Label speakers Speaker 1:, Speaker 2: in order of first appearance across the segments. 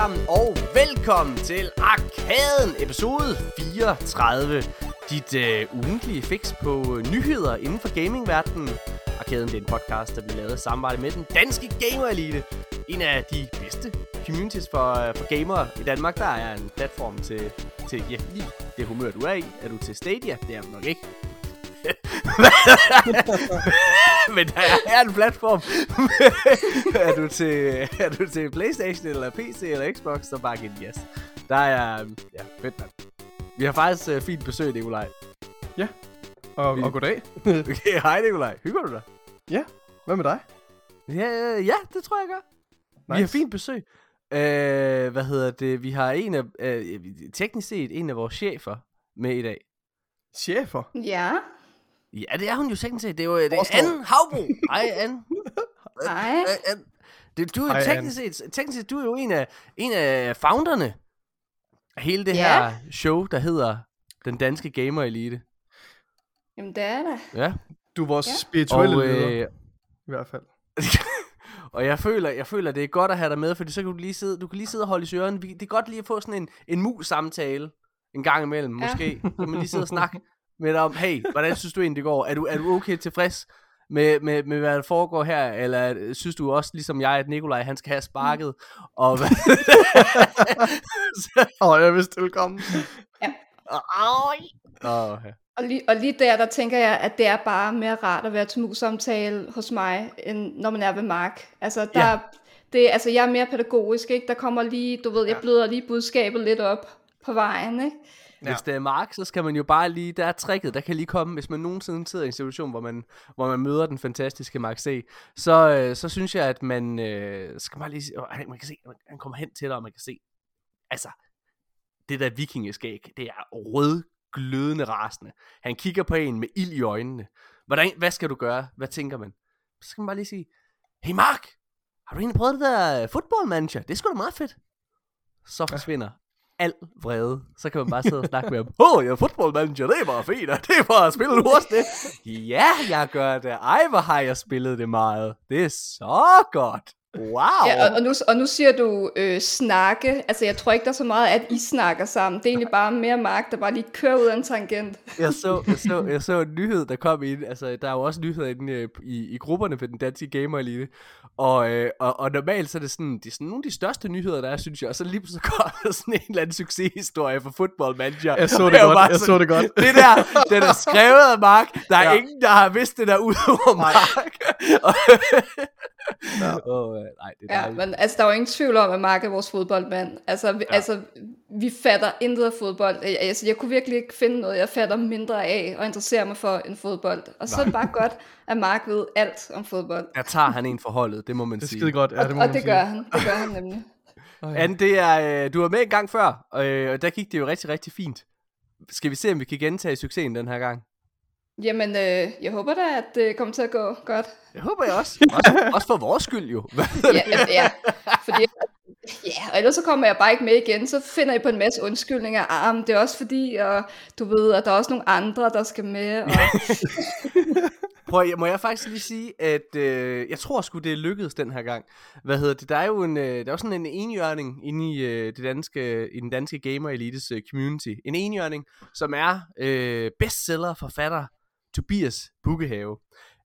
Speaker 1: sammen, og velkommen til Arkaden, episode 34. Dit øh, ugentlige fix på øh, nyheder inden for gamingverdenen. Arkaden det er en podcast, der bliver lavet i samarbejde med den danske Gamer Elite. En af de bedste communities for, øh, for gamere i Danmark. Der er en platform til, til ja, lige det humør, du er i. Er du til Stadia? Det er du nok ikke. Men der er en platform. er, du til, er du til Playstation, eller PC, eller Xbox, så bare giv yes. Der er, ja, fedt mand. Vi har faktisk uh, fint besøg, Nikolaj.
Speaker 2: Og,
Speaker 1: Vi-
Speaker 2: og goddag.
Speaker 1: Okay, hej Nikolaj. Hygger du dig?
Speaker 2: Ja, hvad med dig?
Speaker 1: Ja, øh, ja, det tror jeg gør. Nice. Vi har fint besøg. Øh, hvad hedder det? Vi har en af, øh, teknisk set en af vores chefer med i dag.
Speaker 2: Chefer.
Speaker 3: Ja,
Speaker 1: Ja, det er hun jo teknisk set. Det er jo det er. Anne Havbro. Hej, Anne.
Speaker 3: hej.
Speaker 1: Øh, Anne. Det, du er
Speaker 2: Hej,
Speaker 1: teknisk set, teknisk set, du er jo en af, en af founderne af hele det
Speaker 3: Ja.
Speaker 1: her show, der hedder Den Danske Gamer Elite.
Speaker 3: Jamen det er der.
Speaker 1: Ja.
Speaker 2: Du er vores
Speaker 3: Ja.
Speaker 2: spirituelle
Speaker 1: Og,
Speaker 2: leder,
Speaker 1: øh,
Speaker 2: i hvert fald.
Speaker 1: og jeg føler, jeg føler, det er godt at have dig med, fordi så kan du lige sidde, du kan lige sidde og holde i søren. Det er godt lige at få sådan en, en mus-samtale en gang imellem,
Speaker 3: Ja.
Speaker 1: måske. Så kan man lige sidde og snakke med dig om, hey, hvordan synes du egentlig, det går? Er du, er du okay tilfreds med, med, med, hvad der foregår her? Eller synes du også, ligesom jeg, at Nikolaj, han skal have sparket? Og hvad?
Speaker 2: Åh, oh, jeg vidste, det ville komme.
Speaker 1: Åh, ja.
Speaker 3: Og lige, og lige der, der tænker jeg, at det er bare mere rart at være til mus-samtale hos mig, end når man er ved Mark. Altså, der,
Speaker 1: ja.
Speaker 3: det, altså jeg er mere pædagogisk, ikke? Der kommer lige, du ved, jeg bløder lige budskabet lidt op på vejen, ikke?
Speaker 1: Hvis det er Mark, så skal man jo bare lige, der er tricket, der kan lige komme, hvis man nogensinde sidder i en situation, hvor man, hvor man møder den fantastiske Mark C, så, øh, så synes jeg, at man øh, skal bare lige, se- øh, man kan se, han kommer hen til dig, og man kan se, altså, det der vikingeskæg, det er rød, glødende rasende. Han kigger på en med ild i øjnene. Hvordan, hvad skal du gøre? Hvad tænker man? Så skal man bare lige sige, hey Mark, har du egentlig prøvet det der øh, football manager? Det er sgu da meget fedt. Så forsvinder al vrede. Så kan man bare sidde og snakke med ham. Åh, oh, jeg er football manager, det er bare fint, og det er bare at spille det. Ja, jeg gør det. Ej, hvor har jeg spillet det meget. Det er så godt. Wow.
Speaker 3: Ja, og, og, nu, og nu siger du øh, snakke. Altså, jeg tror ikke, der er så meget, at I snakker sammen. Det er egentlig bare mere Mark, der bare lige kører ud af en tangent.
Speaker 1: jeg, så, jeg, så, jeg så en nyhed, der kom ind. Altså, der er jo også nyheder inde øh, i, i grupperne for den danske gamer elite. Og, øh, og, og normalt så er det sådan, det er sådan nogle af de største nyheder, der er, synes jeg. Og så lige så kommer der sådan en eller anden succeshistorie for Football Manager.
Speaker 2: Jeg så det
Speaker 1: var
Speaker 2: godt, jeg så det godt.
Speaker 1: Det der, den er skrevet af Mark. Der er ja.
Speaker 2: Ja.
Speaker 1: ingen, der har vidst det der ud over Mark. Og-
Speaker 2: Ja.
Speaker 1: Åh, øh, nej, det er
Speaker 3: Ja,
Speaker 1: dejligt.
Speaker 3: men altså, der er jo ingen tvivl om, at Mark er vores fodboldmand. Altså, vi,
Speaker 1: Ja.
Speaker 3: ja. altså, vi fatter intet af fodbold. Jeg- Altså, jeg kunne virkelig ikke finde noget, jeg fatter mindre af og interesserer mig for en fodbold. Og så er det bare godt, at Mark ved alt om fodbold.
Speaker 1: Der tager han en for holdet, det må man
Speaker 2: Det er
Speaker 1: sige.
Speaker 2: godt. Ja,
Speaker 3: Og,
Speaker 2: det må
Speaker 3: og
Speaker 2: man
Speaker 3: det
Speaker 2: sige.
Speaker 3: gør han. Det gør han nemlig.
Speaker 2: Ej.
Speaker 1: Anne, det er, øh, du var med en gang før, og, øh, og der gik det jo rigtig, rigtig fint. Skal vi se, om vi kan gentage succesen den her gang?
Speaker 3: Jamen, øh, jeg håber da, at det kommer til at gå godt.
Speaker 1: Det håber jeg også. Også, også for vores skyld jo.
Speaker 3: Ja, ja, fordi, ja, og ellers så kommer jeg bare ikke med igen. Så finder jeg på en masse undskyldninger. Ah, men det er også fordi, og du ved, at der er også nogle andre, der skal med. Og,
Speaker 1: Prøv, jeg- må jeg faktisk lige sige, at øh, jeg tror sgu, det er lykkedes den her gang. Hvad hedder det? Der er jo en, øh, der er jo sådan en enhjørning inde i, øh, det danske, i den danske Gamer Elites øh, community. En enhjørning, som er øh, bestseller forfatter Tobias Bukkehave.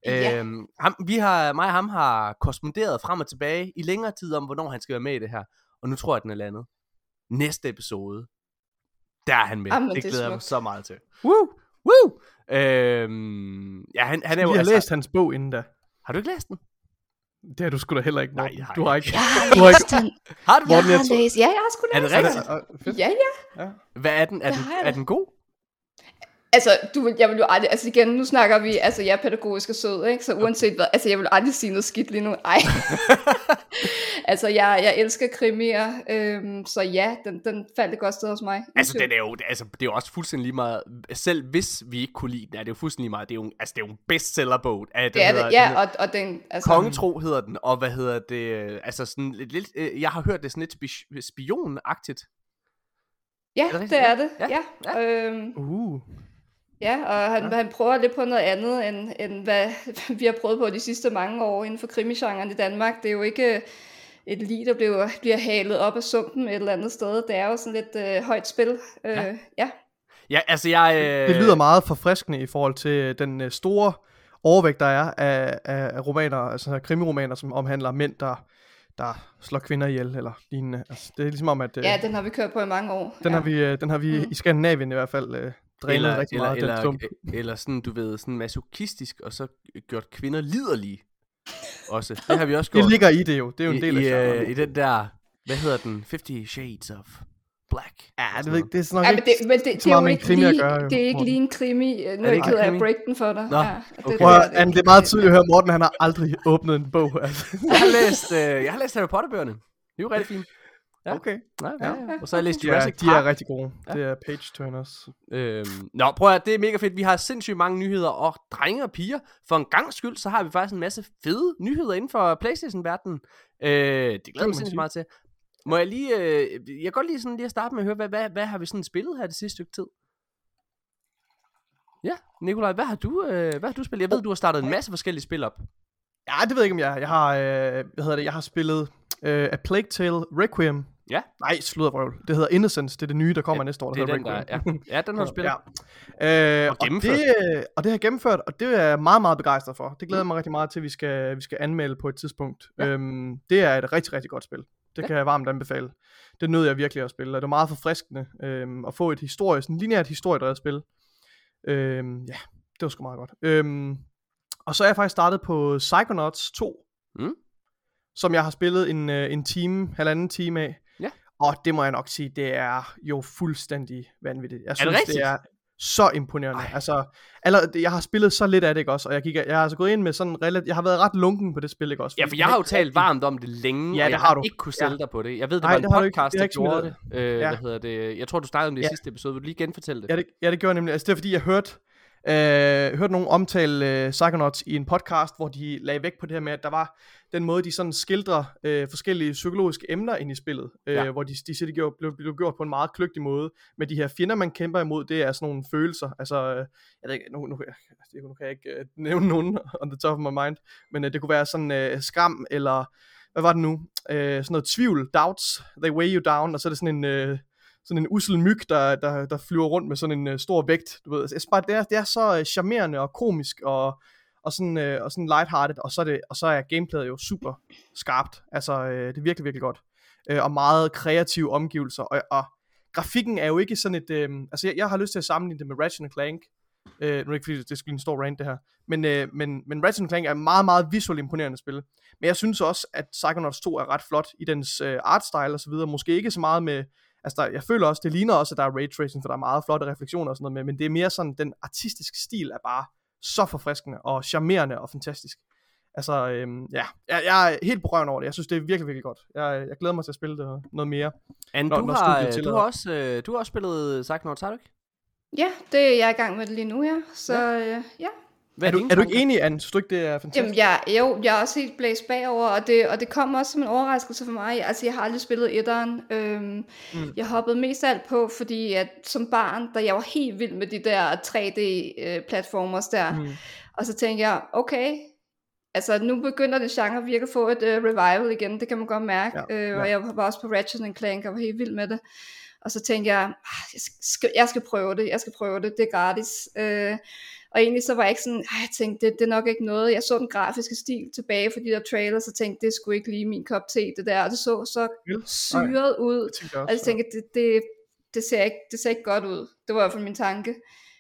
Speaker 3: Ja.
Speaker 1: Øhm, ham, vi har, mig og ham har korresponderet frem og tilbage i længere tid om, hvornår han skal være med i det her. Og nu tror jeg, den er landet. Næste episode, der er han med.
Speaker 3: Jamen,
Speaker 1: det
Speaker 3: det er
Speaker 1: glæder jeg mig så meget til. Woo! Woo! Øhm, ja, han, han er jo,
Speaker 2: Vi har
Speaker 1: altså,
Speaker 2: læst hans bog inden da.
Speaker 1: Har du ikke læst den?
Speaker 2: Det har du sgu da heller ikke,
Speaker 1: Nej, jeg har
Speaker 2: Du har
Speaker 1: ikke.
Speaker 3: jeg
Speaker 2: Du
Speaker 3: har
Speaker 2: har
Speaker 3: læst den.
Speaker 1: Har du?
Speaker 3: Jeg
Speaker 2: Morten, jeg
Speaker 3: har læst. Ja, jeg har sgu
Speaker 1: Er det
Speaker 3: læst den.
Speaker 1: rigtigt?
Speaker 2: Ja, og- fedt.
Speaker 3: Ja, ja.
Speaker 2: Ja.
Speaker 1: Hvad er den? Er,
Speaker 3: Det
Speaker 1: den,
Speaker 3: har jeg
Speaker 1: er den god?
Speaker 3: Altså, du, jeg vil jo aldrig, altså igen, nu snakker vi, altså jeg er pædagogisk og sød, ikke? Så uanset hvad, altså jeg vil aldrig sige noget skidt lige nu. Ej. altså, jeg, jeg elsker krimier, øhm, så ja, den, den faldt et godt sted hos mig.
Speaker 1: Altså, den er jo, altså, det er jo også fuldstændig lige meget, selv hvis vi ikke kunne lide den, er det jo fuldstændig lige meget, det er jo, altså, det er jo en bestsellerbog. Af,
Speaker 3: det er
Speaker 1: hedder,
Speaker 3: det,
Speaker 1: den
Speaker 3: ja,
Speaker 1: hedder
Speaker 3: og, og den, altså,
Speaker 1: Kongetro hedder den, og hvad hedder det, øh, altså sådan lidt, lidt øh, jeg har hørt det sådan lidt spi- spionagtigt.
Speaker 3: ja,
Speaker 1: det rigtigt?
Speaker 3: det er det,
Speaker 1: Ja,
Speaker 3: ja.
Speaker 1: ja.
Speaker 3: ja. Øhm,
Speaker 2: Uh.
Speaker 3: Ja, og han, ja. han prøver lidt på noget andet, end, end hvad vi har prøvet på de sidste mange år inden for krimigenren i Danmark. Det er jo ikke et lig, der bliver, bliver halet op af sumpen et eller andet sted. Det er jo sådan lidt øh, højt spil. Øh,
Speaker 1: Ja.
Speaker 3: ja. ja.
Speaker 1: Altså jeg... Øh...
Speaker 2: Det lyder meget forfriskende i forhold til den øh, store overvægt, der er af, af, af romaner, altså krimiromaner, som omhandler mænd, der, der slår kvinder ihjel, eller lignende. Altså, det er ligesom om, at øh,
Speaker 3: ja, den har vi kørt på i mange år.
Speaker 2: den,
Speaker 3: ja.
Speaker 2: har vi, øh, den har vi
Speaker 3: Mm.
Speaker 2: i Skandinavien i hvert fald øh, drillet
Speaker 1: eller,
Speaker 2: rigtig
Speaker 1: eller,
Speaker 2: meget.
Speaker 1: eller,
Speaker 2: den sump.
Speaker 1: eller sådan, du ved, sådan masochistisk, og så gjort kvinder liderlige. Også. Det har vi også gjort.
Speaker 2: Det ligger i det jo. Det er jo en del af
Speaker 1: I, øh, I den der, hvad hedder den? 50 Shades of Black.
Speaker 2: Ja, det, ved, det er sådan nok
Speaker 3: Ja, men
Speaker 2: ikke
Speaker 3: det, men det, det,
Speaker 2: så
Speaker 3: er
Speaker 2: meget
Speaker 3: jo ikke
Speaker 2: krimi at
Speaker 3: lige,
Speaker 2: gøre, jo,
Speaker 3: det er ikke lige en krimi. Nu er
Speaker 1: det
Speaker 3: jeg ked af at break den for dig.
Speaker 1: Nå,
Speaker 3: ja, det,
Speaker 1: okay.
Speaker 2: Prøv,
Speaker 3: der,
Speaker 2: at- Anne, det er meget tydeligt at høre, Morten han har aldrig åbnet en bog. Altså.
Speaker 1: Jeg har læst, øh, jeg har læst Harry Potter-bøgerne. Det er jo rigtig fint. Ja.
Speaker 2: Okay.
Speaker 1: Ja, ja, ja. Og så har jeg læst
Speaker 2: De er,
Speaker 1: Jurassic
Speaker 2: de
Speaker 1: Park.
Speaker 2: er rigtig gode. Det er page turners.
Speaker 1: Øhm, nå, prøv at det er mega fedt. Vi har sindssygt mange nyheder, og drenge og piger, for en gang skyld, så har vi faktisk en masse fede nyheder inden for Playstation-verdenen. Øh, det glæder mig sindssygt meget til. Må jeg lige, øh, jeg kan godt lige, sådan, lige at starte med at høre, hvad, hvad, hvad har vi sådan spillet her det sidste stykke tid? Ja, Nikolaj, hvad har du, øh, hvad har du spillet? Jeg ved, du har startet en masse forskellige spil op.
Speaker 2: Ja, det ved jeg ikke, om jeg Jeg har, øh, hvad hedder det, jeg har spillet øh, A Plague Tale Requiem.
Speaker 1: Ja.
Speaker 2: Nej, sluddervrøvl. Det hedder Innocence. Det er det nye, der kommer
Speaker 1: Ja,
Speaker 2: næste år.
Speaker 1: Det er den, der, ja. ja, den har du spillet.
Speaker 2: Ja. Øh,
Speaker 1: Og
Speaker 2: og, det, og det har jeg gennemført, og det er jeg meget, meget begejstret for. Det glæder jeg mig rigtig meget til, at vi skal, vi skal anmelde på et tidspunkt.
Speaker 1: Ja.
Speaker 2: Øhm, det er et rigtig, rigtig godt spil. Det
Speaker 1: Ja.
Speaker 2: kan jeg varmt anbefale. Det nød jeg virkelig at spille, og det var meget forfriskende øhm, at få et historisk, en lineært historiedrevet spil. Øhm, ja, det var sgu meget godt. Øhm, og så er jeg faktisk startet på Psychonauts 2,
Speaker 1: Mm.
Speaker 2: som jeg har spillet en, øh, en time, halvanden time af.
Speaker 1: Ja.
Speaker 2: Og det må jeg nok sige, det er jo fuldstændig vanvittigt. Jeg
Speaker 1: det
Speaker 2: synes,
Speaker 1: rigtigt?
Speaker 2: det er så imponerende.
Speaker 1: Ej.
Speaker 2: Ej. Altså, allerede, jeg har spillet så lidt af det, ikke også? Og jeg, gik, jeg har altså gået ind med sådan relativt... Jeg har været ret lunken på det spil, ikke også?
Speaker 1: Ja, for
Speaker 2: det
Speaker 1: jeg har jo talt varmt om det længe,
Speaker 2: Ja,
Speaker 1: og
Speaker 2: det
Speaker 1: jeg
Speaker 2: har du.
Speaker 1: ikke kunne sælge dig på det. Jeg ved, det
Speaker 2: Nej,
Speaker 1: var en
Speaker 2: det
Speaker 1: podcast,
Speaker 2: Det
Speaker 1: der gjorde det. Øh,
Speaker 2: Ja.
Speaker 1: Hvad hedder det? Jeg tror, du snakkede om det i
Speaker 2: Ja.
Speaker 1: sidste episode. Vil du lige genfortælle det?
Speaker 2: Ja, det, ja, det gjorde jeg nemlig. Altså, det er fordi, jeg hørte, øh, hørte nogen omtale øh, Psychonauts i en podcast, hvor de lagde vægt på det her med, at der var den måde, de sådan skildrer øh, forskellige psykologiske emner ind i spillet, øh,
Speaker 1: Ja.
Speaker 2: hvor de, de siger, det gjorde, blev, blev gjort på en meget kløgtig måde. Men de her fjender, man kæmper imod, det er sådan nogle følelser. Altså, øh, jeg ved ikke, nu, nu, nu kan jeg ikke øh, nævne nogen on the top of my mind, men øh, det kunne være sådan øh, skam, eller hvad var det nu? Øh, sådan noget tvivl, doubts, they weigh you down, og så er det sådan en... Øh, sådan en usel myg, der, der, der flyver rundt med sådan en uh, stor vægt, du ved. Altså, bare, det er, det er så uh, charmerende og komisk og, og sådan, uh, og sådan lighthearted, og så, er det, og så er gameplayet jo super skarpt. Altså, uh, det er virkelig, virkelig godt. Uh, og meget kreative omgivelser, og, og grafikken er jo ikke sådan et, uh, altså jeg, jeg har lyst til at sammenligne det med Ratchet Clank, uh, nu er det ikke fordi, det skal blive en stor rant det her, men, uh, men, men Ratchet Clank er meget, meget visuelt imponerende spil. Men jeg synes også, at Psychonauts 2 er ret flot i dens uh, artstyle og så videre, måske ikke så meget med, Altså, der, jeg føler også, det ligner også, at der er raytracing, for der er meget flotte refleksioner og sådan noget med, men det er mere sådan, den artistiske stil er bare så forfriskende og charmerende og fantastisk. Altså, øhm, ja, jeg, jeg er helt på røven over det. Jeg synes, det er virkelig, virkelig godt. Jeg, jeg glæder mig til at spille det noget mere.
Speaker 1: Anne,
Speaker 2: Når-
Speaker 1: du,
Speaker 2: når
Speaker 1: har, du, har også, øh, du har også spillet du ikke?
Speaker 3: Ja, det er jeg i gang med det lige nu, ja. Så ja. Øh, ja.
Speaker 1: Hvad
Speaker 2: Er du, er du ikke enig, Anne? Synes du ikke, det er fantastisk?
Speaker 3: Jamen, jeg, jo, jeg er også helt blæst bagover, og det, og det kom også som en overraskelse for mig. Altså, jeg har aldrig spillet etteren. Øhm, mm. Jeg hoppede mest alt på, fordi at som barn, da jeg var helt vild med de der 3D-platformers der, mm. og så tænkte jeg, okay, altså nu begynder det genre virkelig at få et uh, revival igen, det kan man godt mærke.
Speaker 2: Ja,
Speaker 3: Øh,
Speaker 2: ja.
Speaker 3: og jeg var også på Ratchet Clank og var helt vild med det. Og så tænkte jeg, "Ah, jeg skal, jeg skal prøve det, jeg skal prøve det, det er gratis. Øh, og egentlig så var jeg ikke sådan, "Ej, jeg tænkte, det, det er nok ikke noget. Jeg så den grafiske stil tilbage for de der trailers, og tænkte, det skulle ikke lige min kop te, det der. Og det så så syret ud.
Speaker 2: Jeg tænkte
Speaker 3: Og
Speaker 2: også,
Speaker 3: jeg tænkte, det, det, det, ser ikke, det ser ikke godt ud. Det var i hvert fald min tanke.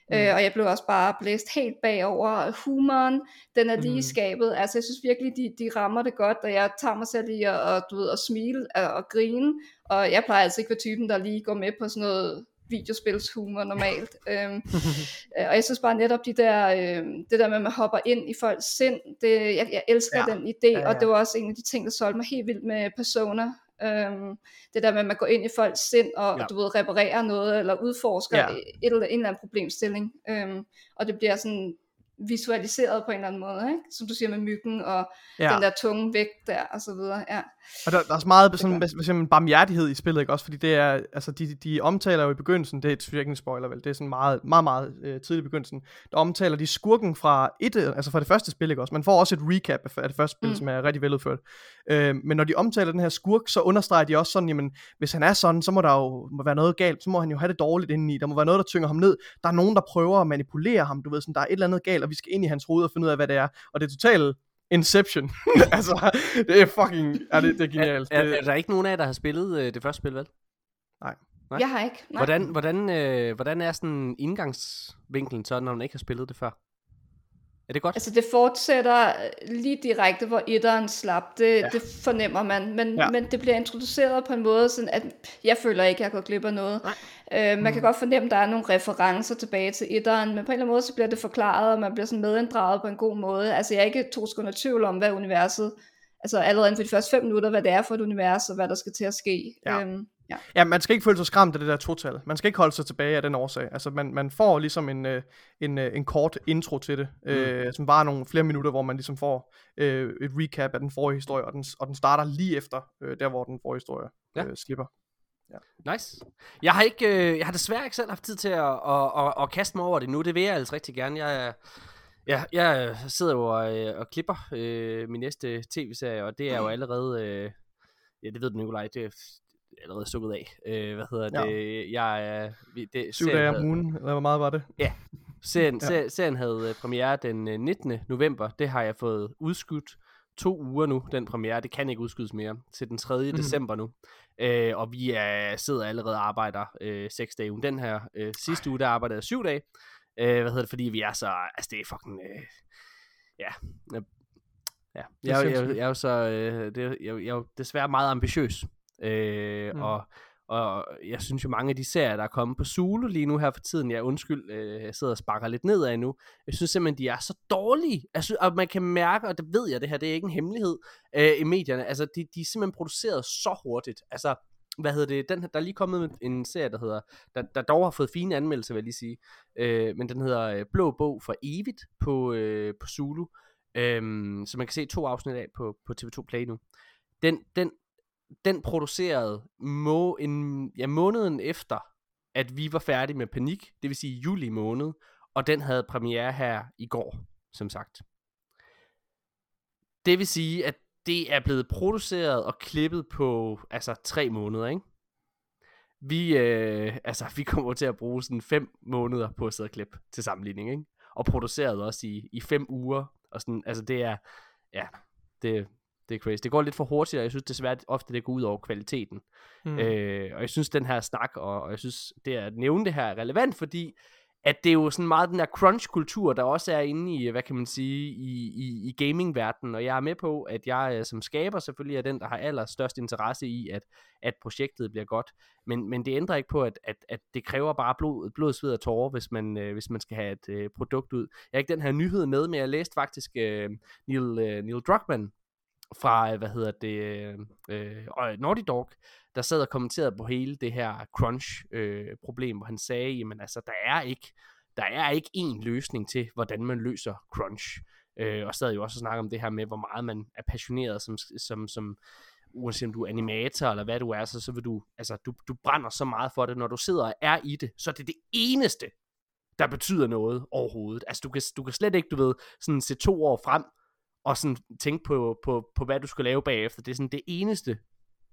Speaker 3: Mm. Øh, og jeg blev også bare blæst helt bagover. Humoren, den er lige
Speaker 2: Mm.
Speaker 3: skabet. Altså, jeg synes virkelig, de, de rammer det godt, og jeg tager mig selv i at, og, du ved, at smile og, og grine. Og jeg plejer altså ikke at være typen, der lige går med på sådan noget videospilshumor normalt. øhm, øh, og jeg synes bare netop de der, øh, det der med, at man hopper ind i folks sind, det, jeg, jeg elsker
Speaker 2: Ja.
Speaker 3: den idé,
Speaker 2: Ja, ja.
Speaker 3: og det var også en af de ting, der solgte mig helt vildt med Persona. Øhm, det der med, at man går ind i folks sind og
Speaker 2: Ja.
Speaker 3: du ved, reparerer noget, eller udforsker
Speaker 2: Ja.
Speaker 3: ja. et eller, en eller anden problemstilling. Øhm, og det bliver sådan visualiseret på en eller anden måde, ikke? som du siger med myggen og
Speaker 2: Ja.
Speaker 3: den der tunge vægt der og så videre. Ja.
Speaker 2: Og der, der er så meget sådan, hvad siger man, barmhjertighed i spillet, ikke også? Fordi det er, altså de, de omtaler jo i begyndelsen, det er selvfølgelig ikke en spoiler vel, det er sådan meget, meget, meget øh, tidligt i begyndelsen, der omtaler de skurken fra et, altså fra det første spil, ikke også? Man får også et recap af, det første spil,
Speaker 3: mm.
Speaker 2: som er rigtig veludført. Øh, men når de omtaler den her skurk, så understreger de også sådan, jamen, hvis han er sådan, så må der jo må være noget galt, så må han jo have det dårligt indeni, der må være noget, der tynger ham ned, der er nogen, der prøver at manipulere ham, du ved, sådan, der er et eller andet galt, og vi skal ind i hans hoved og finde ud af, hvad det er, og det er totalt Inception. altså, det er fucking, ja, det, det er genialt.
Speaker 1: Er,
Speaker 2: det,
Speaker 1: er der ikke nogen af jer, der har spillet øh, det første spil, vel? Nej.
Speaker 3: Jeg har ikke. Nej.
Speaker 1: Hvordan, hvordan, øh, hvordan er sådan indgangsvinklen så, når man ikke har spillet det før? Er det godt?
Speaker 3: Altså det fortsætter lige direkte, hvor etteren slap. Det,
Speaker 2: Ja.
Speaker 3: det fornemmer man. Men,
Speaker 2: Ja.
Speaker 3: men det bliver introduceret på en måde, sådan at jeg føler ikke, at jeg går glip af noget. Øh, man kan godt fornemme, at der er nogle referencer tilbage til etteren, men på en eller anden måde, så bliver det forklaret, og man bliver sådan medinddraget på en god måde. Altså jeg er ikke to sekunder tvivl om, hvad universet, altså allerede inden for de første fem minutter, hvad det er for et univers, og hvad der skal til at ske.
Speaker 2: Ja.
Speaker 3: Øhm, ja.
Speaker 2: Ja, man skal ikke føle sig skræmt af det der total. Man skal ikke holde sig tilbage af den årsag. Altså, man, man får ligesom en, øh, en, øh, en kort intro til det, mm. øh, som varer nogle flere minutter, hvor man ligesom får øh, et recap af den forrige historie, og den, og den starter lige efter øh, der, hvor den forrige historie
Speaker 1: Ja.
Speaker 2: øh, slipper.
Speaker 1: Nice. Jeg har ikke, øh, jeg har desværre ikke selv haft tid til at, at, at, at kaste mig over det nu. Det vil jeg altså rigtig gerne. Jeg, jeg, jeg sidder jo og, øh, og klipper øh, min næste tv-serie, og det er jo allerede, øh, ja det ved du Nikolaj, det allerede sukket af. Øh, hvad hedder
Speaker 2: Ja.
Speaker 1: det? Jeg er... det,
Speaker 2: Syv dage om ugen, eller hvor meget var det?
Speaker 1: Serien,
Speaker 2: Ja.
Speaker 1: ja. serien havde øh, premiere den øh, 19. november. Det har jeg fået udskudt to uger nu, den premiere. Det kan ikke udskydes mere. Til den 3.
Speaker 2: Mhm.
Speaker 1: Mm. december nu. Øh, og vi er, sidder allerede og arbejder øh, seks dage ugen. Den her øh, sidste uge, der arbejdede jeg syv dage. Øh, hvad hedder det? Fordi vi er så... Altså, det er fucking... Øh, ja. Ja. ja. Jeg, jeg, jeg, jeg, er jo så... Øh, det, jeg, jeg er jo desværre meget ambitiøs. Øh,
Speaker 2: Mm.
Speaker 1: og, og jeg synes jo, mange af de serier, der er kommet på Zulu lige nu her for tiden, jeg undskyld, øh, jeg sidder og sparker lidt nedad nu, jeg synes simpelthen, de er så dårlige. Jeg synes, og man kan mærke, og det ved jeg, det her, det er ikke en hemmelighed øh, i medierne, altså de, de er simpelthen produceret så hurtigt. Altså, hvad hedder det, den, der er lige kommet en serie, der hedder, der, der dog har fået fine anmeldelser, vil jeg lige sige, øh, men den hedder øh, Blå Bog for evigt på, øh, på Zulu, øh, så man kan se to afsnit af på, på TV2 Play nu. Den, den, den producerede må, en, ja, måneden efter, at vi var færdige med Panik, det vil sige juli måned, og den havde premiere her i går, som sagt. Det vil sige, at det er blevet produceret og klippet på altså tre måneder, ikke? Vi, øh, altså, vi kommer til at bruge sådan fem måneder på at sidde og klippe til sammenligning, ikke? Og produceret også i, i fem uger, og sådan, altså det er, ja, det, det er crazy. Det går lidt for hurtigt, og jeg synes desværre ofte, det går ud over kvaliteten.
Speaker 2: Mm.
Speaker 1: Mm. Øh, og jeg synes, den her snak, og, og jeg synes, det at nævne det her er relevant, fordi at det er jo sådan meget den her crunch-kultur, der også er inde i, hvad kan man sige, i, i, i gaming-verdenen, og jeg er med på, at jeg øh, som skaber selvfølgelig er den, der har allerstørst interesse i, at, at projektet bliver godt, men, men det ændrer ikke på, at, at, at det kræver bare blod, blod, sved og tårer, hvis man, øh, hvis man skal have et øh, produkt ud. Jeg har ikke den her nyhed med, men jeg læste faktisk øh, Neil, øh, Neil Druckmann, fra, øh, hvad hedder det, øh, øh, Naughty Dog, der sad og kommenterede på hele det her crunch-problem, øh, problem, hvor han sagde, jamen altså, der er ikke, der er ikke én løsning til, hvordan man løser crunch. Øh, og sad jo også og snakke om det her med, hvor meget man er passioneret som, som, som uanset om du er animator eller hvad du er, så, så vil du, altså, du, du brænder så meget for det, når du sidder og er i det, så er det det eneste, der betyder noget overhovedet. Altså, du kan, du kan slet ikke, du ved, sådan se to år frem, og sådan tænke på, på, på, hvad du skal lave bagefter. Det er sådan det eneste,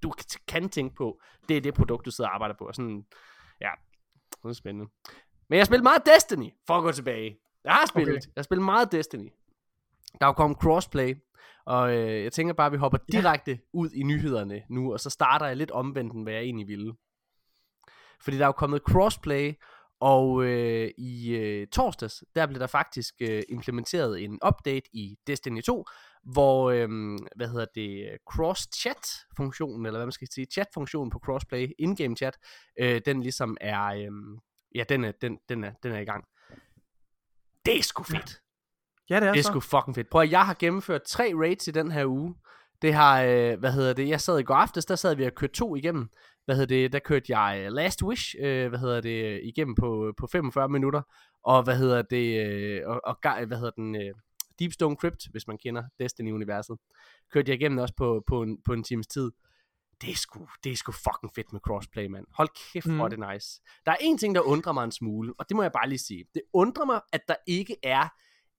Speaker 1: du kan- tænke på, det er det produkt, du sidder og arbejder på. Og sådan, ja, det er spændende. Men jeg spiller meget Destiny, for at gå tilbage. Jeg har spillet,
Speaker 2: Okay.
Speaker 1: jeg har spillet meget Destiny. Der er jo kommet crossplay, og øh, jeg tænker bare, at vi hopper
Speaker 2: Ja.
Speaker 1: direkte ud i nyhederne nu, og så starter jeg lidt omvendt, end hvad jeg egentlig ville. Fordi der er jo kommet crossplay, og øh, i øh, torsdags, der blev der faktisk øh, implementeret en update i Destiny 2, hvor, øh, hvad hedder det, cross-chat-funktionen, eller hvad man skal sige, chat-funktionen på crossplay, in-game chat, øh, den ligesom er, øh, ja, den er, den, den, er, den er i gang. Det er sgu fedt.
Speaker 2: Ja, det er,
Speaker 1: Det er
Speaker 2: så.
Speaker 1: sgu fucking fedt. Prøv at, jeg har gennemført tre raids i den her uge. Det har, øh, hvad hedder det, jeg sad i går aftes, der sad vi og kørte to igennem. Hvad hedder det, der kørte jeg Last Wish, øh, hvad hedder det, igennem på, på 45 minutter. Og hvad hedder det, øh, og, og hvad hedder den, øh, Deep Stone Crypt, hvis man kender Destiny-universet. Kørte jeg igennem også på, på, en, på en times tid det er sgu, det er sgu fucking fedt med crossplay, mand. Hold kæft, hvor mm. det nice. Der er en ting, der undrer mig en smule, og det må jeg bare lige sige. Det undrer mig, at der ikke er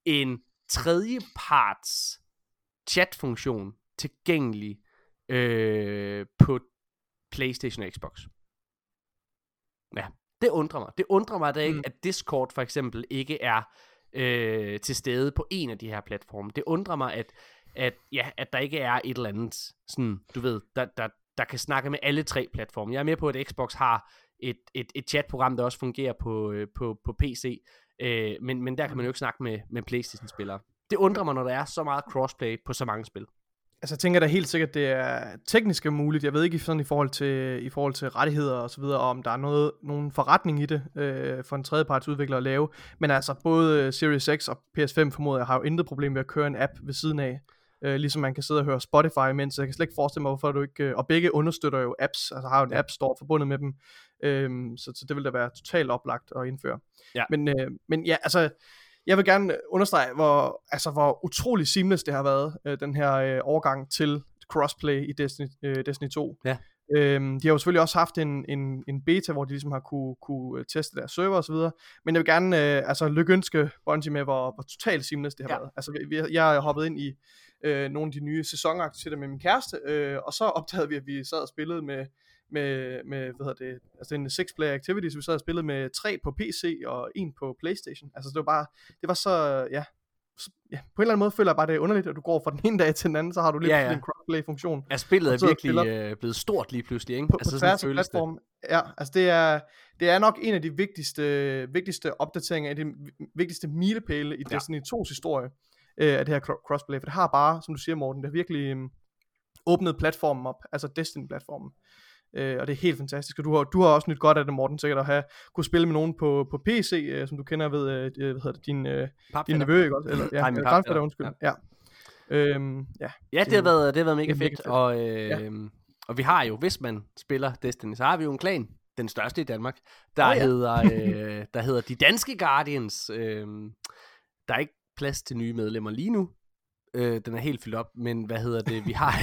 Speaker 1: en tredjeparts chatfunktion tilgængelig øh, på PlayStation og Xbox. Ja, det undrer mig. Det undrer mig, at, ikke, mm. at Discord for eksempel ikke er øh, til stede på en af de her platforme. Det undrer mig, at, at, ja, at der ikke er et eller andet, sådan, du ved, der, der, der kan snakke med alle tre platforme. Jeg er med på, at Xbox har et, et, et chatprogram, der også fungerer på, øh, på, på PC, øh, men, men der kan man jo ikke snakke med, med Playstation-spillere. Det undrer mig, når der er så meget crossplay på så mange spil.
Speaker 2: Altså jeg tænker da helt sikkert, det er teknisk muligt. Jeg ved ikke sådan i forhold til, i forhold til rettigheder og så videre, om der er noget, nogen forretning i det øh, for en tredjeparts udvikler at lave. Men altså både Series X og PS5 formoder jeg har jo intet problem med at køre en app ved siden af øh, ligesom man kan sidde og høre Spotify imens. Jeg kan slet ikke forestille mig, hvorfor du ikke... Øh, og begge understøtter jo apps, altså har jo en app store forbundet med dem, øh, så, så det vil da være totalt oplagt at indføre. Ja. Men, øh, men ja, altså, jeg vil gerne understrege, hvor, altså, hvor utrolig seamless det har været, øh, den her øh, overgang til crossplay i Destiny, øh, Destiny 2. Ja. Øhm, de har jo selvfølgelig også haft en, en, en beta, hvor de ligesom har kunne, kunne øh, teste deres server videre. Men jeg vil gerne øh, altså, lykønske Bungie med, hvor, hvor totalt seamless det har ja. været. Altså, vi, jeg er hoppet ind i øh, nogle af de nye sæsonaktiviteter med min kæreste, øh, og så opdagede vi, at vi sad og spillede med, med, med hvad hedder det, altså en six player activity, så vi sad og spillede med tre på PC og en på Playstation. Altså det var bare, det var så, ja, ja, på en eller anden måde føler jeg bare, det er underligt, at du går fra den ene dag til den anden, så har du lige ja, ja. en crossplay-funktion.
Speaker 1: Ja, spillet er virkelig øh, blevet stort lige pludselig, ikke?
Speaker 2: På,
Speaker 1: altså,
Speaker 2: på tværs af platform. Det. Ja, altså det er, det er nok en af de vigtigste, vigtigste opdateringer, af de vigtigste milepæle i ja. Destiny 2's historie, øh, af det her crossplay, for det har bare, som du siger Morten, det har virkelig øh, åbnet platformen op, altså Destiny-platformen. Øh, og det er helt fantastisk, og du har, du har også nyt godt af det, Morten, sikkert at have kunne spille med nogen på, på PC, øh, som du kender ved, øh, hvad hedder det, din, øh, din nevø, ikke også? Eller, ja, Nej, min papfætter, undskyld. Ja. ja.
Speaker 1: Øhm, ja, ja, det har været, det har været mega fedt, fedt. Og, øh, ja. og vi har jo, hvis man spiller Destiny, så har vi jo en klan, den største i Danmark, der, oh, ja. hedder, øh, der hedder De Danske Guardians. Øh, der er ikke plads til nye medlemmer lige nu. Øh, den er helt fyldt op, men hvad hedder det? Vi har,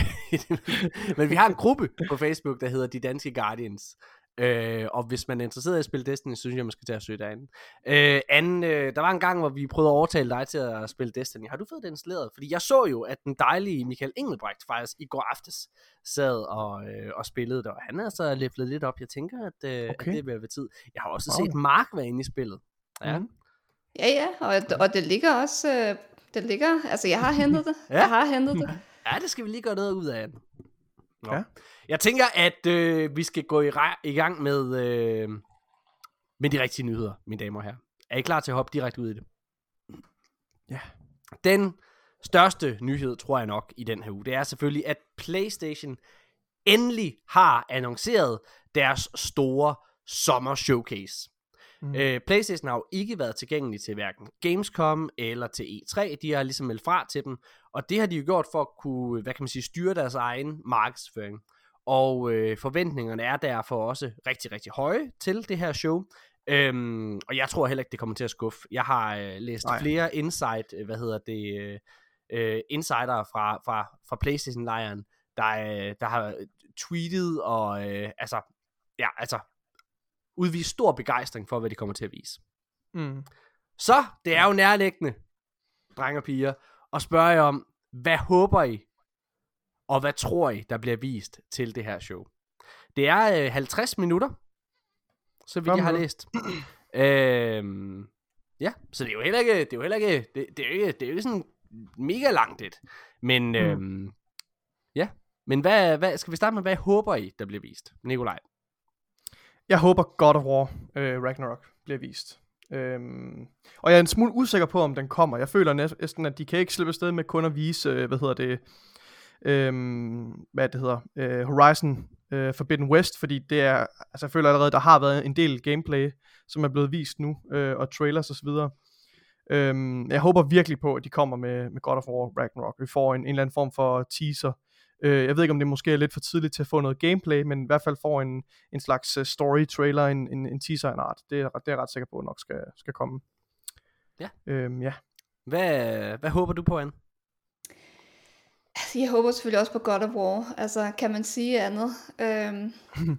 Speaker 1: men vi har en gruppe på Facebook, der hedder De Danske Guardians. Øh, og hvis man er interesseret i at spille Destiny, synes jeg, man skal tage og søge derinde. Øh, anden, øh, der var en gang, hvor vi prøvede at overtale dig til at spille Destiny. Har du fået det installeret? Fordi jeg så jo, at den dejlige Michael Engelbrecht faktisk i går aftes sad og, øh, og spillede det, og han er så levelet lidt op. Jeg tænker, at, øh, okay. at det vil være tid. Jeg har også wow. set Mark være inde i spillet. Ja. Mm.
Speaker 3: Ja, ja, og, og det ligger også, øh, det ligger, altså jeg har hentet det, ja. jeg har hentet det.
Speaker 1: Ja, det skal vi lige gøre noget ud af. Nå. Ja. Jeg tænker, at øh, vi skal gå i, i gang med, øh, med de rigtige nyheder, mine damer og herrer. Er I klar til at hoppe direkte ud i det? Ja. Den største nyhed, tror jeg nok, i den her uge, det er selvfølgelig, at PlayStation endelig har annonceret deres store sommer showcase. Mm. Øh, PlayStation har jo ikke været tilgængelig til hverken Gamescom eller til E3. De har ligesom meldt fra til dem, og det har de jo gjort for at kunne, hvad kan man sige, styre deres egen markedsføring. Og øh, forventningerne er derfor også rigtig, rigtig høje til det her show. Øhm, og jeg tror heller ikke, det kommer til at skuffe. Jeg har øh, læst Nej. flere insight, øh, hvad hedder det, øh, øh, insider fra, fra, fra PlayStation-lejren, der, øh, der har tweetet og øh, altså, ja, altså udvise stor begejstring for, hvad de kommer til at vise. Mm. Så, det er jo nærliggende, drenge og piger, og spørge jer om, hvad håber I, og hvad tror I, der bliver vist til det her show? Det er øh, 50 minutter, så vidt jeg har læst. øhm, ja, så det er jo heller ikke, det er jo heller ikke, det, det er jo ikke, det er jo ikke sådan mega langt et. Men, mm. øhm, ja, men hvad, hvad, skal vi starte med, hvad håber I, der bliver vist? Nikolaj.
Speaker 2: Jeg håber God of War øh, Ragnarok bliver vist. Øhm, og jeg er en smule usikker på, om den kommer. Jeg føler næsten, at de kan ikke slippe afsted med kun at vise, øh, hvad hedder det, øhm, hvad det hedder, øh, Horizon øh, Forbidden West, fordi det er, altså jeg føler allerede, der har været en del gameplay, som er blevet vist nu, øh, og trailers osv. Øhm, jeg håber virkelig på, at de kommer med, med God of War Ragnarok. Vi får en, en eller anden form for teaser Øh, jeg ved ikke, om det måske er lidt for tidligt til at få noget gameplay, men i hvert fald får en, en slags uh, story trailer, en, en, en teaser en art. Det er, det er jeg ret sikker på, at nok skal, skal komme.
Speaker 1: Ja.
Speaker 2: Øhm, ja.
Speaker 1: Hvad, hvad håber du på, Anne?
Speaker 3: Altså, jeg håber selvfølgelig også på God of War. Altså, kan man sige andet? Øhm,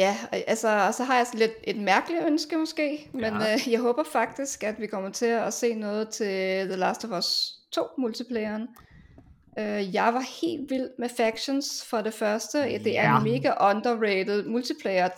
Speaker 3: ja, altså, og så har jeg sådan lidt et mærkeligt ønske måske, men
Speaker 1: Ja.
Speaker 3: øh, jeg håber faktisk, at vi kommer til at se noget til The Last of Us 2 multiplayeren. Øh, jeg var helt vild med Factions for det første. Det er
Speaker 1: Ja.
Speaker 3: en mega underrated multiplayer.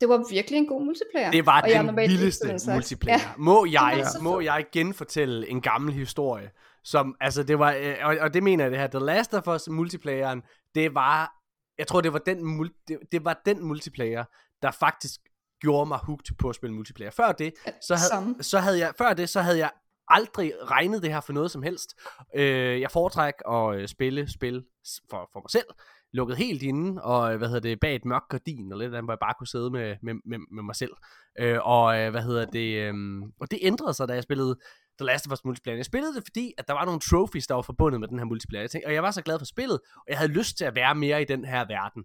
Speaker 3: Det var virkelig en god multiplayer.
Speaker 1: Det var
Speaker 3: og
Speaker 1: den vildeste
Speaker 3: sådan en slags-
Speaker 1: multiplayer.
Speaker 3: Ja.
Speaker 1: Må jeg,
Speaker 3: så
Speaker 1: må jeg genfortælle en gammel historie? Som, altså det var, øh, og, og det mener jeg det her, The Last of Us multiplayeren, det var, jeg tror det var den, det, det var den multiplayer, der faktisk gjorde mig hooked på at spille multiplayer. Før det, så
Speaker 3: Samme.
Speaker 1: havde, så havde jeg, før det, så havde jeg aldrig regnet det her for noget som helst. Øh, jeg foretrækker at øh, spille spil for, for mig selv, lukket helt inde, og øh, hvad hedder det, bag et mørkt gardin, og lidt andet, hvor jeg bare kunne sidde med, med, med, med mig selv. Øh, og øh, hvad hedder det, øh, og det ændrede sig, da jeg spillede The Last of Us multiplayer. Jeg spillede det, fordi at der var nogle trophies, der var forbundet med den her multiplayer. Jeg tænkte, og jeg var så glad for spillet, og jeg havde lyst til at være mere i den her verden.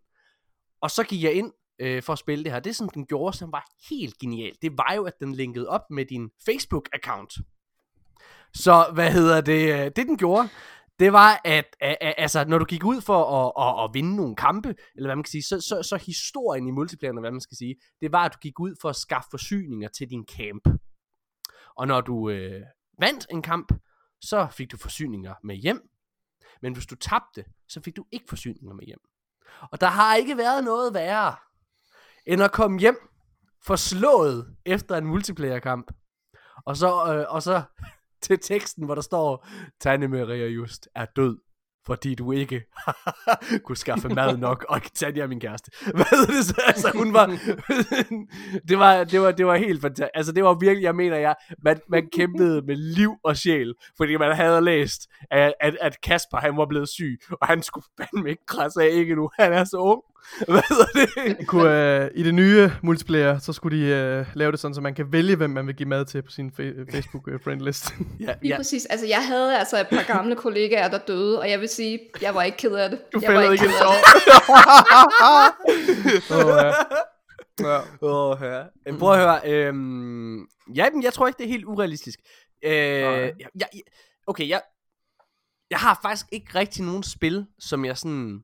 Speaker 1: Og så gik jeg ind øh, for at spille det her. Det, som den gjorde, som var helt genialt, det var jo, at den linkede op med din Facebook-account. Så hvad hedder det? Øh, det den gjorde, det var, at, altså, når du gik ud for at, at, at vinde nogle kampe, eller hvad man kan sige, så, så, så historien i multiplayer, hvad man skal sige, det var, at du gik ud for at skaffe forsyninger til din camp. Og når du øh, vandt en kamp, så fik du forsyninger med hjem. Men hvis du tabte, så fik du ikke forsyninger med hjem. Og der har ikke været noget værre, end at komme hjem forslået efter en multiplayer-kamp. Og så, øh, og så til teksten, hvor der står, Tanne Maria Just er død, fordi du ikke kunne skaffe mad nok, og Tanja er min kæreste. Hvad er det så? Altså, hun var, det var, det var, det var helt fantastisk. Altså, det var virkelig, jeg mener, jeg, man, man kæmpede med liv og sjæl, fordi man havde læst, at, at, at Kasper, han var blevet syg, og han skulle fandme ikke krasse af ikke nu. Han er så ung. Hvad hedder det?
Speaker 2: Kunne, øh, I det nye multiplayer, så skulle de øh, lave det sådan, så man kan vælge, hvem man vil give mad til på sin fa- Facebook øh, friendlist.
Speaker 1: Ja,
Speaker 3: Lige
Speaker 1: ja.
Speaker 3: præcis. Altså, jeg havde altså et par gamle kollegaer, der døde, og jeg vil sige, jeg var ikke ked af det.
Speaker 2: Du
Speaker 3: jeg var
Speaker 2: fældede ikke en
Speaker 3: ked af det.
Speaker 2: Åh, ja. Ja.
Speaker 1: Åh, ja. Jamen, Prøv at høre. Øhm, ja, men jeg tror ikke, det er helt urealistisk. Øh, jeg, jeg, okay, jeg, jeg har faktisk ikke rigtig nogen spil, som jeg sådan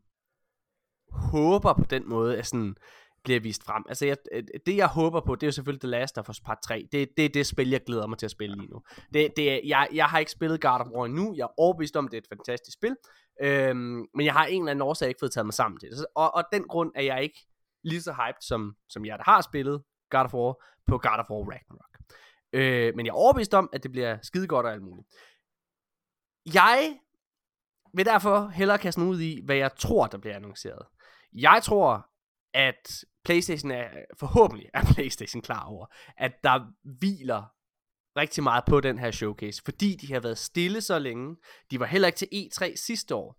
Speaker 1: håber på den måde, at sådan bliver vist frem. Altså, jeg, øh, det jeg håber på, det er jo selvfølgelig The Last of Us Part 3. Det, det er det spil, jeg glæder mig til at spille lige nu. Det, det er, jeg, jeg har ikke spillet God of War endnu. Jeg er overbevist om, det er et fantastisk spil. Øhm, men jeg har en eller anden årsag ikke fået taget mig sammen til det. Og, og den grund er jeg ikke lige så hyped, som, som jeg der har spillet God of War på God of War Ragnarok. Øh, men jeg er overbevist om, at det bliver skide godt og alt muligt. Jeg vil derfor hellere kaste mig ud i, hvad jeg tror, der bliver annonceret. Jeg tror, at PlayStation er forhåbentlig er PlayStation klar over, at der hviler rigtig meget på den her showcase, fordi de har været stille så længe. De var heller ikke til E3 sidste år.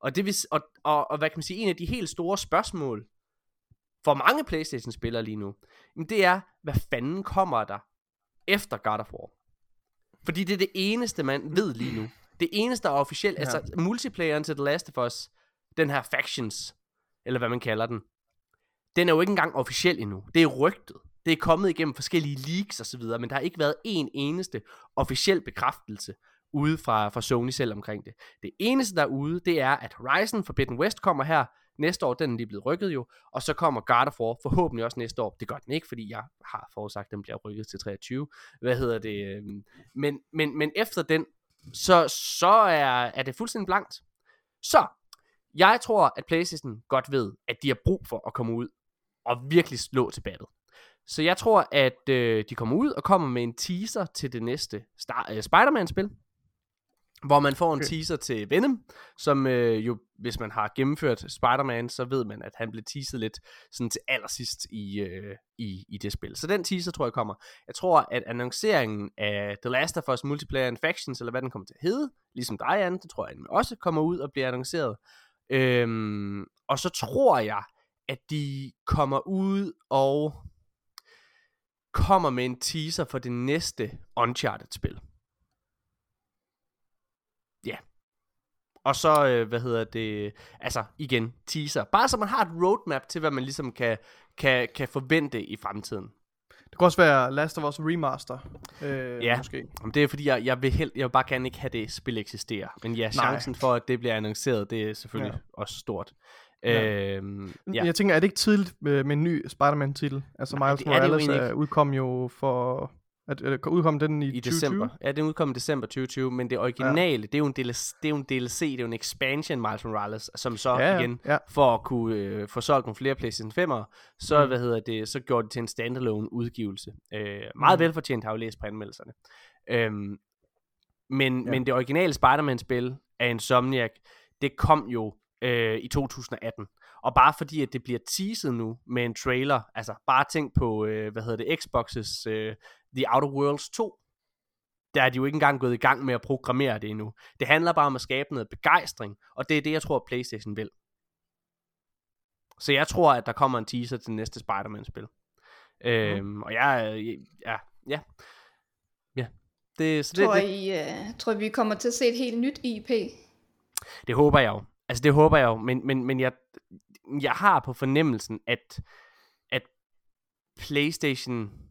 Speaker 1: Og, det vil, og, og, og hvad kan man sige, en af de helt store spørgsmål for mange Playstation-spillere lige nu, jamen det er, hvad fanden kommer der efter God of War? Fordi det er det eneste, man ved lige nu. Det eneste, der er officielt. Ja. altså multiplayeren til The Last of Us, den her Factions, eller hvad man kalder den, den er jo ikke engang officiel endnu. Det er rygtet. Det er kommet igennem forskellige leaks og så videre, men der har ikke været en eneste officiel bekræftelse ude fra, fra Sony selv omkring det. Det eneste, der er ude, det er, at Horizon Forbidden West kommer her næste år. Den er lige blevet rykket jo. Og så kommer God of War forhåbentlig også næste år. Det gør den ikke, fordi jeg har forudsagt, at den bliver rykket til 23. Hvad hedder det? Øhm, men, men, men efter den, så, så er, er det fuldstændig blankt. Så, jeg tror, at PlayStation godt ved, at de har brug for at komme ud og virkelig slå til battet. Så jeg tror, at øh, de kommer ud og kommer med en teaser til det næste Star- øh, Spider-Man-spil. Hvor man får en
Speaker 2: Okay.
Speaker 1: teaser til Venom, som øh, jo, hvis man har gennemført Spider-Man, så ved man, at han blev teaset lidt sådan til allersidst i, øh, i, i det spil. Så den teaser tror jeg kommer. Jeg tror, at annonceringen af The Last of Us Multiplayer Infections, eller hvad den kommer til at hedde, ligesom dig, Anne, det tror jeg også kommer ud og bliver annonceret. Øhm, og så tror jeg, at de kommer ud og kommer med en teaser for det næste Uncharted-spil. Ja. og så, øh, hvad hedder det, altså igen, teaser. Bare så man har et roadmap til, hvad man ligesom kan, kan, kan forvente i fremtiden.
Speaker 2: Det kan også være Last of Us Remaster, øh,
Speaker 1: Ja.
Speaker 2: måske.
Speaker 1: Jamen, det er fordi, jeg, jeg, vil held, jeg vil bare gerne ikke have det spil eksisterer. Men ja, chancen for, at det bliver annonceret, det er selvfølgelig ja. også stort.
Speaker 2: Ja.
Speaker 1: Øhm,
Speaker 2: Ja. Jeg tænker, er det ikke tidligt med, med en ny Spider-Man-titel? Altså
Speaker 1: Nej,
Speaker 2: Miles
Speaker 1: er
Speaker 2: Morales
Speaker 1: egentlig
Speaker 2: øh, udkom jo for... At, at, udkom den i,
Speaker 1: i
Speaker 2: 2020?
Speaker 1: december. Ja, den udkom i december 2020, men det originale, ja. det, er jo en DLC, det er jo en DLC, det er jo en expansion Miles Morales, som så
Speaker 2: Ja, ja,
Speaker 1: igen,
Speaker 2: ja.
Speaker 1: for at kunne øh, få solgt nogle flere PlayStation 5'ere, så,
Speaker 2: Mm.
Speaker 1: hvad hedder det, så gjorde det til en standalone udgivelse. Øh, meget
Speaker 2: Mm.
Speaker 1: velfortjent, har jeg jo læst på anmeldelserne. Øhm, men,
Speaker 2: ja.
Speaker 1: men det originale Spider-Man-spil af Insomniac, det kom jo øh, i 2018. Og bare fordi, at det bliver teaset nu med en trailer, altså bare tænk på, øh, hvad hedder det, Xbox's øh, The Outer Worlds 2, der er de jo ikke engang gået i gang med at programmere det endnu. Det handler bare om at skabe noget begejstring, og det er det, jeg tror, PlayStation vil. Så jeg tror, at der kommer en teaser til næste Spider-Man-spil. Øhm, og jeg, øh, ja, ja, ja. Det, så det,
Speaker 3: Tror
Speaker 1: det,
Speaker 3: I, uh, tror vi kommer til at se et helt nyt IP?
Speaker 1: Det håber jeg jo. Altså det håber jeg jo, men, men, men jeg, jeg har på fornemmelsen, at, at PlayStation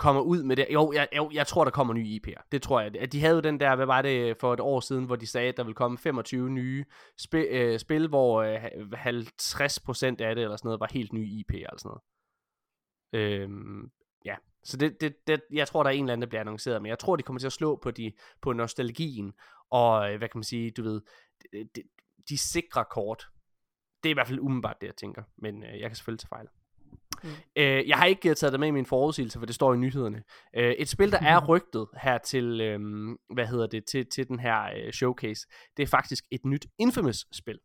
Speaker 1: kommer ud med det. Jo, jeg, jo, jeg tror, der kommer nye IP'er. Det tror jeg. At De havde jo den der, hvad var det for et år siden, hvor de sagde, at der ville komme 25 nye spil, øh, spil hvor øh, 50% af det eller sådan noget var helt nye IP'er eller sådan noget. Øhm, ja, så det, det, det, jeg tror, der er en eller anden, der bliver annonceret, men jeg tror, de kommer til at slå på, de, på nostalgien, og øh, hvad kan man sige, du ved, de, de, de sikre kort. Det er i hvert fald umiddelbart det, jeg tænker, men øh, jeg kan selvfølgelig tage fejl.
Speaker 2: Mm.
Speaker 1: Øh, jeg har ikke øh, taget det med i min forudsigelse, for det står i nyhederne. Øh, et spil, der er rygtet her til, øh, hvad hedder det, til, til den her øh, showcase, det er faktisk et nyt Infamous-spil.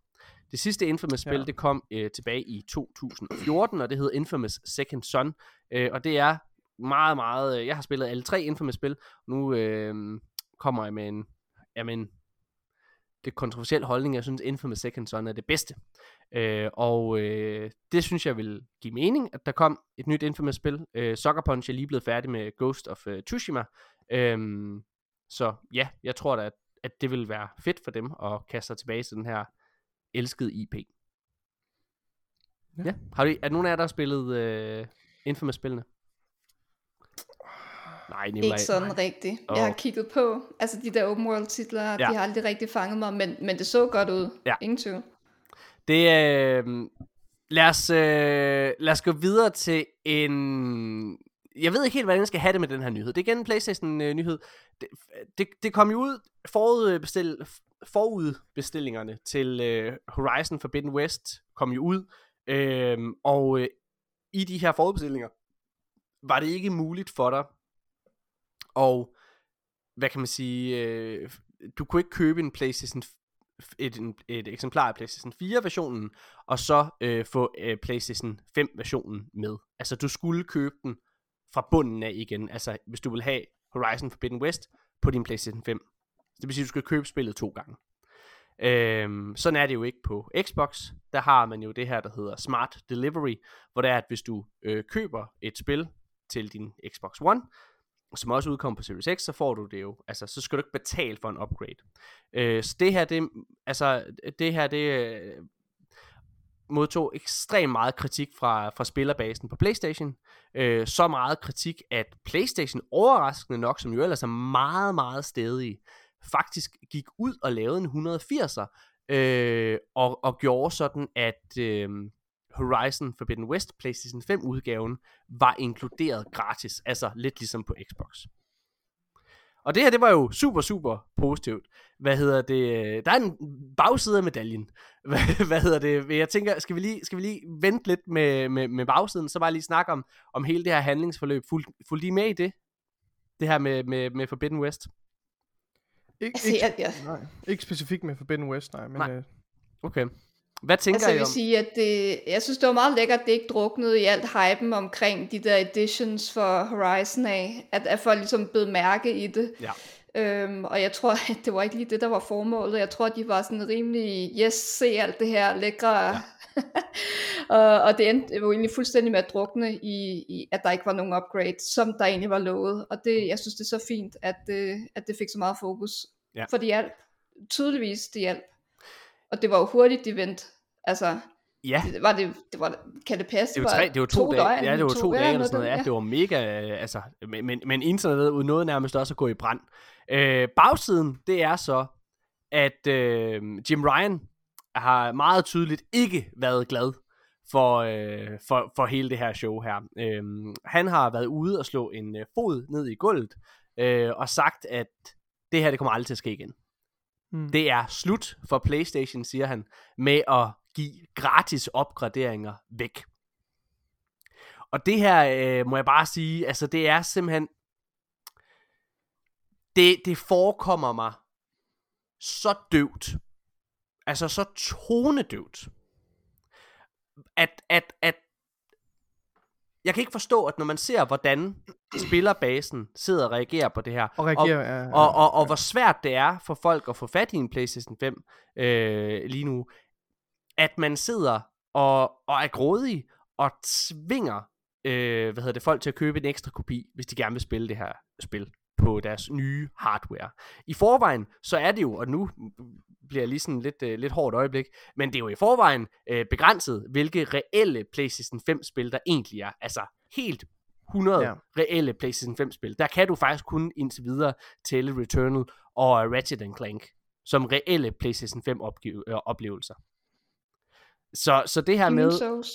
Speaker 1: Det sidste Infamous-spil,
Speaker 2: Ja.
Speaker 1: det kom øh, tilbage i 2014, og det hedder Infamous Second Son. Øh, og det er meget, meget... Øh, jeg har spillet alle tre Infamous-spil. Nu øh, kommer jeg med en... Jamen, det er kontroversiel holdning. Jeg synes, Infamous Second Son er det bedste. Øh, og øh, det synes jeg vil give mening, at der kom et nyt Infamous-spil. Øh, Sucker Punch er lige blevet færdig med Ghost of uh, Tsushima. Øhm, så ja, jeg tror da, at, at det vil være fedt for dem at kaste sig tilbage til den her elskede IP.
Speaker 2: Ja.
Speaker 1: Ja. Har du, er der nogen af jer, der har spillet øh, Infamous-spillene? Nej, Nicolaj.
Speaker 3: Ikke sådan rigtigt. Jeg har kigget på, altså de der open world titler. Ja. de har aldrig rigtig fanget mig, men, men det så godt ud.
Speaker 1: Ja.
Speaker 3: Ingen tvivl.
Speaker 1: Det er... Øh, lad, os, øh, lad os gå videre til en... Jeg ved ikke helt, hvordan jeg skal have det med den her nyhed. Det er igen en Playstation-nyhed. Øh, det, det, det kom jo ud forudbestil, forudbestillingerne til øh, Horizon Forbidden West kom jo ud. Øh, og øh, i de her forudbestillinger var det ikke muligt for dig og hvad kan man sige, øh, du kunne ikke købe en PlayStation et, et eksemplar af PlayStation 4 versionen, og så øh, få øh, PlayStation 5 versionen med. Altså du skulle købe den fra bunden af igen, altså hvis du vil have Horizon Forbidden West på din PlayStation 5. Så det vil sige, at du skal købe spillet to gange. Øhm, sådan er det jo ikke på Xbox. Der har man jo det her, der hedder Smart Delivery, hvor det er, at hvis du øh, køber et spil til din Xbox One, som også udkommer på Series X, så får du det jo, altså så skal du ikke betale for en upgrade. Øh, så det her, det, altså det her, det øh, modtog ekstremt meget kritik fra, fra spillerbasen på Playstation. Øh, så meget kritik, at Playstation overraskende nok, som jo ellers er meget, meget stedige, faktisk gik ud og lavede en 180'er, øh, og, og gjorde sådan, at øh, Horizon Forbidden West PlayStation 5 udgaven var inkluderet gratis, altså lidt ligesom på Xbox. Og det her, det var jo super, super positivt. Hvad hedder det? Der er en bagside af medaljen. Hvad, hvad hedder det? Jeg tænker, skal vi lige, skal vi lige vente lidt med, med, med bagsiden, så bare lige snakke om, om hele det her handlingsforløb. Fuld, fuld lige med i det? Det her med, med, med Forbidden West?
Speaker 2: Ikke,
Speaker 3: Altså,
Speaker 2: ikke,
Speaker 3: jeg, jeg,
Speaker 2: nej, ikke specifikt med Forbidden West, nej. Men,
Speaker 1: Nej.
Speaker 2: Øh,
Speaker 1: Okay. Hvad tænker
Speaker 3: altså, jeg
Speaker 1: I
Speaker 3: vil
Speaker 1: om?
Speaker 3: sige, at det, jeg synes, det var meget lækkert, at det ikke druknede i alt hypen omkring de der editions for Horizon af, at, at folk ligesom blev mærke i det.
Speaker 1: Ja.
Speaker 3: Øhm, og jeg tror, at det var ikke lige det, der var formålet. Jeg tror, de var sådan rimelig, yes, se alt det her lækre. Ja. og, og det endte jo egentlig fuldstændig med at drukne i, i, at der ikke var nogen upgrade, som der egentlig var lovet. Og det, jeg synes, det er så fint, at, øh, at det fik så meget fokus.
Speaker 1: Ja.
Speaker 3: For det hjalp. tydeligvis, det hjalp. Og det var jo hurtigt, de vendte. Altså,
Speaker 1: Ja,
Speaker 3: det var det, det var, kan det passe?
Speaker 1: det var, tre, det var to, dage,
Speaker 3: døgn,
Speaker 1: ja, det var to, dage eller sådan noget, ja,
Speaker 3: ja.
Speaker 1: det var mega, øh, altså, men, men, men internettet nåede nærmest også at gå i brand. Øh, bagsiden, det er så, at øh, Jim Ryan har meget tydeligt ikke været glad for, øh, for, for hele det her show her. Øh, han har været ude og slå en øh, fod ned i gulvet, øh, og sagt, at det her, det kommer aldrig til at ske igen.
Speaker 2: Mm.
Speaker 1: Det er slut for PlayStation, siger han, med at give gratis opgraderinger væk. Og det her, øh, må jeg bare sige, altså det er simpelthen, det, det forekommer mig så døvt, altså så tonedøvt, at, at, at jeg kan ikke forstå, at når man ser, hvordan spillerbasen sidder og reagerer på det her,
Speaker 2: Og reagerer, ja, ja,
Speaker 1: og, og, og
Speaker 2: ja.
Speaker 1: hvor svært det er for folk at få fat i en PlayStation 5 øh, lige nu, at man sidder og, og er grådig og tvinger øh, hvad hedder det, folk til at købe en ekstra kopi, hvis de gerne vil spille det her spil på deres nye hardware. I forvejen, så er det jo, og nu bliver lige sådan lidt, øh, lidt hårdt øjeblik, men det er jo i forvejen øh, begrænset, hvilke reelle PlayStation 5-spil der egentlig er. Altså helt 100 ja. Reelle PlayStation 5-spil. Der kan du faktisk kun indtil videre tælle Returnal og Ratchet Clank som reelle PlayStation 5-oplevelser. Så, så det her med...
Speaker 3: Souls.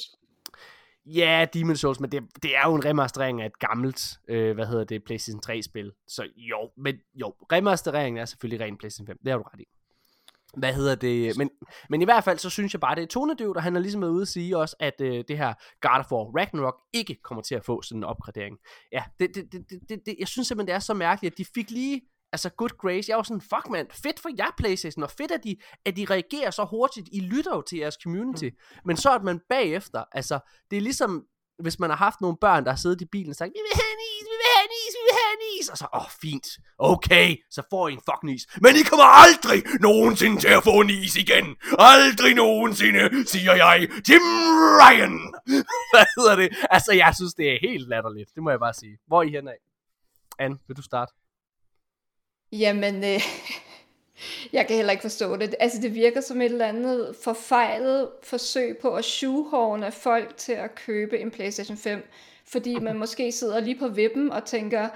Speaker 1: Ja, Demon's Souls, men det, det er jo en remasterering af et gammelt, øh, hvad hedder det, PlayStation 3-spil. Så jo, men jo, remastereringen er selvfølgelig ren PlayStation 5. Det har du ret i. Hvad hedder det? Men, men i hvert fald, så synes jeg bare, det er tonedøvt, og han har ligesom været ude at sige også, at øh, det her God of War Ragnarok ikke kommer til at få sådan en opgradering. Ja, det, det, det, det, det, jeg synes simpelthen, det er så mærkeligt, at de fik lige altså good grace. Jeg var sådan, fuck mand, fedt for jer Playstation, og fedt at de, at de reagerer så hurtigt. I lytter jo til jeres community. Mm. Men så at man bagefter, altså, det er ligesom, hvis man har haft nogle børn, der har siddet i bilen og sagt, vi vil have en is, vi vil have en is, vi vil is. Og så, åh, oh, fint, okay, så får I en fucking is. Men I kommer aldrig nogensinde til at få en is igen. Aldrig nogensinde, siger jeg, Jim Ryan. Hvad hedder det? Altså, jeg synes, det er helt latterligt. Det må jeg bare sige. Hvor er I henne af? Anne, vil du starte?
Speaker 3: Jamen, øh, jeg kan heller ikke forstå det. Altså, det virker som et eller andet forfejlet forsøg på at shoehorne folk til at købe en PlayStation 5, fordi man måske sidder lige på vippen og tænker, "Ah,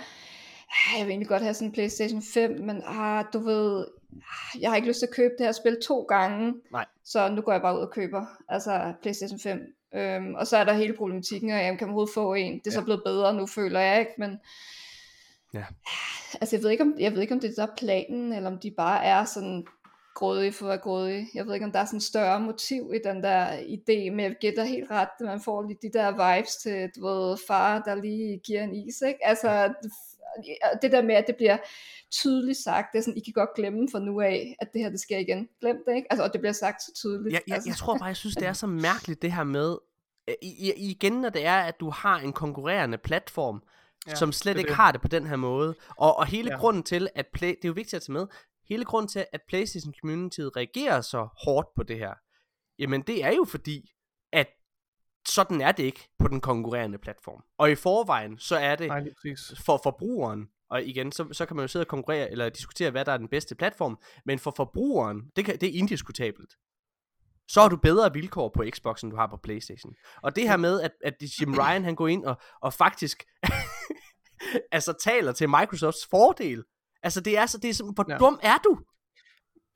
Speaker 3: jeg vil egentlig godt have sådan en PlayStation 5, men ah, du ved, ah, jeg har ikke lyst til at købe det her spil to gange,
Speaker 1: Nej.
Speaker 3: så nu går jeg bare ud og køber altså PlayStation 5. Øhm, og så er der hele problematikken, og jamen, kan man overhovedet få en? Det er så
Speaker 1: Ja.
Speaker 3: blevet bedre nu, føler jeg ikke, men
Speaker 1: Ja.
Speaker 3: Altså, jeg ved, ikke, om, jeg ved ikke, om det er der planen, eller om de bare er sådan grådige for at være grådige. Jeg ved ikke, om der er sådan større motiv i den der idé, men jeg gætter helt ret, at man får lige de der vibes til, du ved, far, der lige giver en is, ikke? Altså, det- det der med, at det bliver tydeligt sagt, det er sådan, I kan godt glemme fra nu af, at det her, det sker igen. Glem det, ikke? Altså, og det bliver sagt så tydeligt.
Speaker 1: Jeg, jeg,
Speaker 3: altså.
Speaker 1: jeg tror bare, jeg synes, det er så mærkeligt, det her med, øh, i, i, igen når det er, at du har en konkurrerende platform, ja, som slet
Speaker 2: det
Speaker 1: ikke
Speaker 2: det.
Speaker 1: har det på den her måde. Og, og hele. Ja. grunden til, at Play, det er jo vigtigt at tage med, hele grunden til, at PlayStation Community reagerer så hårdt på det her, jamen det er jo fordi, at sådan er det ikke på den konkurrerende platform. Og i forvejen, så er det
Speaker 2: Nej,
Speaker 1: for forbrugeren, og igen, så, så kan man jo sidde og konkurrere, eller diskutere, hvad der er den bedste platform, men for forbrugeren, det, kan, det er indiskutabelt. Så har du bedre vilkår på Xbox, end du har på Playstation. Og det her med, at, at Jim Ryan, han går ind og, og faktisk altså taler til Microsofts fordel. Altså det er så, det er så, hvor. Ja. dum er du?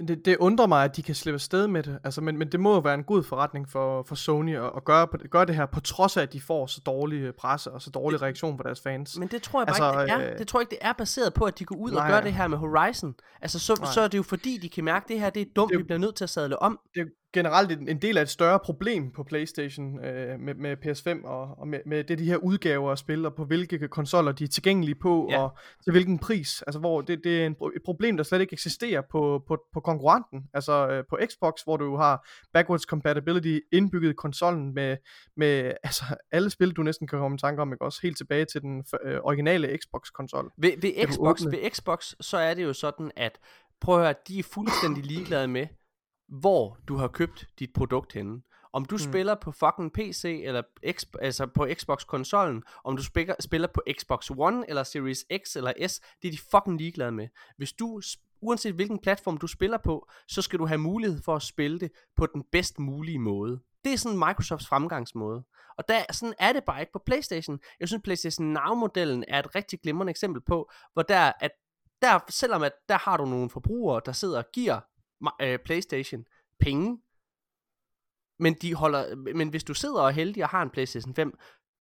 Speaker 2: Det, det undrer mig, at de kan slippe afsted med det. Altså, men, men det må jo være en god forretning for, for Sony at, at gøre, på, gøre det her, på trods af, at de får så dårlig presse og så dårlig reaktion på deres fans.
Speaker 1: Men det tror jeg bare
Speaker 2: Altså,
Speaker 1: ikke, det er.
Speaker 2: øh,
Speaker 1: Det tror jeg ikke, det er baseret på, at de går ud og
Speaker 2: nej.
Speaker 1: gør det her med Horizon. Altså så,
Speaker 2: Nej.
Speaker 1: så er det jo fordi, de kan mærke, at det her det er dumt,
Speaker 2: Det
Speaker 1: vi bliver nødt til at sadle om.
Speaker 2: det generelt en, en del af et større problem på Playstation øh, med, med PS5 og, og med, med det de her udgaver af spil og på hvilke konsoller de er tilgængelige på
Speaker 1: Ja.
Speaker 2: og til hvilken pris. Altså hvor det, det er en, et problem der slet ikke eksisterer på, på, på konkurrenten. Altså øh, på Xbox hvor du har backwards compatibility indbygget i konsollen med, med altså, alle spil du næsten kan komme i tanke om, ikke? også helt tilbage til den øh, originale Xbox konsol.
Speaker 1: Ved, ved, Xbox, ved Xbox, så er det jo sådan, at prøv at høre, de er fuldstændig ligeglade med, hvor du har købt dit produkt henne. Om du mm. spiller på fucking PC, eller X, altså på Xbox-konsollen, om du spiller, spiller på Xbox One, eller Series X, eller S, det er de fucking ligeglade med. Hvis du uanset hvilken platform du spiller på, så skal du have mulighed for at spille det på den bedst mulige måde. Det er sådan Microsofts fremgangsmåde. Og der, sådan er det bare ikke på PlayStation. Jeg synes, PlayStation Now-modellen er et rigtig glimrende eksempel på, hvor der, at der, selvom at der har du nogle forbrugere, der sidder og giver øh, PlayStation penge, men, de holder, men hvis du sidder og er heldig og har en PlayStation 5,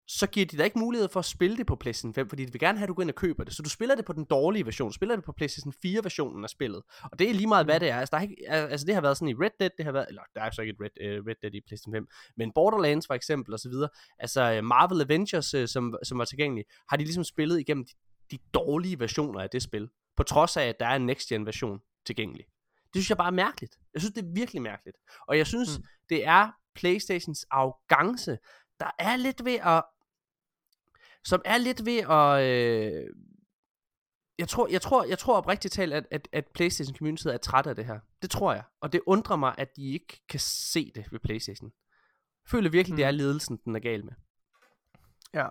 Speaker 1: så giver de dig ikke mulighed for at spille det på PlayStation 5, fordi de vil gerne have, at du går ind og køber det. Så du spiller det på den dårlige version, du spiller det på PlayStation 4-versionen af spillet. Og det er lige meget, hvad det er. Altså, der er ikke, altså det har været sådan i Red Dead, det har været, eller der er så ikke et Red, uh, Red Dead i PlayStation 5, men Borderlands for eksempel, og så videre. Altså Marvel Avengers, uh, som, som var tilgængelige, har de ligesom spillet igennem de, de dårlige versioner af det spil. På trods af, at der er en next-gen version tilgængelig. Det synes jeg bare er mærkeligt. Jeg synes, det er virkelig mærkeligt. Og jeg synes, mm. det er PlayStations arrogance, der er lidt ved at som er lidt ved at... Øh, jeg tror, jeg tror, jeg tror oprigtigt talt, at, at, at PlayStation Community er træt af det her. Det tror jeg. Og det undrer mig, at de ikke kan se det ved PlayStation. Jeg føler virkelig, mm. det er ledelsen, den er gal med.
Speaker 2: Ja,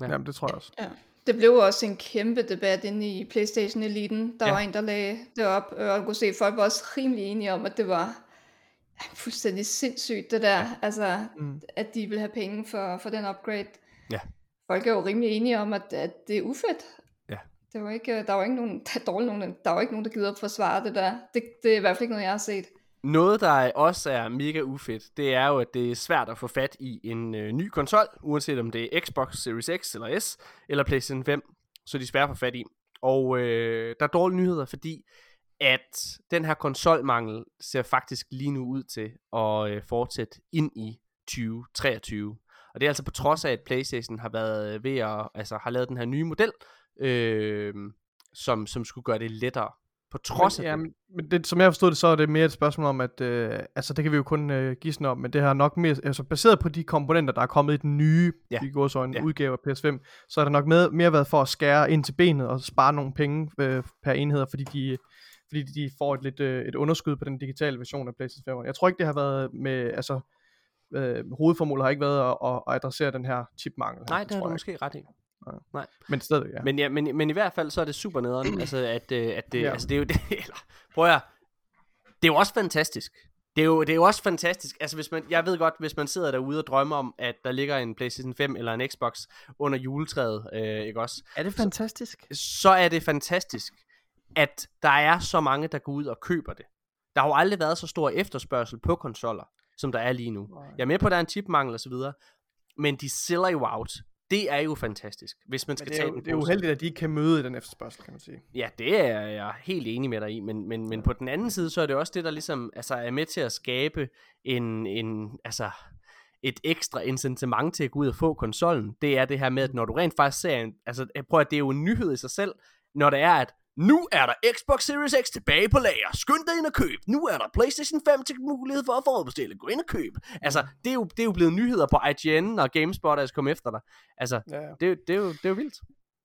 Speaker 2: ja. Jamen, det tror jeg også.
Speaker 3: Ja. Det blev også en kæmpe debat inde i PlayStation Eliten. Der ja. var en, der lagde det op, og jeg kunne se, at folk var også rimelig enige om, at det var fuldstændig sindssygt, det der. Ja. Altså, mm. at de vil have penge for, for den upgrade.
Speaker 1: Ja
Speaker 3: folk er jo rimelig enige om, at, at det er ufedt.
Speaker 1: Ja.
Speaker 3: Det var ikke, der var ikke nogen, der, er nogen, der var ikke nogen, der gider at forsvare det der. Det, det er i hvert fald ikke noget, jeg har set.
Speaker 1: Noget, der også er mega ufedt, det er jo, at det er svært at få fat i en øh, ny konsol, uanset om det er Xbox Series X eller S, eller PlayStation 5, så de er svære at få fat i. Og øh, der er dårlige nyheder, fordi at den her konsolmangel ser faktisk lige nu ud til at øh, fortsætte ind i 2023. Og det er altså på trods af, at PlayStation har været øh, ved at, altså har lavet den her nye model, øh, som, som skulle gøre det lettere. På trods
Speaker 2: men,
Speaker 1: af
Speaker 2: ja, det. Men det, som jeg forstod det, så er det mere et spørgsmål om, at øh, altså det kan vi jo kun øh, gisne om, men det har nok mere, altså baseret på de komponenter, der er kommet i den nye, ja. i går så en ja. udgave af PS5, så har det nok med, mere været for at skære ind til benet og spare nogle penge øh, per enhed, fordi de, fordi de får et lidt øh, et underskud på den digitale version af PlayStation 5. Jeg tror ikke, det har været med, altså øh, hovedformålet har ikke været at, at, adressere den her chipmangel.
Speaker 1: Nej, det har du måske ret i.
Speaker 2: Nej. Nej. Men stadig, ja.
Speaker 1: Men, ja, men, men i hvert fald så er det super nederen, altså at, øh, at det, ja. altså det er jo det, eller, prøv at, det er jo også fantastisk. Det er, jo, det er jo også fantastisk. Altså hvis man, jeg ved godt, hvis man sidder derude og drømmer om, at der ligger en PlayStation 5 eller en Xbox under juletræet, øh, ikke også?
Speaker 2: Er det fantastisk?
Speaker 1: Så, så er det fantastisk, at der er så mange, der går ud og køber det. Der har jo aldrig været så stor efterspørgsel på konsoller som der er lige nu. Nej. Jeg er med på, at der er en chipmangel videre, men de sælger jo out. Det er jo fantastisk, hvis man skal
Speaker 2: det
Speaker 1: tage
Speaker 2: jo, Det er uheldigt, at de ikke kan møde den efterspørgsel, kan man sige.
Speaker 1: Ja, det er jeg helt enig med dig i, men, men, men på den anden side, så er det også det, der ligesom altså, er med til at skabe en, en altså, et ekstra incitament til at gå ud og få konsollen. Det er det her med, at når du rent faktisk ser en, altså prøv at det er jo en nyhed i sig selv, når det er, at nu er der Xbox Series X tilbage på lager. Skynd dig ind og køb. Nu er der PlayStation 5 til mulighed for at forudbestille. Gå ind og køb. Altså, det er jo, det er jo blevet nyheder på IGN og GameSpot, der kommer efter dig. Altså, ja. Det, det, er jo, det er jo vildt.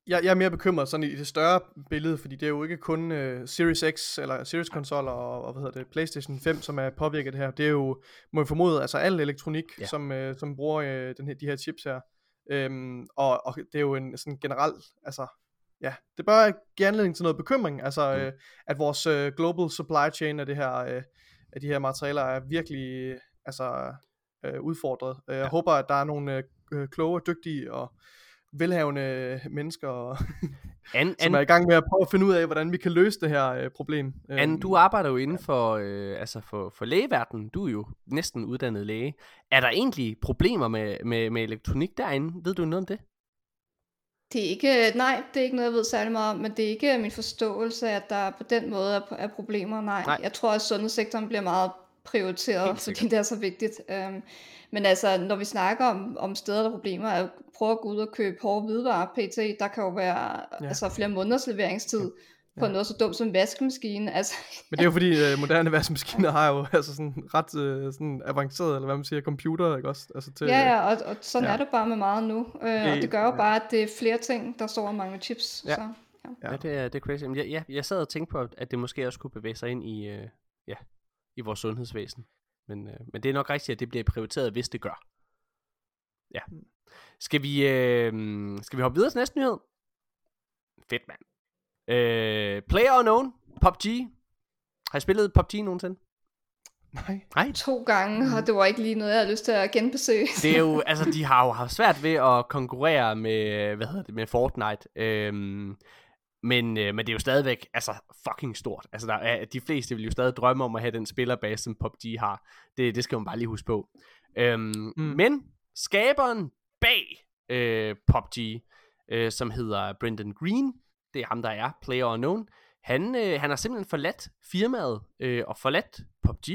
Speaker 2: Jeg, jeg er mere bekymret sådan i det større billede, fordi det er jo ikke kun uh, Series X eller Series konsoller og, og hvad hedder det, PlayStation 5, som er påvirket her. Det er jo, må jeg formode, altså al elektronik, ja. som, uh, som bruger uh, den her, de her chips her. Um, og, og det er jo en sådan generel, altså ja, det bør give anledning til noget bekymring, altså mm. øh, at vores øh, global supply chain af det her, øh, af de her materialer er virkelig altså øh, udfordret. Øh, jeg ja. håber, at der er nogle øh, kloge, dygtige og velhavende mennesker, og, an, som an, er i gang med at prøve at finde ud af, hvordan vi kan løse det her øh, problem.
Speaker 1: An, øhm, du arbejder jo inden for, øh, altså for, for lægeverdenen. Du er jo næsten uddannet læge. Er der egentlig problemer med, med, med elektronik derinde? Ved du noget om det?
Speaker 3: Det er ikke, nej, det er ikke noget, jeg ved særlig meget om, men det er ikke min forståelse, at der på den måde er, er problemer. Nej. nej, jeg tror, at sundhedssektoren bliver meget prioriteret, fordi det er så vigtigt. Um, men altså, når vi snakker om, om steder, der er problemer, at prøve at gå ud og købe hårde hvidevarer, pt., der kan jo være ja. altså, flere måneders leveringstid på ja. noget så dumt som en vaskemaskine. Altså,
Speaker 2: Men det er jo fordi uh, moderne vaskemaskiner har jo altså sådan ret uh, sådan avanceret, eller hvad man siger, computer, ikke også? Altså
Speaker 3: til, ja, ja, og, og sådan ja. er det bare med meget nu. Uh, det, og det gør jo ja. bare, at det er flere ting, der står og mangler chips.
Speaker 1: Ja. Så, ja. ja, det er, det er crazy. Jeg, ja, jeg sad og tænkte på, at det måske også kunne bevæge sig ind i, uh, ja, i vores sundhedsvæsen. Men, uh, men det er nok rigtigt, at det bliver prioriteret, hvis det gør. Ja. Mm. Skal vi, uh, skal vi hoppe videre til næste nyhed? Fedt, mand. Øh, Player Unknown, PUBG, Har I spillet PUBG nogensinde?
Speaker 2: Nej.
Speaker 1: Nej.
Speaker 3: To gange, og det var ikke lige noget, jeg havde lyst til at genbesøge.
Speaker 1: Det er jo, altså de har jo haft svært ved at konkurrere med, hvad hedder det, med Fortnite. Øhm, men, øh, men det er jo stadigvæk altså, fucking stort. Altså, der er, de fleste vil jo stadig drømme om at have den spillerbase, som PUBG har. Det, det skal man bare lige huske på. Øhm, mm. Men skaberen bag øh, PUBG, øh, som hedder Brendan Green, det er ham, der er Player Unknown, han, øh, han har simpelthen forladt firmaet øh, og forladt PUBG.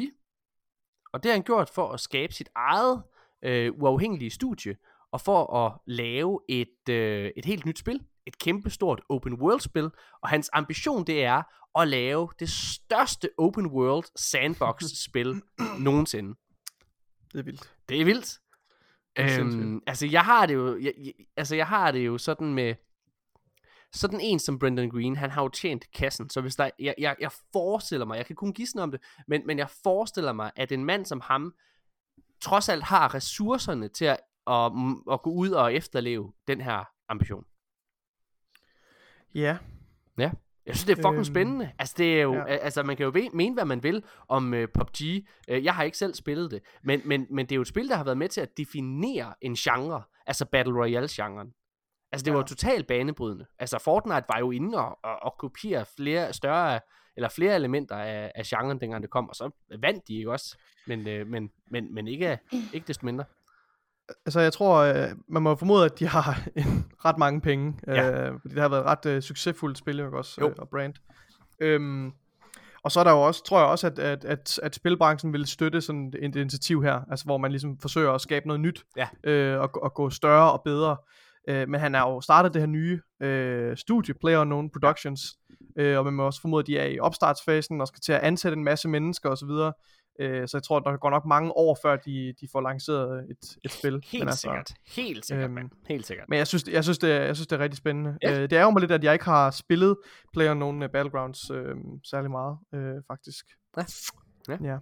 Speaker 1: Og det har han gjort for at skabe sit eget øh, uafhængige studie, og for at lave et, øh, et helt nyt spil. Et kæmpestort open world spil. Og hans ambition det er at lave det største open world sandbox spil nogensinde.
Speaker 2: Det er vildt.
Speaker 1: Det er vildt.
Speaker 2: Det er
Speaker 1: Øhm, altså jeg har det jo jeg, jeg, altså jeg har det jo sådan med sådan en som Brendan Green, han har jo tjent kassen, så hvis der, jeg, jeg, jeg forestiller mig, jeg kan kun gisne om det, men, men jeg forestiller mig, at en mand som ham, trods alt har ressourcerne til at, at, at gå ud og efterleve den her ambition.
Speaker 2: Ja.
Speaker 1: Jeg synes, det er fucking
Speaker 2: Øhm,
Speaker 1: spændende. Altså, det er jo,
Speaker 2: ja.
Speaker 1: ja. altså, man kan jo mene, hvad man vil om uh, PUBG. Uh, jeg har ikke selv spillet det. Men, men, men det er jo et spil, der har været med til at definere en genre. Altså Battle Royale-genren. Altså, det
Speaker 2: Ja.
Speaker 1: var totalt banebrydende. Altså, Fortnite var jo inde og, og, og kopiere flere større, eller flere elementer af, af genren, dengang det kom. Og så vandt de ikke også. Men, øh, men, men, men ikke, ikke desto mindre.
Speaker 2: Altså, jeg tror, øh, man må formode, at de har en, ret mange penge.
Speaker 1: Ja.
Speaker 2: Øh, fordi det har været et ret øh, succesfuldt spil, ikke også?
Speaker 1: Jo.
Speaker 2: Øh, og brand. Øhm, og så er der jo også, tror jeg også, at, at, at, at spilbranchen vil støtte sådan et initiativ her, altså hvor man ligesom forsøger at skabe noget nyt,
Speaker 1: Ja.
Speaker 2: øh, og, og gå større og bedre. Øh, men han har jo startet det her nye øh, studie, PlayerUnknown Productions, øh, og man må også formode, at de er i opstartsfasen og skal til at ansætte en masse mennesker osv., øh, så jeg tror, der går nok mange år, før de, de får lanceret et, et spil.
Speaker 1: Helt
Speaker 2: men
Speaker 1: altså, sikkert. Helt sikkert,
Speaker 2: øhm,
Speaker 1: mand. Helt sikkert.
Speaker 2: Men jeg synes, jeg synes, det, er, jeg synes, det er rigtig spændende.
Speaker 1: Ja.
Speaker 2: Øh, det er jo mig lidt, at jeg ikke har spillet PlayerUnknown uh, Battlegrounds øh, særlig meget, øh, faktisk.
Speaker 1: Ja. Ja.
Speaker 2: ja.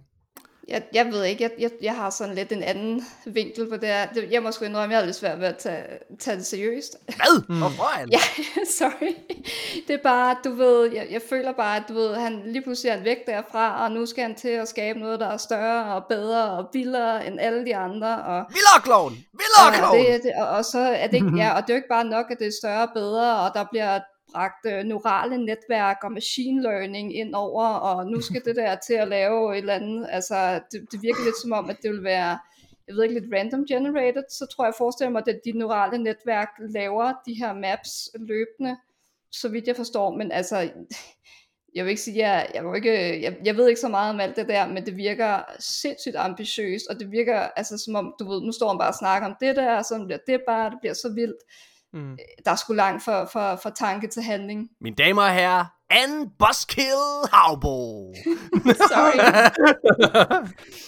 Speaker 3: Jeg, jeg ved ikke, jeg, jeg, jeg har sådan lidt en anden vinkel på det her. Det, jeg må sgu indrømme, jeg har lidt svært ved at tage, tage det seriøst.
Speaker 1: Hvad?
Speaker 2: Mm.
Speaker 1: Hvorfor?
Speaker 3: Ja, sorry. Det er bare, du ved, jeg, jeg føler bare, at du ved, han lige pludselig er han væk derfra, og nu skal han til at skabe noget, der er større og bedre og vildere end alle de andre. Og,
Speaker 1: Vildere klovn! Vildere
Speaker 3: og,
Speaker 1: klovn!
Speaker 3: det, det, og, og så er det ikke, ja, og det er jo ikke bare nok, at det er større og bedre, og der bliver bragt øh, neurale netværk og machine learning ind over, og nu skal det der til at lave et eller andet, altså det, det virker lidt som om, at det vil være, jeg ved ikke, lidt random generated, så tror jeg, jeg forestiller mig, at de neurale netværk laver de her maps løbende, så vidt jeg forstår, men altså, jeg vil ikke sige, jeg, jeg, vil ikke, jeg, jeg ved ikke så meget om alt det der, men det virker sindssygt ambitiøst, og det virker altså som om, du ved, nu står man bare og snakker om det der, og så bliver det bare, det bliver så vildt.
Speaker 2: Mm.
Speaker 3: Der er sgu langt for, for, for tanke til handling.
Speaker 1: Mine damer og herrer, Anne Buskill Havbo.
Speaker 3: Sorry.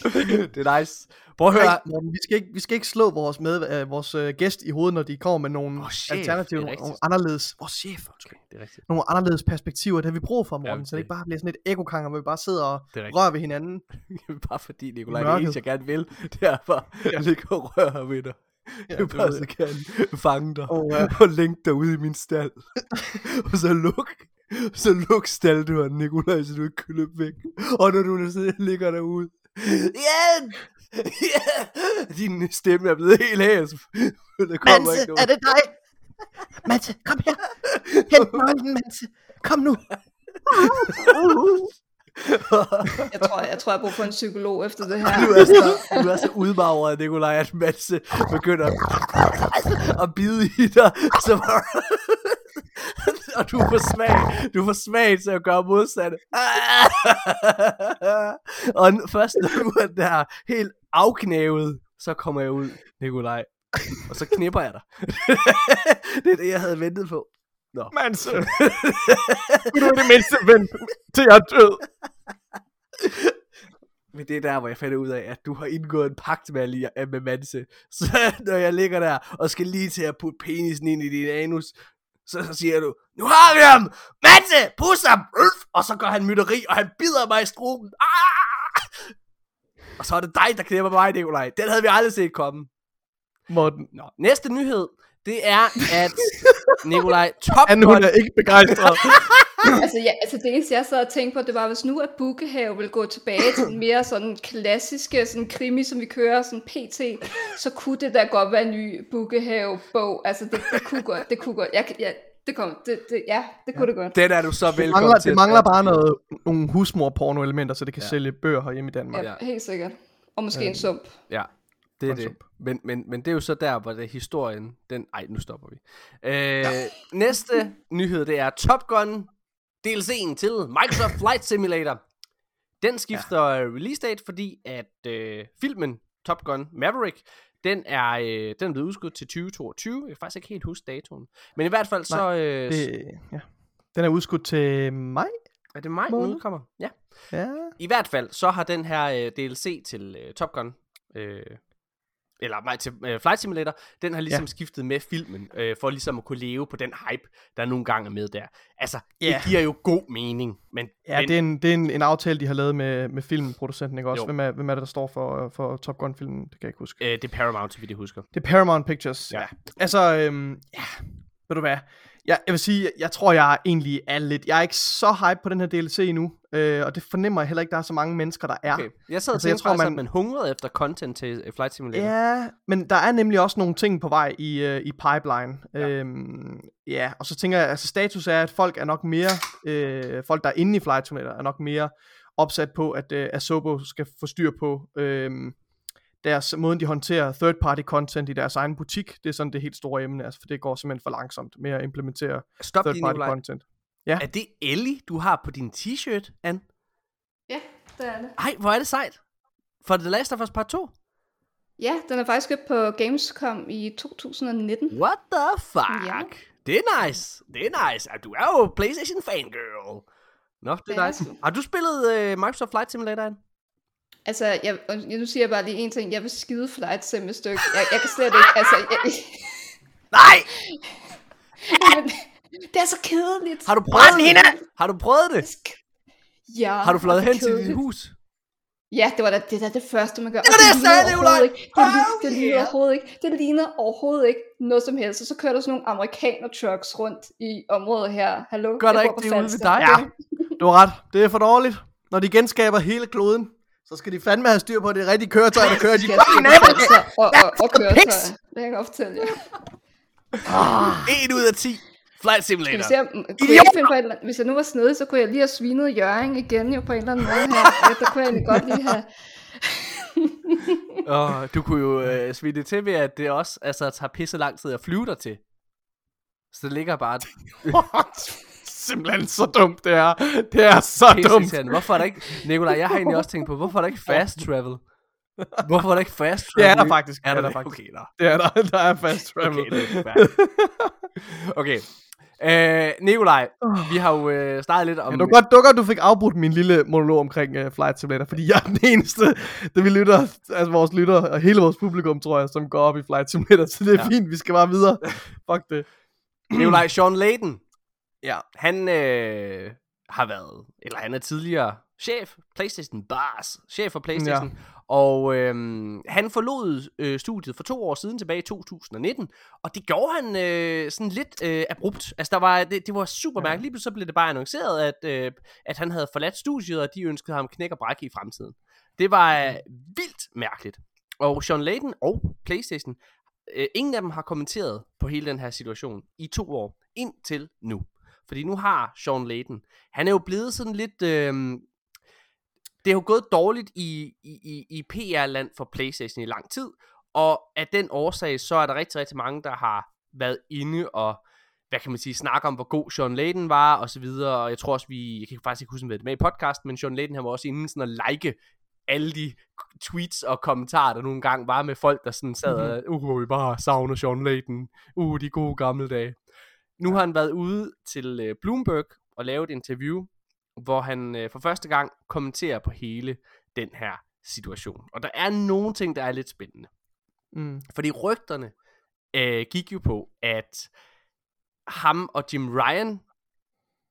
Speaker 1: det er nice. Prøv at høre.
Speaker 2: Nej, Morten, vi skal ikke, vi skal ikke slå vores, med, øh, vores øh, gæst i hovedet, når de kommer med nogle
Speaker 1: Vores chef,
Speaker 2: alternative,
Speaker 1: er
Speaker 2: nogle anderledes, vores chef, undskyld,
Speaker 1: Det er rigtigt.
Speaker 2: nogle anderledes perspektiver, det har vi brug for, Morten,
Speaker 1: Ja,
Speaker 2: så det ikke bare bliver sådan et ekokanger, hvor vi bare sidder og
Speaker 1: er
Speaker 2: rører ved hinanden.
Speaker 1: Bare fordi, Nikolaj, det eneste, jeg gerne vil, det er bare at ligge og røre ved dig.
Speaker 2: Ja,
Speaker 1: Jeg bare så gerne fange dig
Speaker 2: Åh, ja.
Speaker 1: og længe dig ud i min stald. og så luk, så luk stalddøren, Nikolaj, så du ikke kan løbe væk. Og når du så ligger derude! Ja! Din stemme er blevet helt hæs. Der kommer ikke nogen.
Speaker 2: det dig? Manse, kom her. Hent nøglen, Manse. Kom nu.
Speaker 3: Jeg tror, jeg tror, jeg bruger på en psykolog efter det her.
Speaker 1: Du er så, du er så udmagret, Nikolaj, at Mads begynder at bide i dig. Så og du får smag, du får smag til at gøre modsatte. og først når du er der helt afknævet, så kommer jeg ud, Nikolaj. Og så knipper jeg dig. det er det, jeg havde ventet på. Nå.
Speaker 2: Manse. Du er det mindste ven til jeg er død.
Speaker 1: Men det er der, hvor jeg finder ud af, at du har indgået en pagt med, Ali- med Manse. Så når jeg ligger der og skal lige til at putte penisen ind i din anus, så, så siger du, nu har vi ham! Manse, pus ham! Ulf! Og så går han mytteri, og han bider mig i struben. Ah! Og så er det dig, der knæpper mig, Nikolaj. Den havde vi aldrig set komme.
Speaker 2: Morten.
Speaker 1: Nå, næste nyhed, det er, at Nikolaj Top
Speaker 2: Han, hun er ikke begejstret.
Speaker 3: altså, ja, altså det eneste, jeg sad og tænkte på, det var, hvis nu at Bukkehave vil gå tilbage til den mere sådan klassiske sådan krimi, som vi kører sådan pt, så kunne det da godt være en ny Bukkehave-bog. Altså, det, det kunne godt, det kunne godt. Jeg, ja, det kom, det, det, ja, det kunne ja. det godt.
Speaker 1: Den er du så
Speaker 2: Det
Speaker 1: velkommen
Speaker 2: mangler,
Speaker 1: til.
Speaker 2: det mangler bare noget, nogle husmor-porno-elementer, så det kan
Speaker 1: Ja.
Speaker 2: sælge bøger herhjemme i Danmark.
Speaker 3: Ja, helt sikkert. Og måske en sump.
Speaker 1: Ja, det er det. Men, men, men det er jo så der, hvor det historien, den... Ej, nu stopper vi. Øh, ja. Næste nyhed, det er Top Gun DLC'en til Microsoft Flight Simulator. Den skifter ja. release date, fordi at øh, filmen Top Gun Maverick, den er, øh, den er blevet udskudt til 2022. Jeg kan faktisk ikke helt huske datoen. Men i hvert fald så... Øh, det...
Speaker 2: Ja. Den er udskudt til maj.
Speaker 1: Er det maj, den udkommer? Ja.
Speaker 2: Ja.
Speaker 1: I hvert fald, så har den her øh, DLC til øh, Top Gun, øh, eller nej, til øh, Flight Simulator, den har ligesom ja. Skiftet med filmen, øh, for ligesom at kunne leve på den hype, der nogle gange er med der. Altså,
Speaker 2: Ja.
Speaker 1: det giver jo god mening, men,
Speaker 2: Ja,
Speaker 1: men
Speaker 2: det er, en, det er en, en aftale, de har lavet med, med filmproducenten, ikke også?
Speaker 1: Jo.
Speaker 2: Hvem er, hvem er det, der står for, for Top Gun-filmen? Det kan jeg ikke huske.
Speaker 1: øh, det er Paramount, så vidt jeg husker.
Speaker 2: Det er Paramount Pictures.
Speaker 1: Ja.
Speaker 2: Ja. Altså, øhm, ja, ved du hvad? Jeg, jeg vil sige, jeg tror, jeg egentlig er lidt... Jeg er ikke så hype på den her DLC endnu, øh, og det fornemmer jeg heller ikke, der er så mange mennesker, der er.
Speaker 1: Okay. Jeg sad og
Speaker 2: Altså, jeg
Speaker 1: tænkte
Speaker 2: tror,
Speaker 1: man... at
Speaker 2: man-
Speaker 1: man hungrede efter content til øh, Flight Simulator.
Speaker 2: Ja, men der er nemlig også nogle ting på vej i, øh, i pipeline. Ja. Øhm, ja, og så tænker jeg, altså status er, at folk er nok mere, øh, folk der er inde i Flight Simulator, er nok mere opsat på, at øh, Asobo skal få styr på øh, deres måden, de håndterer third party content i deres egen butik. Det er sådan det helt store emne, altså, for det går simpelthen for langsomt med at implementere
Speaker 1: Stop
Speaker 2: third party content.
Speaker 1: Er det Ellie, du har på din t-shirt, Anne?
Speaker 3: Ja, det er det.
Speaker 1: Ej, hvor er det sejt. For The Last of Us Part 2?
Speaker 3: Ja, den er faktisk købt på Gamescom i 2019.
Speaker 1: What the fuck?
Speaker 3: Ja.
Speaker 1: Det er nice. Det er nice. Du er jo PlayStation fangirl. Nå, det er
Speaker 3: er
Speaker 1: nice. Har du spillet øh, Microsoft Flight Simulator? Anne?
Speaker 3: Altså, jeg, og nu siger jeg bare lige en ting. Jeg vil skide flight sim et stykke. Jeg, jeg kan slet ikke, altså... Jeg,
Speaker 1: Nej!
Speaker 3: men, det er så kedeligt.
Speaker 1: Har du prøvet det? Har du prøvet det?
Speaker 3: Ja.
Speaker 1: Har du fløjet hen til dit hus?
Speaker 3: Ja, det var da det, der det første, man gør.
Speaker 1: Det var det, jeg
Speaker 3: ligner
Speaker 1: sagde, Nikolaj!
Speaker 3: overhovedet ikke- Det, det
Speaker 1: Oh,
Speaker 3: ligner
Speaker 1: yeah.
Speaker 3: overhovedet ikke. Det ligner overhovedet ikke noget som helst. Og så kører der sådan nogle amerikaner trucks rundt i området her. Hallo?
Speaker 1: Gør
Speaker 3: jeg
Speaker 1: der ikke det ude ved dig?
Speaker 2: Ja, du har ret. Det er for dårligt. Når de genskaber hele kloden, så skal de fandme have styr på, at det er rigtige køretøj, der kører de fucking
Speaker 3: jeg
Speaker 2: af.
Speaker 3: altså, og, og, og køretøjer.
Speaker 2: pigs?
Speaker 3: Det kan jeg godt fortælle jer.
Speaker 1: 1 ud af 10. Flight
Speaker 3: Skal vi
Speaker 1: Simulator.
Speaker 3: se, om, kunne jeg ikke finde på et, eller andet- hvis jeg nu var snedig, så kunne jeg lige have svinet Jørgen igen jo på en eller anden måde her. Ja, der kunne jeg egentlig godt lige have...
Speaker 1: Oh, du kunne jo øh, svine det til ved, at det også altså, tager pisse lang tid at flyve dig til. Så det ligger bare
Speaker 2: Simpelthen så dumt, det er. Det er så dumt.
Speaker 1: pisseirriterende. Hvorfor er der ikke... Nikolaj, jeg har egentlig også tænkt på, hvorfor er der ikke fast travel? Hvorfor er der ikke fast
Speaker 2: Det
Speaker 1: travel?
Speaker 2: er der faktisk.
Speaker 1: Er der,
Speaker 2: der
Speaker 1: det?
Speaker 2: faktisk.
Speaker 1: Okay, nå.
Speaker 2: Det er der. Der er fast travel.
Speaker 1: Okay, det er. Okay. Øh, Nikolaj, vi har jo øh, startet lidt om...
Speaker 2: Ja, det var godt, det godt, du fik afbrudt min lille monolog omkring uh, Flight Simulator, fordi jeg er den eneste, der vi lytter, altså vores lytter, og hele vores publikum, tror jeg, som går op i Flight Simulator, så det er
Speaker 1: ja.
Speaker 2: fint, vi skal bare videre. Fuck det.
Speaker 1: Nikolaj, Sean Layden,
Speaker 2: Ja.
Speaker 1: han øh, har været, eller han er tidligere chef, PlayStation Bars, chef for PlayStation, ja. og øh, han forlod øh, studiet for to år siden, tilbage i 2019, og det gjorde han øh, sådan lidt øh, abrupt. Altså, der var, det, det var super
Speaker 2: Ja.
Speaker 1: mærkeligt. Lige pludselig så blev det bare annonceret, at, øh, at han havde forladt studiet, og de ønskede ham knæk og bræk i fremtiden. Det var øh, vildt mærkeligt. Og Sean Layden og PlayStation, øh, ingen af dem har kommenteret på hele den her situation i to år, indtil nu. Fordi nu har Sean Layden, han er jo blevet sådan lidt... Øh, det er jo gået dårligt i, i, i, i PR-land for PlayStation i lang tid, og af den årsag, så er der rigtig, rigtig mange, der har været inde og, hvad kan man sige, snakke om, hvor god Sean Layden var, og så videre, og jeg tror også, vi, jeg kan faktisk ikke huske, om det med i podcasten, men Sean Layden, han var også inde sådan at like alle de tweets og kommentarer, der nogle gange var med folk, der sådan sad og, uh, vi bare savner Sean Layden, uh, de gode gamle dage. Nu har han været ude til øh, Bloomberg og lavet et interview, hvor han øh, for første gang kommenterer på hele den her situation. Og der er nogle ting, der er lidt spændende.
Speaker 2: Mm.
Speaker 1: Fordi rygterne øh, gik jo på, at ham og Jim Ryan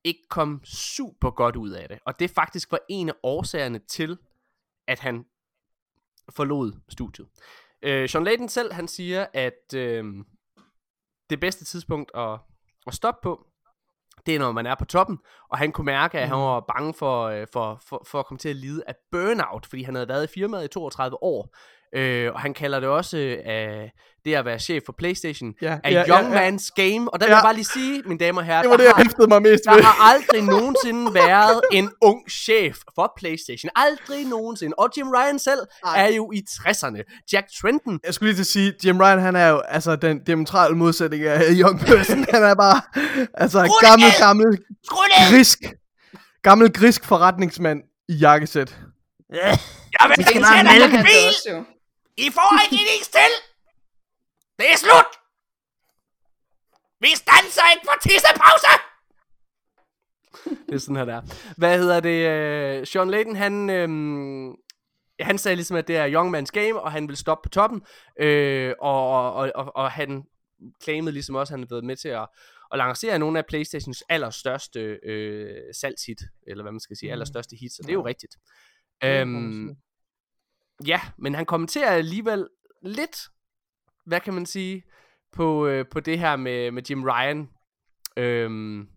Speaker 1: ikke kom super godt ud af det. Og det faktisk var en af årsagerne til, at han forlod studiet. Øh, Sean Layden selv, han siger, at øh, det bedste tidspunkt at, at stoppe på, det er, når man er på toppen, og han kunne mærke, at han
Speaker 2: Mhm.
Speaker 1: var bange for, øh, for, for, for at komme til at lide af burnout, fordi han havde været i firmaet i 32 år. Øh, og han kalder det også øh, det at være chef for Playstation,
Speaker 2: Ja,
Speaker 1: a
Speaker 2: ja,
Speaker 1: young
Speaker 2: ja, ja.
Speaker 1: man's game. Og der vil
Speaker 2: Ja.
Speaker 1: jeg bare lige sige, mine damer og herrer,
Speaker 2: Det var det, jeg
Speaker 1: har,
Speaker 2: mig mest
Speaker 1: der
Speaker 2: ved.
Speaker 1: har aldrig nogensinde været en ung chef for Playstation. Aldrig nogensinde. Og Jim Ryan selv
Speaker 2: Ej.
Speaker 1: er jo i 60'erne. Jack Trenton
Speaker 2: Jeg skulle lige til at sige, Jim Ryan, han er jo altså den diametrale modsætning af Young Person. han er bare altså
Speaker 1: Skru
Speaker 2: gammel,
Speaker 1: ned!
Speaker 2: gammel, grisk, gammel grisk forretningsmand i jakkesæt.
Speaker 1: Jeg vil ikke
Speaker 3: er
Speaker 1: at
Speaker 3: han
Speaker 1: bil! I får ikke en is til! Det er slut! Vi stanser ikke for tissepause! det er sådan her der. Hvad hedder det? øh, Sean Layden, han, øhm, han sagde ligesom, at det er young man's game, og han vil stoppe på toppen. Øh, og, og, og, og han claimede ligesom også, at han havde været med til at, at lancere nogle af Playstations allerstørste øh, salgshit, eller hvad man skal sige,
Speaker 2: Mm.
Speaker 1: allerstørste hits, og det er jo rigtigt. Øhm. Ja, men han kommenterer alligevel lidt, hvad kan man sige, på, øh, på det her med, med Jim Ryan. Øhm,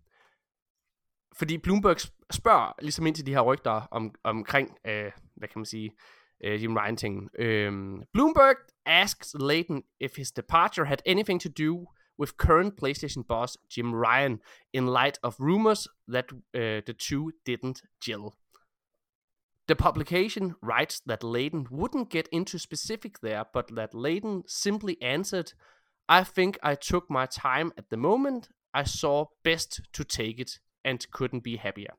Speaker 1: fordi Bloomberg spørger ligesom ind til de her rygter om, omkring, øh, hvad kan man sige, øh, Jim Ryan-tingen. Øhm, Bloomberg asks Layton if his departure had anything to do with current PlayStation boss Jim Ryan in light of rumors that uh, the two didn't gel. The publication writes that Layden wouldn't get into specific there, but that Layden simply answered, I think I took my time at the moment. I saw best to take it and couldn't be happier.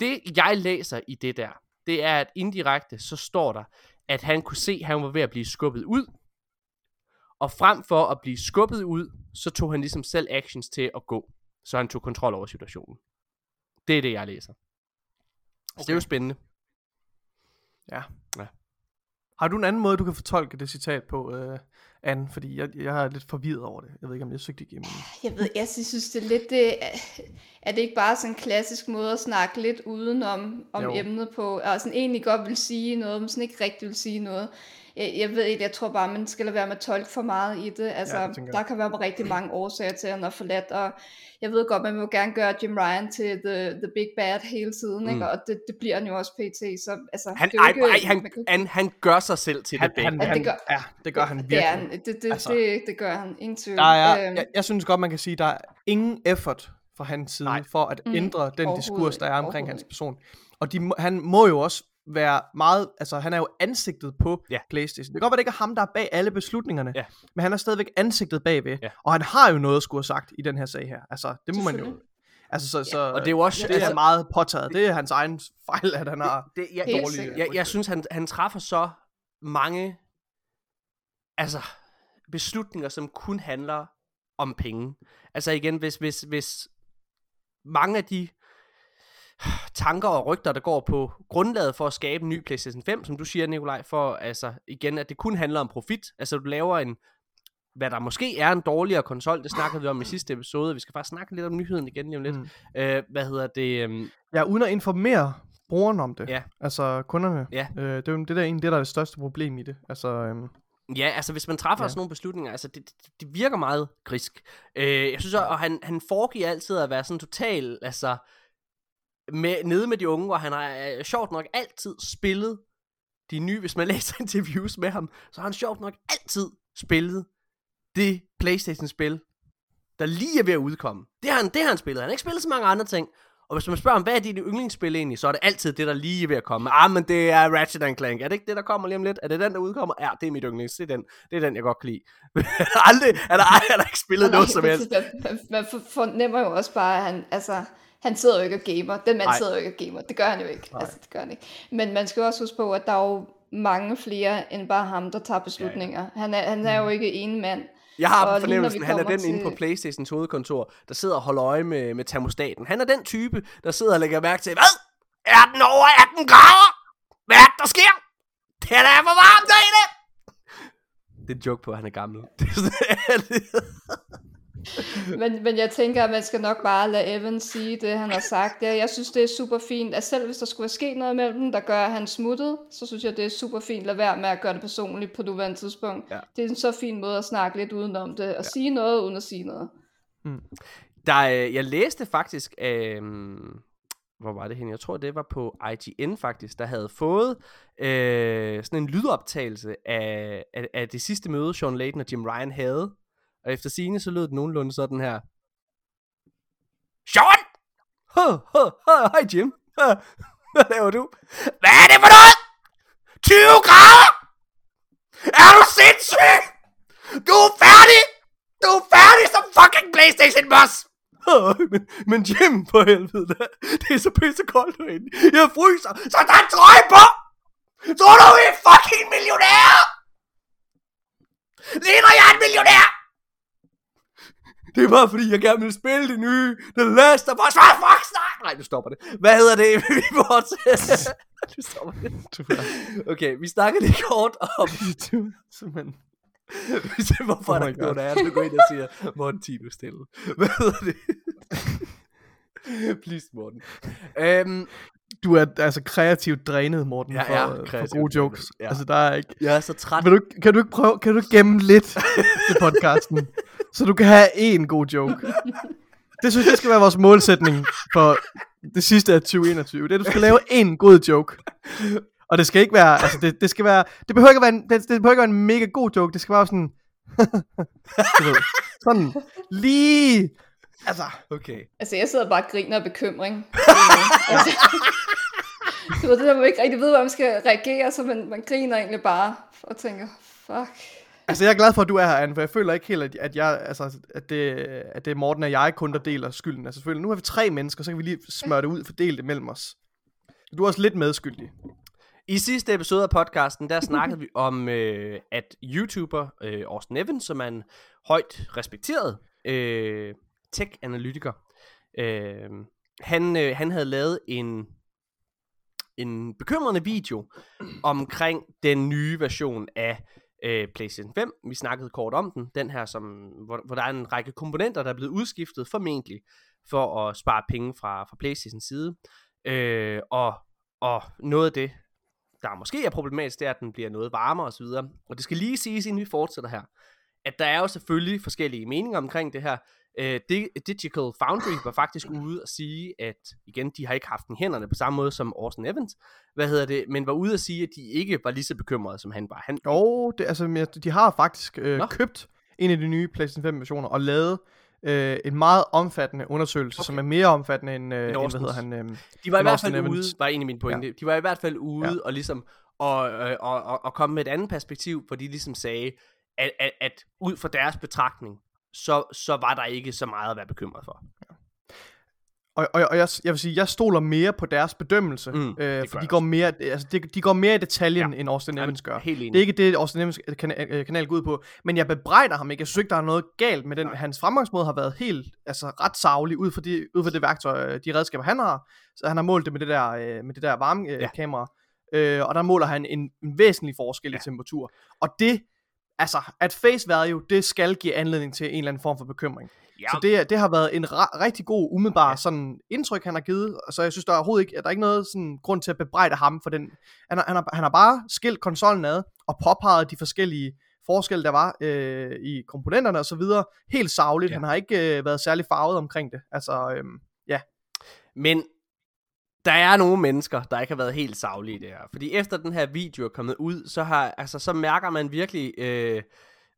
Speaker 1: Det jeg læser i det der, det er at indirekte, så står der, at han kunne se, at han var ved at blive skubbet ud. Og frem for at blive skubbet ud, så tog han ligesom selv actions til at gå. Så han tog kontrol over situationen. Det er det, jeg læser. Så det er jo spændende.
Speaker 2: Ja.
Speaker 1: Ja.
Speaker 2: Har du en anden måde, du kan fortolke det citat på, øh, Anne? Fordi jeg, jeg er lidt forvirret over det. Jeg ved ikke, om jeg søgte igennem.
Speaker 3: Jeg ved, jeg synes, det er lidt, det, er det ikke bare sådan en klassisk måde at snakke lidt udenom om
Speaker 2: Jo.
Speaker 3: emnet på, og sådan egentlig godt vil sige noget, men sådan ikke rigtig vil sige noget. Jeg, jeg ved ikke, jeg tror bare, man skal lade være med at tolke for meget i det. Altså,
Speaker 2: Ja,
Speaker 3: ja,
Speaker 2: det
Speaker 3: der kan være rigtig mange årsager til, at han er forladt, og jeg ved godt, man vil jo gerne gøre Jim Ryan til the, the big bad hele tiden,
Speaker 1: Mm.
Speaker 3: ikke? og det, det bliver han jo også pt. Så, altså,
Speaker 1: Han,
Speaker 3: det er jo
Speaker 1: ej,
Speaker 3: ikke,
Speaker 1: ej, han,
Speaker 3: kan-
Speaker 1: han, han gør sig selv til
Speaker 2: Han,
Speaker 1: det
Speaker 2: han,
Speaker 1: begge.
Speaker 3: Ja,
Speaker 2: han,
Speaker 3: det gør-
Speaker 2: ja, det gør han virkelig.
Speaker 3: det, er, han- det, det,
Speaker 2: Altså.
Speaker 3: det, det gør han, ingen tvivl.
Speaker 2: Der er,
Speaker 3: Øhm,
Speaker 2: jeg, jeg synes godt, man kan sige, der er ingen effort fra hans side
Speaker 1: Nej.
Speaker 2: for at
Speaker 3: Mm,
Speaker 2: ændre den diskurs, der er
Speaker 3: ikke,
Speaker 2: omkring hans
Speaker 3: ikke.
Speaker 2: person. Og de, han må jo også være meget, altså han er jo ansigtet på
Speaker 1: Ja.
Speaker 2: Playstation. Det kan godt være, det ikke er ham, der er bag alle beslutningerne,
Speaker 1: Ja.
Speaker 2: men han er stadigvæk ansigtet bagved,
Speaker 1: Ja.
Speaker 2: og han har jo noget at skulle have sagt i den her sag her. Altså, det må man jo... Altså, så, så
Speaker 1: Og det er jo også...
Speaker 2: det er
Speaker 1: altså,
Speaker 2: meget påtaget. Det er hans egen fejl, at han har...
Speaker 1: det, jeg,
Speaker 3: Helt
Speaker 1: jeg,
Speaker 3: sikkert.
Speaker 1: jeg, jeg synes, han, han træffer så mange altså, beslutninger, som kun handler om penge. Altså igen, hvis, hvis, hvis mange af de tanker og rygter, der går på grundlaget for at skabe en ny PlayStation 5, som du siger, Nikolaj, for altså igen, at det kun handler om profit. Altså du laver en, hvad der måske er en dårligere konsol, det snakkede vi om i sidste episode, vi skal faktisk snakke lidt om nyheden igen lige om lidt.
Speaker 2: Mm.
Speaker 1: Øh, hvad hedder det? øhm,
Speaker 2: Ja, uden at informere brugeren om det.
Speaker 1: Ja.
Speaker 2: Altså kunderne.
Speaker 1: Ja.
Speaker 2: Øh, det er jo det der det, der er det største problem i det. Altså, øhm,
Speaker 1: Ja, altså hvis man træffer
Speaker 2: Ja.
Speaker 1: sådan nogle beslutninger, altså det, det, det virker meget grisk. Øh, jeg synes også, og han, han foregiver altid at være sådan total, altså med, nede med de unge, og han har øh, sjovt nok altid spillet de nye, hvis man læser interviews med ham, så har han sjovt nok altid spillet det Playstation-spil, der lige er ved at udkomme. Det har han, det har han spillet. Han har ikke spillet så mange andre ting. Og hvis man spørger ham, hvad er dit yndlingsspil egentlig, så er det altid det, der lige er ved at komme. Ah, men det er Ratchet and Clank. Er det ikke det, der kommer lige om lidt? Er det den, der udkommer? Ja, det er mit yndlings. Det er den, det er den jeg godt kan lide. Aldrig, han har, han har ikke spillet noget som helst.
Speaker 3: Man, man, man for- fornemmer jo også bare, at han, altså, han sidder jo ikke og gamer. Den mand
Speaker 2: Nej.
Speaker 3: sidder jo ikke og gamer. Det gør han jo ikke. Altså, det gør han ikke. Men man skal jo også huske på, at der er jo mange flere end bare ham, der tager beslutninger. Ja, ja. Han, er, han er jo ikke en mand.
Speaker 1: Jeg har
Speaker 3: Og
Speaker 1: fornemmelsen, han er den inde på
Speaker 3: til-
Speaker 1: Playstations hovedkontor, der sidder og holder øje med, med termostaten. Han er den type, der sidder og lægger mærke til, hvad? Er den over 18 grader? Hvad er det, der sker? Det er for varmt derinde! Det er en joke på, at han er gammel.
Speaker 3: Men, men jeg tænker, at man skal nok bare lade Evan sige det, han har sagt. Ja, jeg synes, det er super fint, at selv hvis der skulle sket noget mellem dem, der gør, at han smuttet, så synes jeg, det er super fint. Lad være med at gøre det personligt på nuværende tidspunkt.
Speaker 1: Ja.
Speaker 3: Det er en så fin måde at snakke lidt udenom det, og ja. sige noget uden at sige noget.
Speaker 1: Der, øh, jeg læste faktisk, øh, hvor var det henne? Jeg tror, det var på IGN faktisk, der havde fået øh, sådan en lydoptagelse af, af, af det sidste møde, Sean Layton og Jim Ryan havde. Og efter sigende, så lød det nogenlunde sådan her. Sean! Huh, huh, huh, hej Jim. Huh, Hvad laver du? Hvad er det for noget? 20 grader? Er du sindssyg? Du er færdig! Du er færdig som fucking Playstation boss! Men, men Jim, for helvede da. Det er så pisse koldt herinde. Jeg fryser, så der er trøje på! Tror du, vi er fucking millionærer? Ligner jeg en millionær? Det er bare fordi, jeg gerne vil spille det nye The Last of Us. Hvad fuck snak? Nej, nu stopper det. Hvad hedder det? Vi fortsætter. Nu stopper det. Okay, vi snakker lige kort om...
Speaker 2: Simpelthen.
Speaker 1: Hvorfor
Speaker 2: Oh
Speaker 1: er der ikke nogen af jer, der går ind og siger, Morten, ti nu stille. Hvad hedder det? Please, Morten. Øhm,
Speaker 2: Du er altså kreativt drænet, Morten, for,
Speaker 1: er
Speaker 2: for
Speaker 1: kreativt
Speaker 2: gode jokes.
Speaker 1: ja.
Speaker 2: Altså, der er ikke...
Speaker 1: jeg er så træt.
Speaker 2: Vil du, kan du ikke prøve, kan du ikke gemme lidt til podcasten, så du kan have én god joke? Det synes jeg skal være vores målsætning for det sidste af 2021. Det er, at du skal lave én god joke. Og det skal ikke være, altså det, det skal være, det behøver ikke være en, det, det behøver ikke være en mega god joke, det skal være sådan, du ved, sådan lige, altså,
Speaker 1: Okay.
Speaker 3: Altså, jeg sidder bare og griner af bekymring. altså, du ved, det der, man ikke rigtig ved, hvordan man skal reagere, så man, man griner egentlig bare og tænker, fuck.
Speaker 2: altså jeg er glad for, at du er her, Anne, for jeg føler ikke helt, at, at, jeg, altså, at, det, at det er Morten og jeg kun, der deler skylden. Altså selvfølgelig, nu er vi tre mennesker, så kan vi lige smøre det ud, fordele det mellem os. Du er også lidt medskyldig.
Speaker 1: I sidste episode af podcasten, der snakkede vi om, øh, at YouTuber øh, Austin Evans, som er en højt respekteret øh, tech-analytiker, øh, han, øh, han havde lavet en, en bekymrende video omkring den nye version af øh, PlayStation 5. Vi snakkede kort om den, den her, som, hvor, hvor der er en række komponenter, der er blevet udskiftet formentlig for at spare penge fra, fra PlayStation side. Øh, og, og noget af det, der måske er problematisk, det er, at den bliver noget varmere osv. Og det skal lige siges, inden vi fortsætter her, at der er jo selvfølgelig forskellige meninger omkring det her. Øh, Di- Digital Foundry var faktisk ude og sige, at igen, de har ikke haft den hænderne på samme måde som Austin Evans, hvad hedder det, men var ude at sige, at de ikke var lige så bekymrede, som han var. Han,
Speaker 2: Jo, det, altså, de har faktisk øh,
Speaker 1: Nå.
Speaker 2: købt en af de nye PlayStation 5 versioner og lavet øh, en meget omfattende undersøgelse, okay. som er mere omfattende end, øh, end hvad hedder han? Øh,
Speaker 1: De var i hvert fald ude,
Speaker 2: Evans.
Speaker 1: var en af mine pointe, ja. de var i hvert fald ude
Speaker 2: Ja.
Speaker 1: og ligesom, og, øh, og, og, og komme med et andet perspektiv, hvor de ligesom sagde, at, at, at ud fra deres betragtning, så, så var der ikke så meget at være bekymret for.
Speaker 2: og, og, og jeg, jeg vil sige, jeg stoler mere på deres bedømmelse,
Speaker 1: Mm,
Speaker 2: øh, for de går, mere, altså, de, de går mere i detaljen, ja. end Austin Evans gør.
Speaker 1: Helt enig.
Speaker 2: Det er ikke det, Austin Evans kanal, øh, kanal går ud på. Men jeg bebrejder ham ikke. Jeg synes ikke, der er noget galt med den.
Speaker 1: Nej.
Speaker 2: Hans fremgangsmåde har været helt, altså ret savlig ud fra, de, ud fra det værktøj, øh, de redskaber, han har. Så han har målt det med det der, øh, med det der varme øh,
Speaker 1: Ja.
Speaker 2: kamera. Øh, og der måler han en, en væsentlig forskel
Speaker 1: Ja.
Speaker 2: i temperatur. Og det, altså, at face value, det skal give anledning til en eller anden form for bekymring.
Speaker 1: ja,
Speaker 2: Så det, det har været en ra- rigtig god, umiddelbar
Speaker 1: Ja.
Speaker 2: ja. sådan indtryk, han har givet. Så jeg synes, der er overhovedet ikke, at der er ikke noget sådan grund til at bebrejde ham for den. Han har, han har, han har bare skilt konsollen ad og påpeget de forskellige forskelle, der var øh, i komponenterne og så videre. Helt savligt.
Speaker 1: Ja.
Speaker 2: Ja. Han har ikke øh, været særlig farvet omkring det. Altså, øhm,
Speaker 1: Men der er nogle mennesker, der ikke har været helt savlige i det her. Fordi efter den her video er kommet ud, så, har, altså, så mærker man virkelig, øh,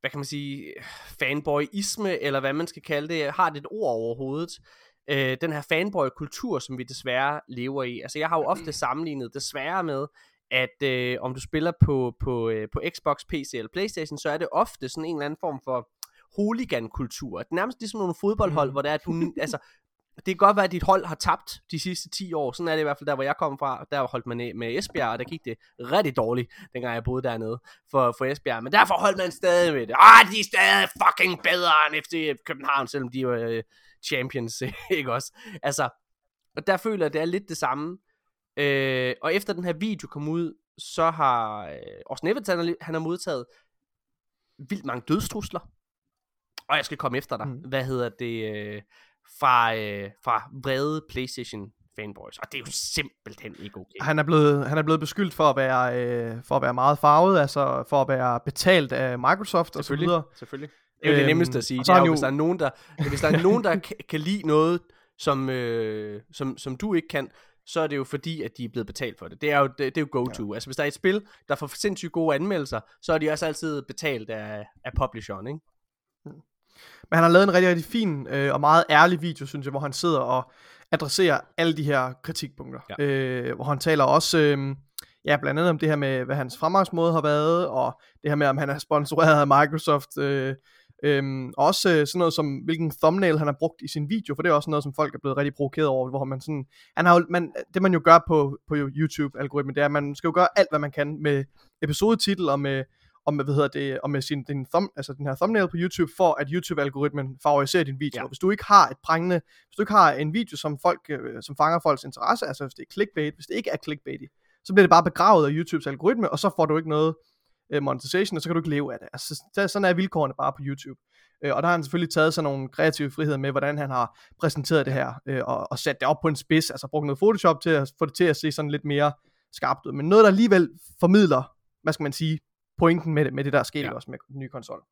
Speaker 1: hvad kan man sige, fanboyisme, eller hvad man skal kalde det, har det et ord over hovedet. Øh, den her fanboy-kultur, som vi desværre lever i. Altså jeg har jo ofte sammenlignet desværre med, at øh, om du spiller på, på, øh, på Xbox, PC eller Playstation, så er det ofte sådan en eller anden form for hooligan-kultur. Det er nærmest ligesom nogle fodboldhold,
Speaker 2: Mhm.
Speaker 1: hvor det er, at du, altså, det kan godt være, at dit hold har tabt de sidste 10 år. Sådan er det i hvert fald der, hvor jeg kom fra. Der holdt man øh, med Esbjerg, og der gik det rigtig dårligt, dengang jeg boede dernede for, for Esbjerg. Men derfor holdt man stadig med det. Ah, de er stadig fucking bedre end FC København, selvom de var øh, champions, ikke også? Altså, og der føler jeg, at det er lidt det samme. Øh, og efter den her video kom ud, så har øh, Austin Evans, han har, han har modtaget vildt mange dødstrusler. Og jeg skal komme efter dig. Mm. Hvad hedder det? Øh, fra, øh, fra vrede PlayStation fanboys. Og det er jo simpelthen ikke okay.
Speaker 2: han, er blevet, han er blevet beskyldt for at være, øh, for at være meget farvet, altså for at være betalt af Microsoft og så videre.
Speaker 1: Selvfølgelig. Det er jo det
Speaker 2: Øhm,
Speaker 1: nemmeste at sige.
Speaker 2: og
Speaker 1: Det
Speaker 2: så
Speaker 1: er jo,
Speaker 2: han
Speaker 1: hvis der er nogen, der, hvis der er nogen, der kan, kan lide noget, som, øh, som, som du ikke kan, så er det jo fordi, at de er blevet betalt for det. Det er jo, det, det er jo go-to. Ja. Altså hvis der er et spil, der får sindssygt gode anmeldelser, så er de også altid betalt af, af publisheren, ikke?
Speaker 2: Men han har lavet en rigtig, rigtig fin øh, og meget ærlig video, synes jeg, hvor han sidder og adresserer alle de her kritikpunkter.
Speaker 1: Ja.
Speaker 2: Øh, hvor han taler også, øh, ja, blandt andet om det her med, hvad hans fremgangsmåde har været, og det her med, om han er sponsoreret af Microsoft, øh, Øhm, og også øh, sådan noget som, hvilken thumbnail han har brugt i sin video, for det er også noget, som folk er blevet rigtig provokeret over, hvor man sådan, han har jo, man, det man jo gør på, på YouTube-algoritmen, det er, at man skal jo gøre alt, hvad man kan med episodetitel og med, og med, hvad hedder det, og med sin, din thumb, altså den her thumbnail på YouTube, for at YouTube-algoritmen favoriserer din video.
Speaker 1: Ja.
Speaker 2: Hvis du ikke har et prangende, hvis du ikke har en video, som, folk, øh, som fanger folks interesse, altså hvis det er clickbait, hvis det ikke er clickbait, så bliver det bare begravet af YouTubes algoritme, og så får du ikke noget øh, monetization, og så kan du ikke leve af det. Altså, så- sådan er vilkårene bare på YouTube. Øh, og der har han selvfølgelig taget sådan nogle kreative friheder med, hvordan han har præsenteret det her, øh, og, og sat det op på en spids, altså brugt noget Photoshop til at få det til at se sådan lidt mere skarpt ud. Men noget, der alligevel formidler, hvad skal man sige, pointen med det, med det der skete
Speaker 1: Ja.
Speaker 2: også med den nye konsol.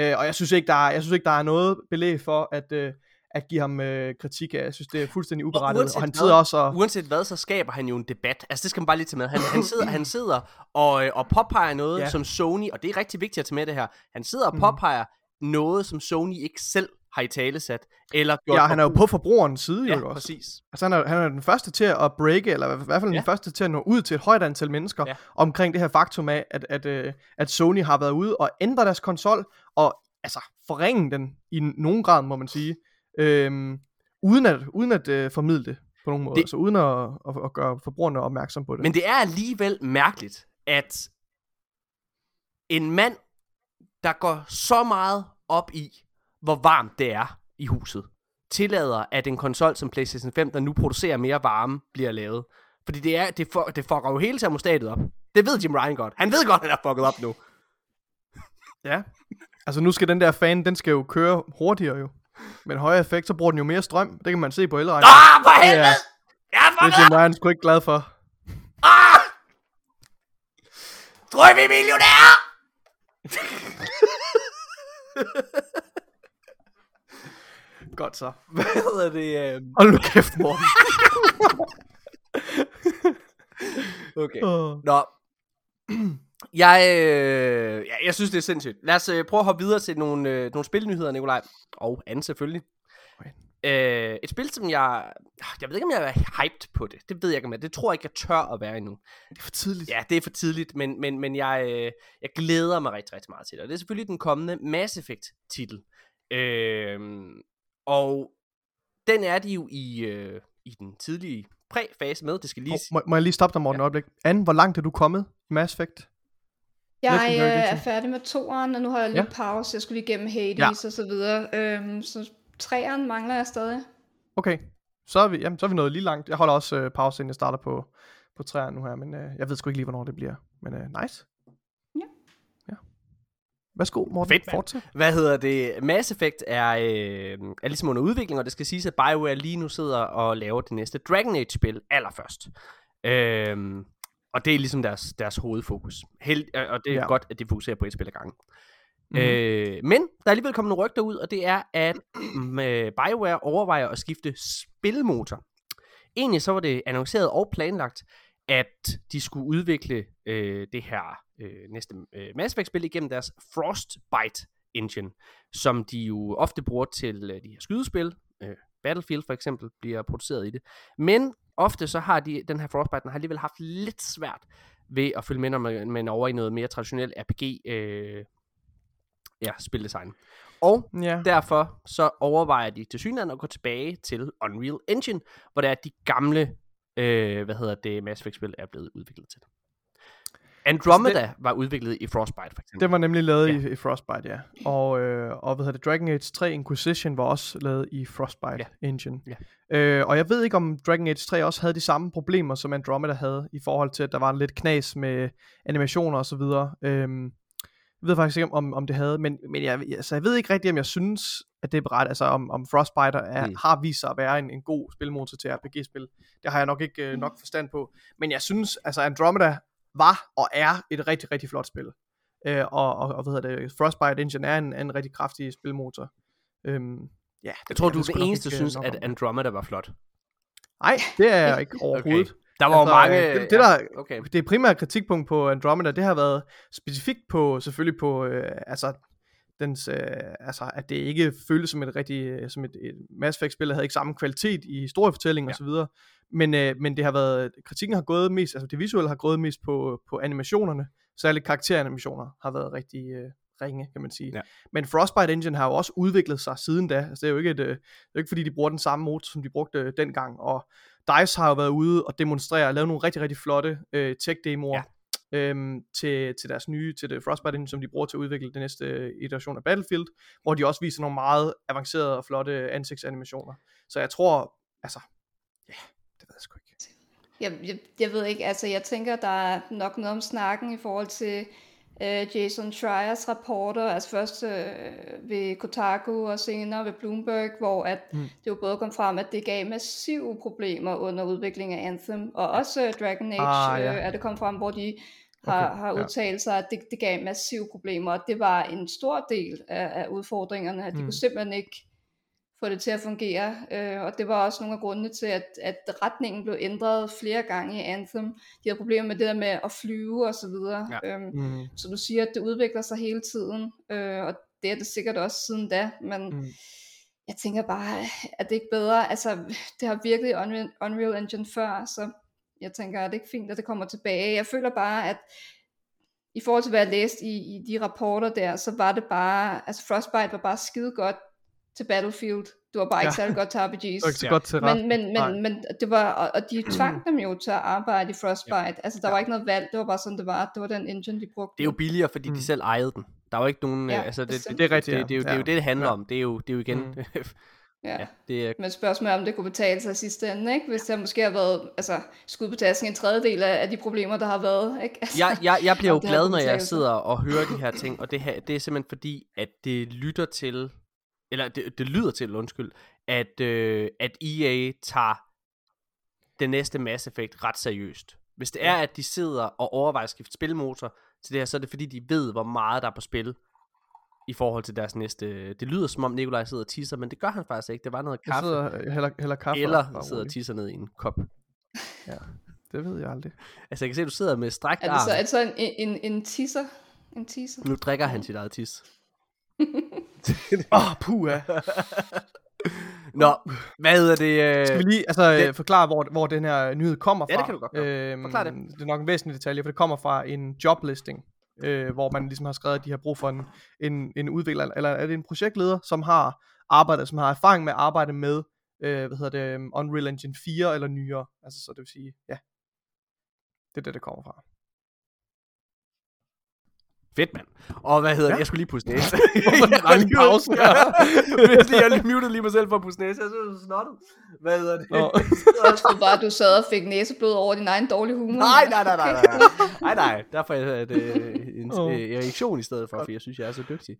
Speaker 2: Øh, og jeg synes ikke, der er, jeg synes ikke, der er noget belæg for, at, øh, at give ham øh, kritik af. Jeg synes, det er fuldstændig uberettiget. Og,
Speaker 1: uanset
Speaker 2: og han
Speaker 1: hvad-
Speaker 2: sidder også og...
Speaker 1: Uanset hvad, så skaber han jo en debat. Altså det skal man bare lige tage med. Han, han, sidder, han sidder og, øh, og påpeger noget, ja. Som Sony, og det er rigtig vigtigt at tage med det her, han sidder og
Speaker 2: Mhm.
Speaker 1: påpeger noget, som Sony ikke selv har i tale sat, eller gjort
Speaker 2: Ja, han er jo på forbrugerens side, jo
Speaker 1: Ja,
Speaker 2: ikke også.
Speaker 1: præcis.
Speaker 2: Altså, han er, han er den første til at breake, eller i hvert fald
Speaker 1: Ja.
Speaker 2: den første til at nå ud til et højt antal mennesker,
Speaker 1: Ja.
Speaker 2: omkring det her faktum af, at, at, øh, at Sony har været ude og ændre deres konsol, og altså forringe den i nogen grad, må man sige, øhm, uden at, uden at øh, formidle det på nogen måde,
Speaker 1: Det-
Speaker 2: altså uden at, at, at gøre forbrugerne opmærksom på det.
Speaker 1: Men det er alligevel mærkeligt, at en mand, der går så meget op i, hvor varmt det er i huset, tillader, at en konsol som PlayStation 5, der nu producerer mere varme, bliver lavet. Fordi det, er, det, for, det fucker jo hele termostatet op. Det ved Jim Ryan godt. Han ved godt, at han er fucket op nu.
Speaker 2: Ja. Altså nu skal den der fan, den skal jo køre hurtigere jo. Med en højere effekt, så bruger den jo mere strøm. Det kan man se på elregningen.
Speaker 1: Ah, for helvede! Jeg er
Speaker 2: Det er Jim! Ryan sgu ikke glad for.
Speaker 1: Ah! Tror I, vi er millionærer?
Speaker 2: Godt så.
Speaker 1: Hvad hedder det? øhm?
Speaker 2: Hold nu kæft, Morten.
Speaker 1: Okay.
Speaker 2: Åh.
Speaker 1: Nå. Jeg, øh, ja, jeg synes, det er sindssygt. Lad os øh, prøve at hoppe videre til nogle, øh, nogle spilnyheder, Nikolaj. Og Anne selvfølgelig.
Speaker 2: Okay.
Speaker 1: Øh, et spil, som jeg... Jeg ved ikke, om jeg er hyped på det. Det ved jeg ikke, om jeg... Det tror jeg ikke, jeg tør at være endnu.
Speaker 2: Det er for tidligt.
Speaker 1: Ja, det er for tidligt, men, men, men jeg, øh, jeg glæder mig rigtig, rigtig meget til det. Og det er selvfølgelig den kommende Mass Effect-titel. Øh, og den er de jo i, øh, i den tidlige præfase med. Det skal lige...
Speaker 2: Oh, må, må jeg lige stoppe dig, Morten, ja. øjeblik? Anne, hvor langt er du kommet i Mass Effect?
Speaker 3: Jeg øh, er færdig med toeren, og nu har jeg lidt
Speaker 2: Ja.
Speaker 3: pause. Jeg skulle lige igennem Hades
Speaker 2: Ja.
Speaker 3: ja. og så videre. Øhm, så treeren mangler jeg stadig.
Speaker 2: Okay, så er vi, jamen, så er vi nået lige langt. Jeg holder også øh, pause, inden jeg starter på, på træerne nu her, men øh, jeg ved sgu ikke lige, hvornår det bliver. Men øh, nice. Værsgo, Morten.
Speaker 1: Fedt.
Speaker 2: Fortsæt.
Speaker 1: Hvad hedder det? Mass Effect er, øh, er ligesom under udvikling, og det skal siges, at BioWare lige nu sidder og laver det næste Dragon Age-spil allerførst. Øh, og det er ligesom deres, deres hovedfokus. Held, øh, og det er ja. Godt, at de fokuserer på et spil ad gangen.
Speaker 2: Mhm.
Speaker 1: Øh, men der er alligevel kommet nogle rygter ud, og det er, at øh, BioWare overvejer at skifte spilmotor. Egentlig så var det annonceret og planlagt, at de skulle udvikle øh, det her øh, næste øh, Mass Effect-spil igennem deres Frostbite engine, som de jo ofte bruger til øh, de her skydespil. Øh, Battlefield for eksempel bliver produceret i det. Men ofte så har de, den her Frostbite, den har alligevel haft lidt svært ved at følge med, når man, man er over i noget mere traditionelt RPG øh, ja, spildesign. Og
Speaker 2: Ja.
Speaker 1: derfor så overvejer de til synligheden at gå tilbage til Unreal Engine, hvor det er de gamle, øh, hvad hedder det, Mass Effect-spil er blevet udviklet til. Andromeda det, var udviklet i Frostbite, for eksempel.
Speaker 2: Det var nemlig lavet
Speaker 1: Ja.
Speaker 2: i, i Frostbite, ja. Og, øh, og hvad hedder det, Dragon Age 3 Inquisition var også lavet i Frostbite
Speaker 1: Ja.
Speaker 2: Engine.
Speaker 1: Ja.
Speaker 2: Øh, og jeg ved ikke, om Dragon Age 3 også havde de samme problemer, som Andromeda havde, i forhold til, at der var lidt knas med animationer og så videre. Øhm, jeg ved faktisk ikke, om, om det havde, men, men jeg, altså, jeg ved ikke rigtigt, om jeg synes, at det er berettet, altså om, om Frostbite er,
Speaker 1: Mm.
Speaker 2: mm. har vist sig at være en, en god spilmotor til RPG-spil. Det har jeg nok ikke øh, nok forstand på. Men jeg synes, altså Andromeda var og er et rigtig, rigtig flot spil. øh, og, og, og hvad hedder det, Frostbite Engine er en, en rigtig kraftig spilmotor. Øhm, ja,
Speaker 1: Jeg tror,
Speaker 2: det
Speaker 1: du er den eneste,
Speaker 2: ikke, øh,
Speaker 1: synes, at
Speaker 2: om.
Speaker 1: Andromeda var flot.
Speaker 2: Nej, det er jeg ikke overhovedet.
Speaker 1: Der var jo
Speaker 2: Altså,
Speaker 1: mange...
Speaker 2: det- det der-
Speaker 1: Okay.
Speaker 2: Det primære kritikpunkt på Andromeda, det har været specifikt på, selvfølgelig på, øh, altså, dens, øh, altså, at det ikke føltes som et rigtig, øh, som et, et Mass Effect spil, der havde ikke samme kvalitet i historiefortælling
Speaker 1: Ja.
Speaker 2: og så videre. Men, øh, men det har været, kritikken har gået mest, altså det visuelle har gået mest på, på animationerne, særligt karakteranimationer har været rigtig øh, ringe, kan man sige.
Speaker 1: Ja.
Speaker 2: Men Frostbite Engine har jo også udviklet sig siden da, altså det er jo ikke, et, øh, det er jo ikke fordi, de bruger den samme motor, som de brugte øh, dengang, og DICE har jo været ude og demonstrere og lave nogle rigtig, rigtig flotte øh, tech-demoer
Speaker 1: Ja.
Speaker 2: Øhm, til, til deres nye, til det Frostbite som de bruger til at udvikle den næste øh, iteration af Battlefield, hvor de også viser nogle meget avancerede og flotte ansigtsanimationer. Så jeg tror, altså, ja, det ved jeg sgu ikke.
Speaker 3: Jeg, jeg, jeg ved ikke, altså jeg tænker, der er nok noget om snakken i forhold til øh, Jason Schreiers rapporter, altså først øh, ved Kotaku og senere ved Bloomberg, hvor at
Speaker 2: Mm.
Speaker 3: det jo både kom frem, at det gav massive problemer under udvikling af Anthem, og også øh, Dragon Age
Speaker 2: Ah, ja.
Speaker 3: øh, er det kom frem, hvor de har,
Speaker 2: Okay,
Speaker 3: har udtalt sig, at det, det gav massive problemer, og det var en stor del af, af udfordringerne, at de
Speaker 2: Mm.
Speaker 3: kunne simpelthen ikke få det til at fungere, øh, og det var også nogle af grundene til, at, at retningen blev ændret flere gange i Anthem. De havde problemer med det der med at flyve og så videre.
Speaker 1: Ja.
Speaker 3: Øhm,
Speaker 2: Mm.
Speaker 3: så du siger, at det udvikler sig hele tiden, øh, og det er det sikkert også siden da, men
Speaker 2: mm.
Speaker 3: jeg tænker bare, at det ikke bedre, altså det har virkelig Unreal, Unreal Engine før, så jeg tænker, at det ikke fint, at det kommer tilbage. Jeg føler bare, at i forhold til, hvad jeg læste i, i de rapporter der, så var det bare, altså Frostbite var bare skide godt til Battlefield. Det var bare ikke
Speaker 2: Ja.
Speaker 3: særlig godt til RPG's.
Speaker 2: Det var ikke så
Speaker 1: Ja.
Speaker 2: godt til ret.
Speaker 3: Men, men, men, men det var, og, og de tvang dem jo til at arbejde i Frostbite. Ja. Altså, der
Speaker 2: Ja.
Speaker 3: var ikke noget valg, det var bare sådan, det var. Det var den engine, de brugte.
Speaker 1: Det er jo billigere, fordi
Speaker 2: Mm.
Speaker 1: de selv ejede den. Der er jo ikke nogen...
Speaker 3: Ja,
Speaker 1: øh, altså, det, det, det,
Speaker 2: Det er rigtigt,
Speaker 1: det, det, er jo,
Speaker 2: ja.
Speaker 1: det er jo det, det handler
Speaker 2: Ja.
Speaker 1: om. Det er jo, det er jo igen...
Speaker 2: Mm.
Speaker 3: ja.
Speaker 1: ja, det er...
Speaker 3: Men spørgsmålet er, om det kunne betale sig i sidste ende, ikke? Hvis der måske har været altså, skud på tasken en tredjedel af, de problemer, der har været. Ikke? Altså,
Speaker 1: jeg, jeg, jeg bliver jo glad, når jeg sidder og hører de her ting, og det, her, det er simpelthen fordi, at det lytter til, eller det, det lyder til, undskyld, at, øh, at EA tager det næste Mass Effect ret seriøst. Hvis det er, at de sidder og overvejer at skifte spilmotor til det her, så er det fordi, de ved, hvor meget der er på spil i forhold til deres næste... Det lyder som om Nikolaj sidder og tisser, men det gør han faktisk ikke. Det var noget
Speaker 2: Jeg
Speaker 1: kaffe.
Speaker 2: sidder jeg hælder, hælder kaffe.
Speaker 1: eller
Speaker 2: bare
Speaker 1: sidder og tisser ned i en kop.
Speaker 2: Det ved jeg aldrig.
Speaker 1: Altså, jeg kan se, at du sidder med strækt
Speaker 3: er det så, er
Speaker 1: arm.
Speaker 3: det så en, en, en teaser? En teaser?
Speaker 1: Nu drikker han sit eget tis.
Speaker 2: Åh, oh, puha.
Speaker 1: Nå, hvad hedder det? Øh...
Speaker 2: Skal vi lige altså,
Speaker 1: det-
Speaker 2: det... forklare, hvor, hvor den her nyhed kommer fra?
Speaker 1: Ja, det kan du godt gøre.
Speaker 2: Øhm,
Speaker 1: Forklar det.
Speaker 2: Det er nok en væsentlig detalje, for det kommer fra en joblisting, øh, hvor man ligesom har skrevet, at de har brug for en, en, en udvikler, eller er det en projektleder, som har arbejdet, som har erfaring med at arbejde med, øh, hvad hedder det, Unreal Engine 4 eller nyere. Altså, så det vil sige, ja. Det er det, det kommer fra.
Speaker 1: Fedt, mand. Og hvad hedder ja.
Speaker 2: Ja.
Speaker 1: det? Jeg skulle lige pusse næse.
Speaker 2: Hvorfor lange pause her?
Speaker 1: jeg lige mutede lige mig selv for at pusse næse. Jeg synes, det er snottet. Hvad hedder det?
Speaker 2: Nå.
Speaker 3: Jeg troede bare, at du sad og fik næseblod over din egen dårlige humor.
Speaker 1: Nej, nej, nej, nej, nej. Nej, nej. Derfor er det en øh, erektion i stedet for, for jeg synes, jeg er så dygtig.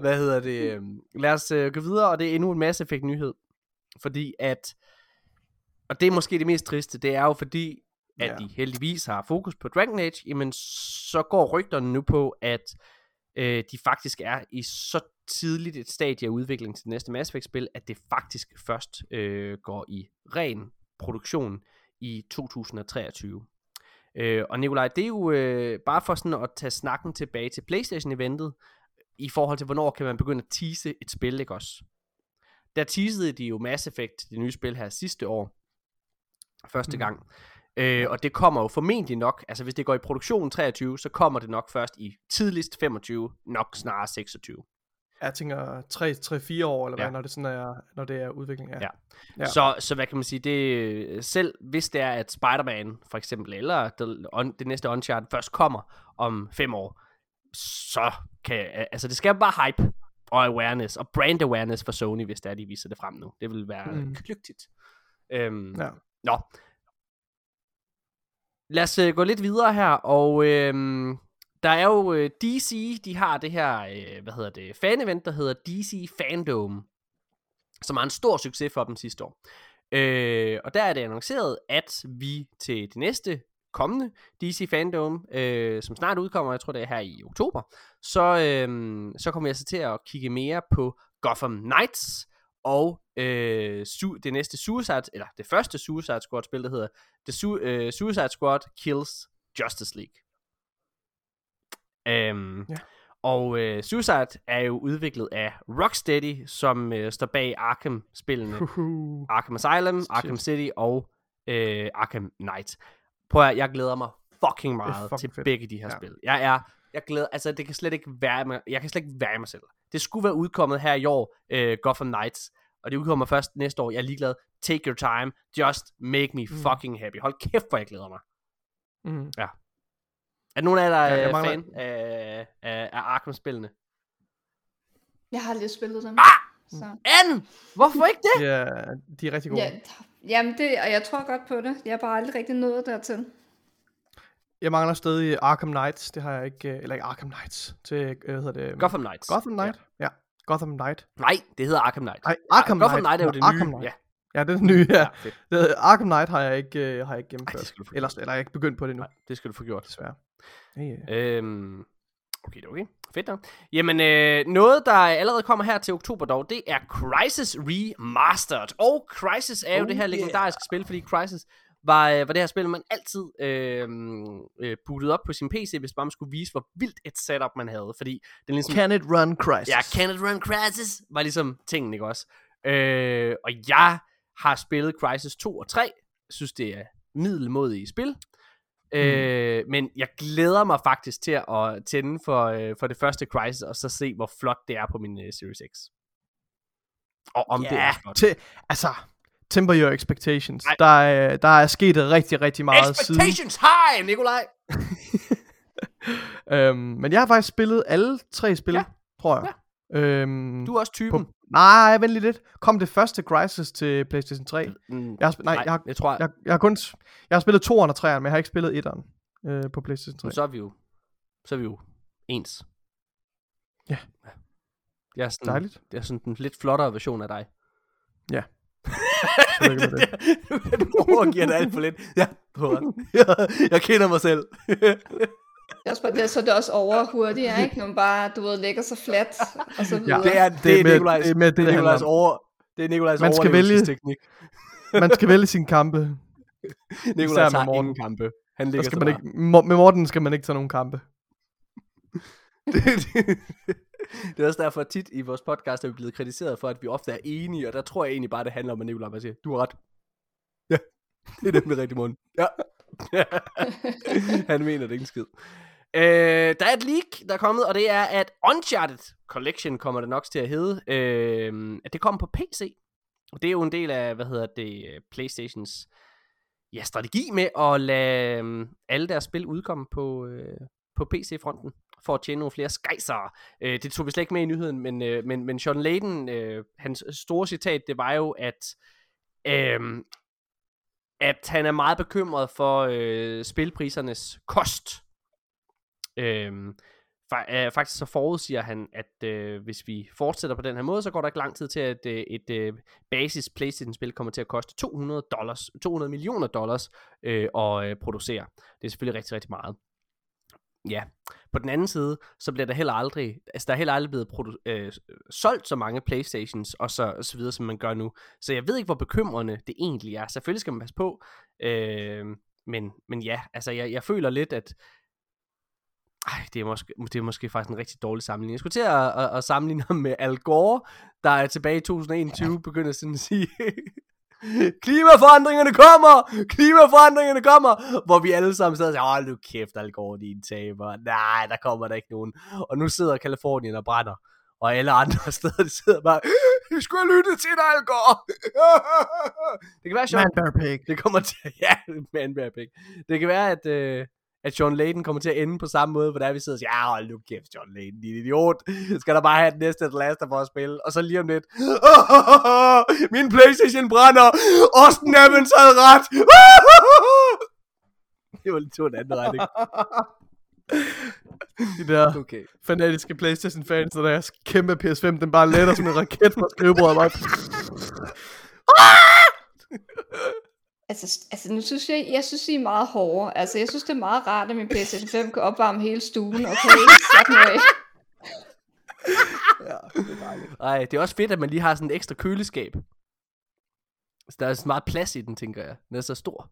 Speaker 1: Hvad hedder det? øhm, Lad os øh, gå videre, og det er endnu en Mass Effect nyhed. Fordi at, og det er måske det mest triste, det er jo fordi, at
Speaker 2: Ja.
Speaker 1: de heldigvis har fokus på Dragon Age, jamen så går rygterne nu på, at øh, de faktisk er i så tidligt et stadie af udvikling til det næste Mass Effect-spil, at det faktisk først øh, går i ren produktion i 2023. Øh, og Nikolaj, det er jo øh, bare for sådan at tage snakken tilbage til Playstation-eventet, i forhold til, hvornår kan man begynde at tease et spil, ikke også? Der teasede de jo Mass Effect, det nye spil her sidste år, første
Speaker 2: Mhm.
Speaker 1: gang. Øh, og det kommer jo formentlig nok, altså hvis det går i produktion 23, så kommer det nok først i tidligst 25, nok snarere 26.
Speaker 2: Jeg tænker 3-4 år, eller hvad,
Speaker 1: Ja.
Speaker 2: når det, sådan er, når det er udvikling. Ja.
Speaker 1: Ja.
Speaker 2: Ja.
Speaker 1: Så, så hvad kan man sige, det selv hvis det er, at Spider-Man for eksempel, eller det, on, det næste Uncharted først kommer om fem år, så kan, altså det skal bare hype og awareness, og brand awareness for Sony, hvis det er, de viser det frem nu. Det vil være mm. Klygtigt. Øhm,
Speaker 2: Ja.
Speaker 1: Nå. Lad os øh, gå lidt videre her, og øh, der er jo øh, DC, de har det her, øh, hvad hedder det, fan-event, der hedder DC Fandom, som har en stor succes for dem sidste år. Øh, og der er det annonceret, at vi til det næste kommende DC Fandom, øh, som snart udkommer, jeg tror det er her i oktober, så, øh, så kommer jeg så til at kigge mere på Gotham Knights, og øh, su- det næste Suicide, eller det første Suicide Squad spil, der hedder The Su- øh, Suicide Squad Kills Justice League. Øhm,
Speaker 2: Ja.
Speaker 1: Og øh, Suicide er jo udviklet af Rocksteady, som øh, står bag Arkham-spillene.
Speaker 2: Uhuh.
Speaker 1: Arkham Asylum,
Speaker 2: Shit.
Speaker 1: Arkham City og øh, Arkham Knight. Prøv at, jeg glæder mig fucking meget
Speaker 2: fucking
Speaker 1: til
Speaker 2: fedt.
Speaker 1: begge de her
Speaker 2: Ja.
Speaker 1: spil. Jeg er, jeg glæder, altså det kan slet ikke være mig, jeg kan slet ikke være i mig selv. Det skulle være udkommet her i år, øh, Gotham Knights, og det udkommer først næste år. Jeg er ligeglad. Take your time. Just make me
Speaker 2: Mm.
Speaker 1: fucking happy. Hold kæft, hvor jeg glæder mig.
Speaker 2: Mm.
Speaker 1: Er nogen af jer, der
Speaker 2: Ja,
Speaker 1: er
Speaker 2: mangler-
Speaker 1: fan af, af, af Arkham-spillene?
Speaker 3: Jeg har lige spillet dem.
Speaker 1: Ah!
Speaker 3: Så.
Speaker 1: Anne! Hvorfor ikke det?
Speaker 2: Ja, de er rigtig gode.
Speaker 3: Ja, jamen det, og jeg tror godt på det. Jeg har bare aldrig rigtig nået dertil.
Speaker 2: Jeg mangler stadig Arkham Knights. Det har jeg ikke, øh, eller ikke Arkham Knights. Til, øh, hvad hedder det?
Speaker 1: Gotham Knights.
Speaker 2: Gotham Knight? Ja. ja. Gotham Knight.
Speaker 1: Nej, det hedder Arkham Knight.
Speaker 2: Nej, Arkham
Speaker 1: Gotham
Speaker 2: Knight.
Speaker 1: Knight er jo det
Speaker 2: Arkham
Speaker 1: nye.
Speaker 2: Knight.
Speaker 1: Ja,
Speaker 2: Ja, det er den nye, ja.
Speaker 1: ja.
Speaker 2: Det, hedder- Arkham Knight har jeg ikke, øh, har jeg ikke
Speaker 1: Ej,
Speaker 2: gennemført.
Speaker 1: det få
Speaker 2: Ellers, eller jeg ikke begyndt på det nu,
Speaker 1: Nej, det skal du få gjort.
Speaker 2: desværre. Ja.
Speaker 1: Øhm, okay, okay. Fedt nok. Jamen, øh, noget, der allerede kommer her til oktober dog, det er Crisis Remastered. Og Crisis er jo
Speaker 2: Oh,
Speaker 1: det her
Speaker 2: yeah.
Speaker 1: legendariske spil, fordi Crisis var, øh, var det her spil, man altid øh, øh, bootede op på sin PC, hvis man skulle vise, hvor vildt et setup man havde. Fordi den ligesom...
Speaker 2: Can it run Crisis?
Speaker 1: Ja, Can It Run Crisis var ligesom tingen, ikke også? Øh, og jeg har spillet Crisis 2 og 3. synes, det er middelmodige spil. Mm. Øh, men jeg glæder mig faktisk til at tænde for, øh, for det første Crisis, og så se, hvor flot det er på min øh, Series X. Og om det er flot.
Speaker 2: Til, altså, temper your expectations.
Speaker 1: Nej.
Speaker 2: Der er, der er sket rigtig, rigtig meget siden.
Speaker 1: Expectations high, Nikolaj!
Speaker 2: Øhm, men jeg har faktisk spillet alle tre spil,
Speaker 1: Ja.
Speaker 2: ja. tror jeg. Ja. Øhm,
Speaker 1: Du er også typen.
Speaker 2: på, nej, vent lige lidt. Kom det første Crisis til PlayStation 3?
Speaker 1: Mm,
Speaker 2: Jeg har, sp- nej, jeg har,
Speaker 1: jeg tror,
Speaker 2: jeg, jeg har kun jeg har spillet 2'eren og 3'eren, men jeg har ikke spillet 1'eren øh, på PlayStation 3.
Speaker 1: så er vi jo, så er vi jo ens.
Speaker 2: Ja.
Speaker 1: Jeg er sådan,
Speaker 2: Dejligt.
Speaker 1: Det er sådan en lidt flottere version af dig.
Speaker 2: Ja.
Speaker 1: Det,
Speaker 2: med
Speaker 1: det, du overgiver det alt for lidt. Ja, prøv jeg, jeg kender mig selv.
Speaker 3: Det er også bare det, så er det også over hurtigt, ikke? Når man bare, du ved, lægger sig flat, og så videre.
Speaker 1: det er, det,
Speaker 2: Det er med-
Speaker 1: Nikolajs,
Speaker 2: det er med det,
Speaker 1: det er
Speaker 2: det
Speaker 1: Nikolajs over, det er Nikolajs
Speaker 2: Man skal vælge-
Speaker 1: overlevelsesteknik.
Speaker 2: Man skal vælge sine kampe.
Speaker 1: Nikolaj
Speaker 2: med
Speaker 1: tager
Speaker 2: Morten.
Speaker 1: ingen kampe. Han ligger
Speaker 2: skal man ikke, med Morten skal man ikke tage nogen kampe.
Speaker 1: det, det, det er også derfor at tit i vores podcast er vi blevet kritiseret for, at vi ofte er enige, og der tror jeg egentlig bare, det handler om, at Nicolaj bare siger, du har ret. Ja, det er nemlig rigtig mund. Ja. Han mener det ikke en skid. Øh, der er et leak, der er kommet, og det er, at Uncharted Collection kommer det nok til at hedde, øh, at det kommer på PC. Og det er jo en del af, hvad hedder det, øh, Playstations ja, strategi med at lade øh, alle deres spil udkomme på, øh, på PC-fronten for at tjene nogle flere skejser. Øh, det tog vi slet ikke med i nyheden, men, øh, men, men Sean Layden, øh, hans store citat, det var jo, at, øh, at han er meget bekymret for øh, spilprisernes kost. Øh, fa- øh, faktisk så forudsiger han, at øh, hvis vi fortsætter på den her måde, så går der ikke lang tid til, at øh, et øh, basis PlayStation-spil kommer til at koste 200, dollars, 200 millioner dollars øh, at øh, producere. Det er selvfølgelig rigtig, rigtig meget. Ja, på den anden side, så bliver der heller aldrig, altså der er heller aldrig blevet produ- øh, solgt så mange Playstations og så, og så videre, som man gør nu. Så jeg ved ikke, hvor bekymrende det egentlig er. Selvfølgelig skal man passe på, øh, men, men ja, altså jeg, jeg føler lidt, at ej, det er, måske, det er måske faktisk en rigtig dårlig sammenligning. Jeg skulle til at, at, at sammenligne ham med Al Gore, der er tilbage i 2021 begynder sådan at sige, Klimaforandringerne kommer! Klimaforandringerne kommer! Hvor vi alle sammen sidder og siger, hold nu kæft, Al Gore, din taber. Nej, der kommer der ikke nogen. Og nu sidder Kalifornien og brænder. Og alle andre steder, de sidder bare, vi skulle have lyttet til dig, Al Gore! det kan være sjovt.
Speaker 2: Man Bear Pig.
Speaker 1: Det kommer til, ja, man bear pig. Det kan være, at, øh, at John Layden kommer til at ende på samme måde, hvor der vi sidder og siger, ja, hold nu kæft, John Layden, din idiot. Skal der bare have den næste Last of Us spil? Og så lige om lidt, min Playstation brænder, Austin Evans havde ret. det var lidt to en anden retning.
Speaker 2: De der
Speaker 1: Okay.
Speaker 2: fanatiske Playstation fans, og deres kæmpe PS5, den bare letter som en raket fra skrivebordet. Bare.
Speaker 3: Altså, altså nu synes jeg, jeg synes, I er meget hårde. Altså, jeg synes, det er meget rart, at min PlayStation 5 kan opvarme hele stuen. Okay, slap nu af.
Speaker 2: Ja, det er dejligt.
Speaker 1: Ej, det er også fedt, at man lige har sådan et ekstra køleskab. Så der er så meget plads i den, tænker jeg. Den er så stor.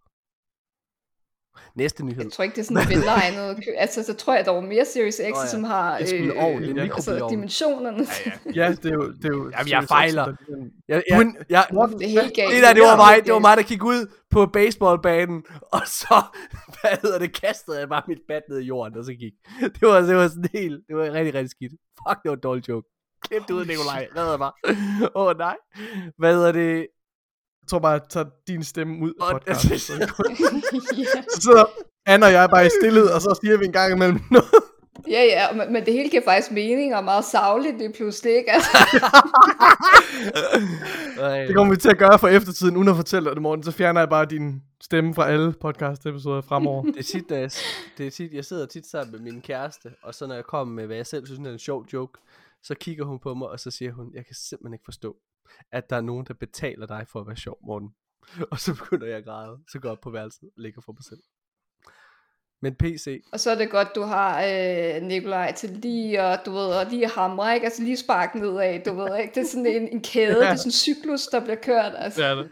Speaker 1: Næste nyhed.
Speaker 3: Jeg tror ikke, det er sådan velegnet. kø- Altså, så tror jeg, der var mere Series X,
Speaker 1: Åh, ja.
Speaker 3: som har
Speaker 1: er sgu en ovn, er en
Speaker 3: altså, dimensionerne.
Speaker 1: Ja, ja.
Speaker 2: Ja, det er jo... Det er jo
Speaker 1: Jamen, jeg fejler.
Speaker 2: Er
Speaker 1: Jeg,
Speaker 2: er
Speaker 1: jeg,
Speaker 2: en-
Speaker 1: jeg,
Speaker 3: Det er helt galt.
Speaker 1: det der, det var
Speaker 3: er
Speaker 1: mig, det var mig, der kiggede ud på baseballbanen, og så, hvad hedder det, kastede jeg bare mit bat ned i jorden, og så gik. Det var, det var sådan helt, det var rigtig, rigtig skidt. Fuck, det var en dårlig joke. Klip det ud, Nikolaj. Hvad hedder mig? Åh, oh, nej. Hvad hedder det?
Speaker 2: Jeg tror bare, jeg tager din stemme ud af podcasten. Så
Speaker 3: ja.
Speaker 2: så sidder Anna og jeg bare i stillhed, og så siger vi en gang imellem noget.
Speaker 3: ja, ja, men, men det hele giver faktisk mening, og meget savligt det pludselig, ikke? Altså.
Speaker 2: Det kommer vi til at gøre for eftertiden, uden at fortælle dig det, Morten. Så fjerner jeg bare din stemme fra alle podcast-episoder fremover.
Speaker 1: Det er tit, jeg, det er tit, jeg sidder tit sammen med min kæreste, og så når jeg kommer med, hvad jeg selv synes er en sjov joke, så kigger hun på mig, og så siger hun, jeg kan simpelthen ikke forstå, at der er nogen, der betaler dig for at være sjov, Morten. Og så begynder jeg at græde, så går jeg op på værelset og ligger for mig selv. Men PC,
Speaker 3: og så er det godt, du har øh, Nikolaj til lige at, du ved, at lige hamre, ikke? Altså lige sparke nedad, du ved, ikke? Det er sådan en, en kæde,
Speaker 2: Ja.
Speaker 3: det er sådan en cyklus, der bliver kørt, altså.
Speaker 2: Er det.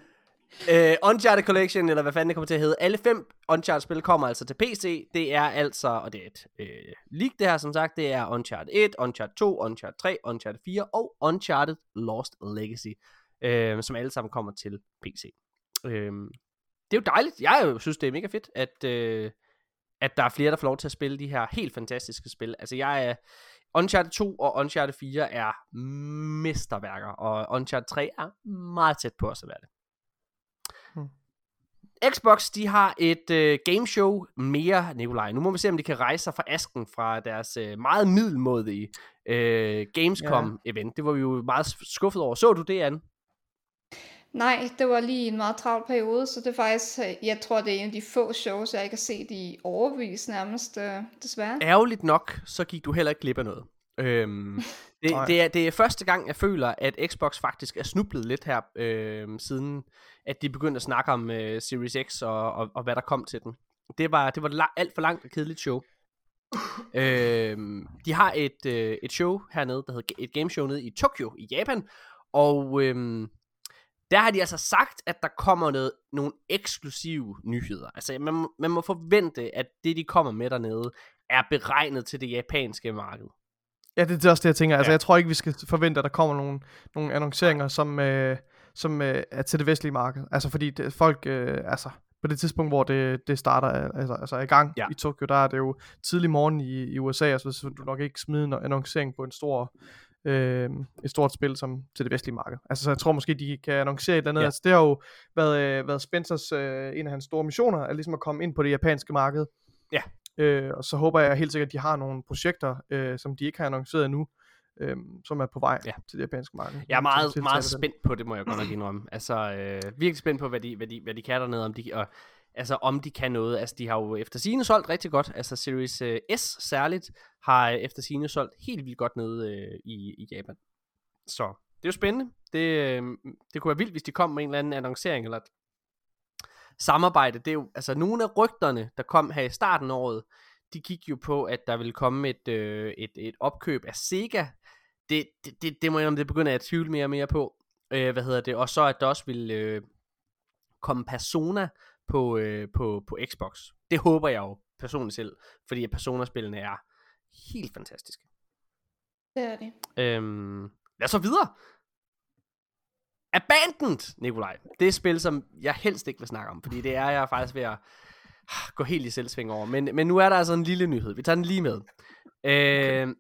Speaker 1: Uh, Uncharted Collection, eller hvad fanden det kommer til at hedde. Alle fem Uncharted-spil kommer altså til PC. Det er altså, og det er et øh, uh, leak det her som sagt, det er Uncharted 1, Uncharted 2, Uncharted 3, Uncharted 4 og Uncharted Lost Legacy, uh, som alle sammen kommer til PC. Uh, det er jo dejligt. Jeg synes, det er mega fedt, at, uh, at der er flere, der får lov til at spille de her helt fantastiske spil. Altså jeg er... Uncharted 2 og Uncharted 4 er mesterværker, og Uncharted 3 er meget tæt på os at være det. Xbox, de har et øh, gameshow mere, Nikolaj. Nu må vi se, om de kan rejse sig fra asken fra deres øh, meget middelmådige øh, Gamescom-event. Det var vi jo meget skuffet over. Så du det, Anne?
Speaker 3: Nej, det var lige en meget travl periode, så det er faktisk, øh, jeg tror, det er en af de få shows, jeg ikke har set i overvis nærmest, øh, desværre.
Speaker 1: Ærgerligt nok, så gik du heller ikke glip af noget. Øhm, det, det, er, det er første gang, jeg føler, at Xbox faktisk er snublet lidt her, øhm, siden at de begyndte at snakke om øh, Series X og, og, og hvad der kom til den. Det var, det var la- alt for langt og kedeligt show. øhm, de har et, øh, et show hernede, der hedder et gameshow nede i Tokyo i Japan, og øhm, der har de altså sagt, at der kommer noget, nogle eksklusive nyheder. Altså man, man må forvente, at det de kommer med dernede, er beregnet til det japanske marked.
Speaker 2: Ja, det er også det, jeg tænker. Altså,
Speaker 1: Ja.
Speaker 2: jeg tror ikke, vi skal forvente, at der kommer nogle, nogle annonceringer, som, øh, som øh, er til det vestlige marked. Altså, fordi det, folk, øh, altså, på det tidspunkt, hvor det, det starter, altså, altså i gang
Speaker 1: Ja.
Speaker 2: i Tokyo, der er det jo tidlig morgen i, i USA, altså, så du nok ikke smide en annoncering på en stor, øh, et stort spil som til det vestlige marked. Altså, så jeg tror måske, de kan annoncere et eller andet.
Speaker 1: Ja.
Speaker 2: Altså, det har jo været, øh, været Spencers, øh, en af hans store missioner, at ligesom at komme ind på det japanske marked.
Speaker 1: Ja.
Speaker 2: Øh, og så håber jeg helt sikkert, at de har nogle projekter, øh, som de ikke har annonceret endnu, øh, som er på vej
Speaker 1: Ja.
Speaker 2: til det japanske marked.
Speaker 1: Jeg er meget, meget spændt på det, må jeg godt nok indrømme. Altså, øh, virkelig spændt på, hvad de, hvad de, hvad de kan dernede, om de, og, altså, om de kan noget. Altså, de har jo efter sine solgt rigtig godt. Altså, Series øh, S særligt har øh, efter sine solgt helt vildt godt nede øh, i, i Japan. Så det er jo spændende. Det, øh, det kunne være vildt, hvis de kom med en eller anden annoncering eller samarbejde. Det er jo, altså, nogle af rygterne, der kom her i starten af året, de gik jo på, at der ville komme et, øh, et, et opkøb af Sega. Det, det, det, det må jeg om det begynder at tvivle mere og mere på. Øh, hvad hedder det? Og så at der også vil øh, komme Persona på, øh, på, på Xbox. Det håber jeg jo personligt selv, fordi at Persona-spillene er helt fantastiske.
Speaker 3: Det er det.
Speaker 1: Øhm, lad os så videre. Abandoned, Nikolaj. Det er et spil, som jeg helst ikke vil snakke om, fordi det er jeg faktisk ved at ah, gå helt i selvsving over. Men, men nu er der altså en lille nyhed. Vi tager den lige med. Øhm,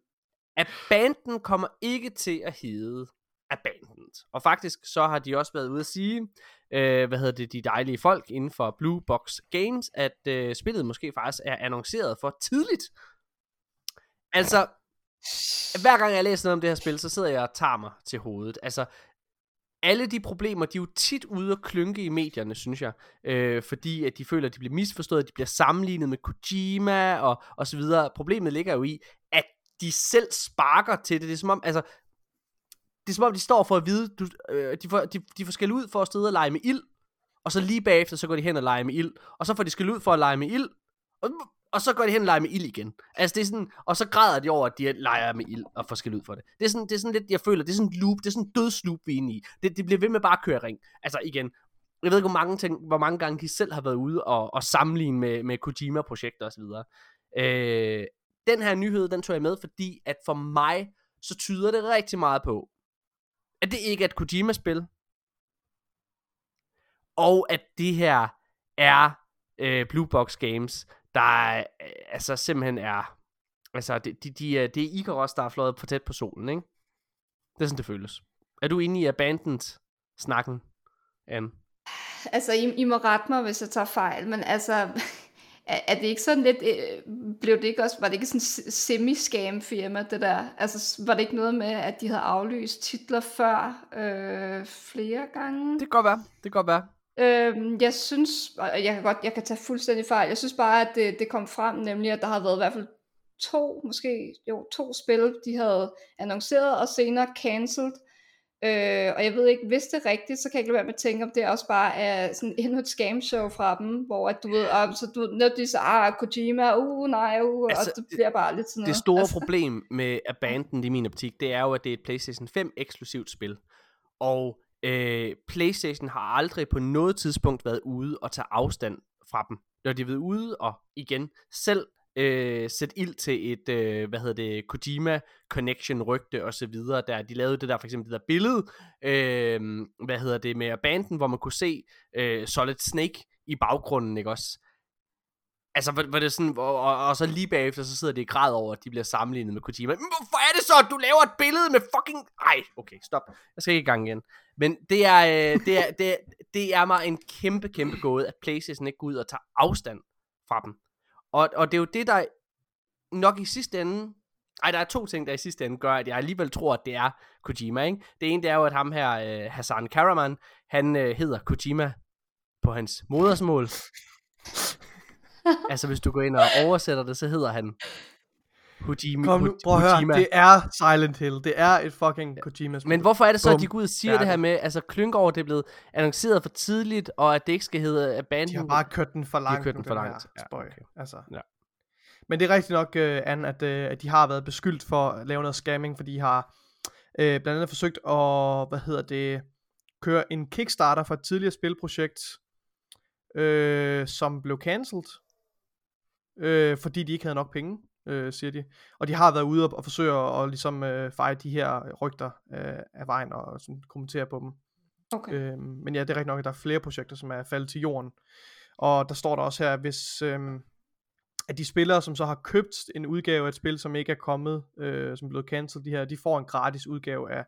Speaker 1: Abandoned kommer ikke til at hedde Abandoned. Og faktisk så har de også været ude at sige, øh, hvad hedder det, de dejlige folk inden for Blue Box Games, at øh, spillet måske faktisk er annonceret for tidligt. Altså, hver gang jeg læser noget om det her spil, så sidder jeg og tager mig til hovedet. Altså, alle de problemer, de er jo tit ude og klynke i medierne, synes jeg. Øh, fordi at de føler, at de bliver misforstået, at de bliver sammenlignet med Kojima og, og så videre. Problemet ligger jo i, at de selv sparker til det. Det er som om, altså, det er som om, de står for at vide, du, øh, de, får, de, de får skæld ud for at stede og lege med ild, og så lige bagefter, så går de hen og leger med ild, og så får de skæld ud for at lege med ild, og, og så går de hen og leger med ild igen. Altså det er sådan, og så græder de over, at de leger med ild og får skal ud for det. Det er sådan, det er sådan lidt, jeg føler, det er sådan en loop, det er sådan en dødsloop, vi er inde i. Det, det bliver ved med bare at køre ring. Altså igen, jeg ved ikke, hvor mange, ting, hvor mange gange de selv har været ude og, og sammenligne med, med Kojima-projekter osv. Øh, den her nyhed, den tog jeg med, fordi at for mig, så tyder det rigtig meget på, at det ikke er et Kojima-spil, og at det her er øh, Blue Box Games, der øh, altså simpelthen er, altså det, de, de er, det er Icarus, der er fløjet på tæt på solen, ikke? Det er sådan, det føles. Er du inde i Abandoned snakken, Anne?
Speaker 3: Altså, I, I må rette mig, hvis jeg tager fejl, men altså, er, er det ikke sådan lidt, øh, blev det ikke også, var det ikke sådan semi-scam firma, det der? Altså, var det ikke noget med, at de havde aflyst titler før øh, flere gange?
Speaker 1: Det kan godt være, det kan godt være.
Speaker 3: Øhm, jeg synes, og jeg kan godt, jeg kan tage fuldstændig fejl, jeg synes bare, at det, det kom frem, nemlig at der havde været i hvert fald to, måske jo to spil, de havde annonceret og senere cancelled, Øh, og jeg ved ikke, hvis det er rigtigt, så kan jeg ikke lade være med at tænke, om det også bare er sådan endnu et scam show fra dem, hvor at du ved, og, så du, når de så, ah, Kojima, uh, nej, uh, altså, og det bliver bare lidt sådan noget.
Speaker 1: Det store
Speaker 3: altså.
Speaker 1: problem med Abandoned i min optik, det er jo, at det er et PlayStation 5 eksklusivt spil. Og øh, PlayStation har aldrig på noget tidspunkt været ude og tage afstand fra dem. Når de er været ude og igen selv øh, sætte ild til et, øh, hvad hedder det, Kojima Connection rygte og så videre, der de lavede det der for eksempel det der billede, øh, hvad hedder det, med banden, hvor man kunne se øh, Solid Snake i baggrunden, ikke også? Altså, hvor, hvor det sådan, og, og, og, så lige bagefter, så sidder det i grad over, at de bliver sammenlignet med Kojima. Men hvorfor er det så, at du laver et billede med fucking... Ej, okay, stop. Jeg skal ikke i gang igen. Men det er, øh, det er, det er, det er mig en kæmpe, kæmpe gåde, at PlayStation ikke går ud og tager afstand fra dem. Og, og det er jo det, der nok i sidste ende... Ej, der er to ting, der i sidste ende gør, at jeg alligevel tror, at det er Kojima, ikke? Det ene, det er jo, at ham her, øh, Hassan Karaman, han øh, hedder Kojima på hans modersmål altså, hvis du går ind og oversætter det, så hedder han
Speaker 2: Kojima. Kom nu, prøv at høre, det er Silent Hill. Det er et fucking Kojima.
Speaker 1: Men hvorfor er det så, Boom. at de går ud og siger det, det her med, altså Klyngård, det er blevet annonceret for tidligt, og at det ikke skal hedde Abandoned?
Speaker 2: De har bare kørt den for langt. De
Speaker 1: har kørt den for langt.
Speaker 2: Ja, okay. altså. ja. Men det er rigtigt nok, uh, Anne, at, uh, at de har været beskyldt for at lave noget scamming, fordi de har uh, blandt andet forsøgt at, hvad hedder det, køre en Kickstarter for et tidligere spilprojekt, uh, som blev cancelled, uh, fordi de ikke havde nok penge øh, siger de. Og de har været ude og, og forsøge at, at ligesom øh, feje de her rygter øh, af vejen og sådan kommentere på dem.
Speaker 3: Okay.
Speaker 2: Øh, men ja, det er rigtig nok, at der er flere projekter, som er faldet til jorden. Og der står der også her, hvis øh, at de spillere, som så har købt en udgave af et spil, som ikke er kommet, øh, som er blevet cancelled, de her, de får en gratis udgave af,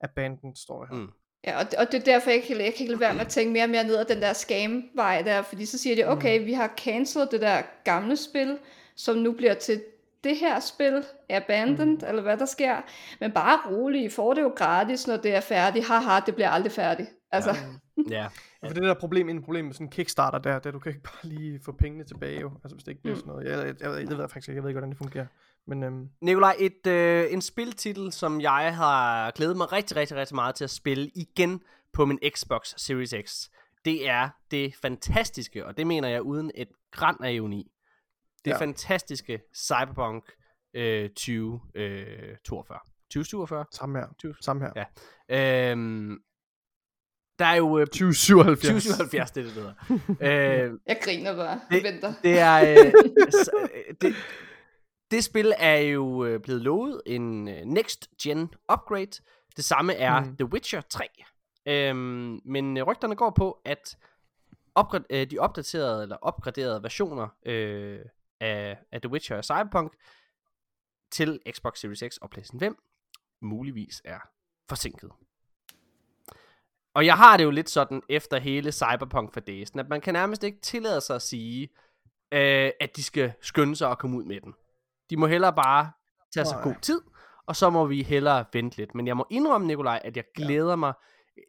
Speaker 2: af banden, står der her. Mm.
Speaker 3: Ja, og det, og det er derfor, jeg kan, jeg kan ikke lade være med at tænke mere og mere ned ad den der scam-vej der, fordi så siger de, okay, mm. vi har cancelled det der gamle spil, som nu bliver til det her spil abandoned, mm. eller hvad der sker. Men bare rolig, I får det jo gratis, når det er færdigt. Haha, det bliver aldrig færdigt. Altså.
Speaker 1: Ja. ja.
Speaker 2: ja. For det der problem, en problem med sådan en Kickstarter der, det er, du kan ikke bare lige få pengene tilbage jo. Altså hvis det ikke bliver mm. sådan noget. Jeg, jeg, jeg, jeg, ved faktisk ikke, jeg ved ikke, hvordan det fungerer. Men, øhm.
Speaker 1: Nikolaj, et, øh, en spiltitel, som jeg har glædet mig rigtig, rigtig, rigtig meget til at spille igen på min Xbox Series X, det er det fantastiske, og det mener jeg uden et græn af ironi, det ja. fantastiske Cyberpunk øh, 2042. Øh, 2042?
Speaker 2: Samme her.
Speaker 1: 20.
Speaker 2: Samme her.
Speaker 1: Ja. Øhm, der er jo...
Speaker 2: Øh, 2077.
Speaker 1: 2077, det er det, hedder.
Speaker 3: øh, Jeg griner bare. Det, venter.
Speaker 1: Det er... Øh, øh, det, det spil er jo øh, blevet lovet en øh, next gen upgrade. Det samme er mm. The Witcher 3. Øhm, men rygterne går på, at opgrad- øh, de opdaterede eller opgraderede versioner øh, af, af The Witcher og Cyberpunk til Xbox Series X og PlayStation 5 muligvis er forsinket. Og jeg har det jo lidt sådan efter hele cyberpunk fadesen, at man kan nærmest ikke tillade sig at sige, øh, at de skal skynde sig at komme ud med den. De må hellere bare tage sig god tid, og så må vi hellere vente lidt. Men jeg må indrømme, Nikolaj, at jeg glæder ja. mig.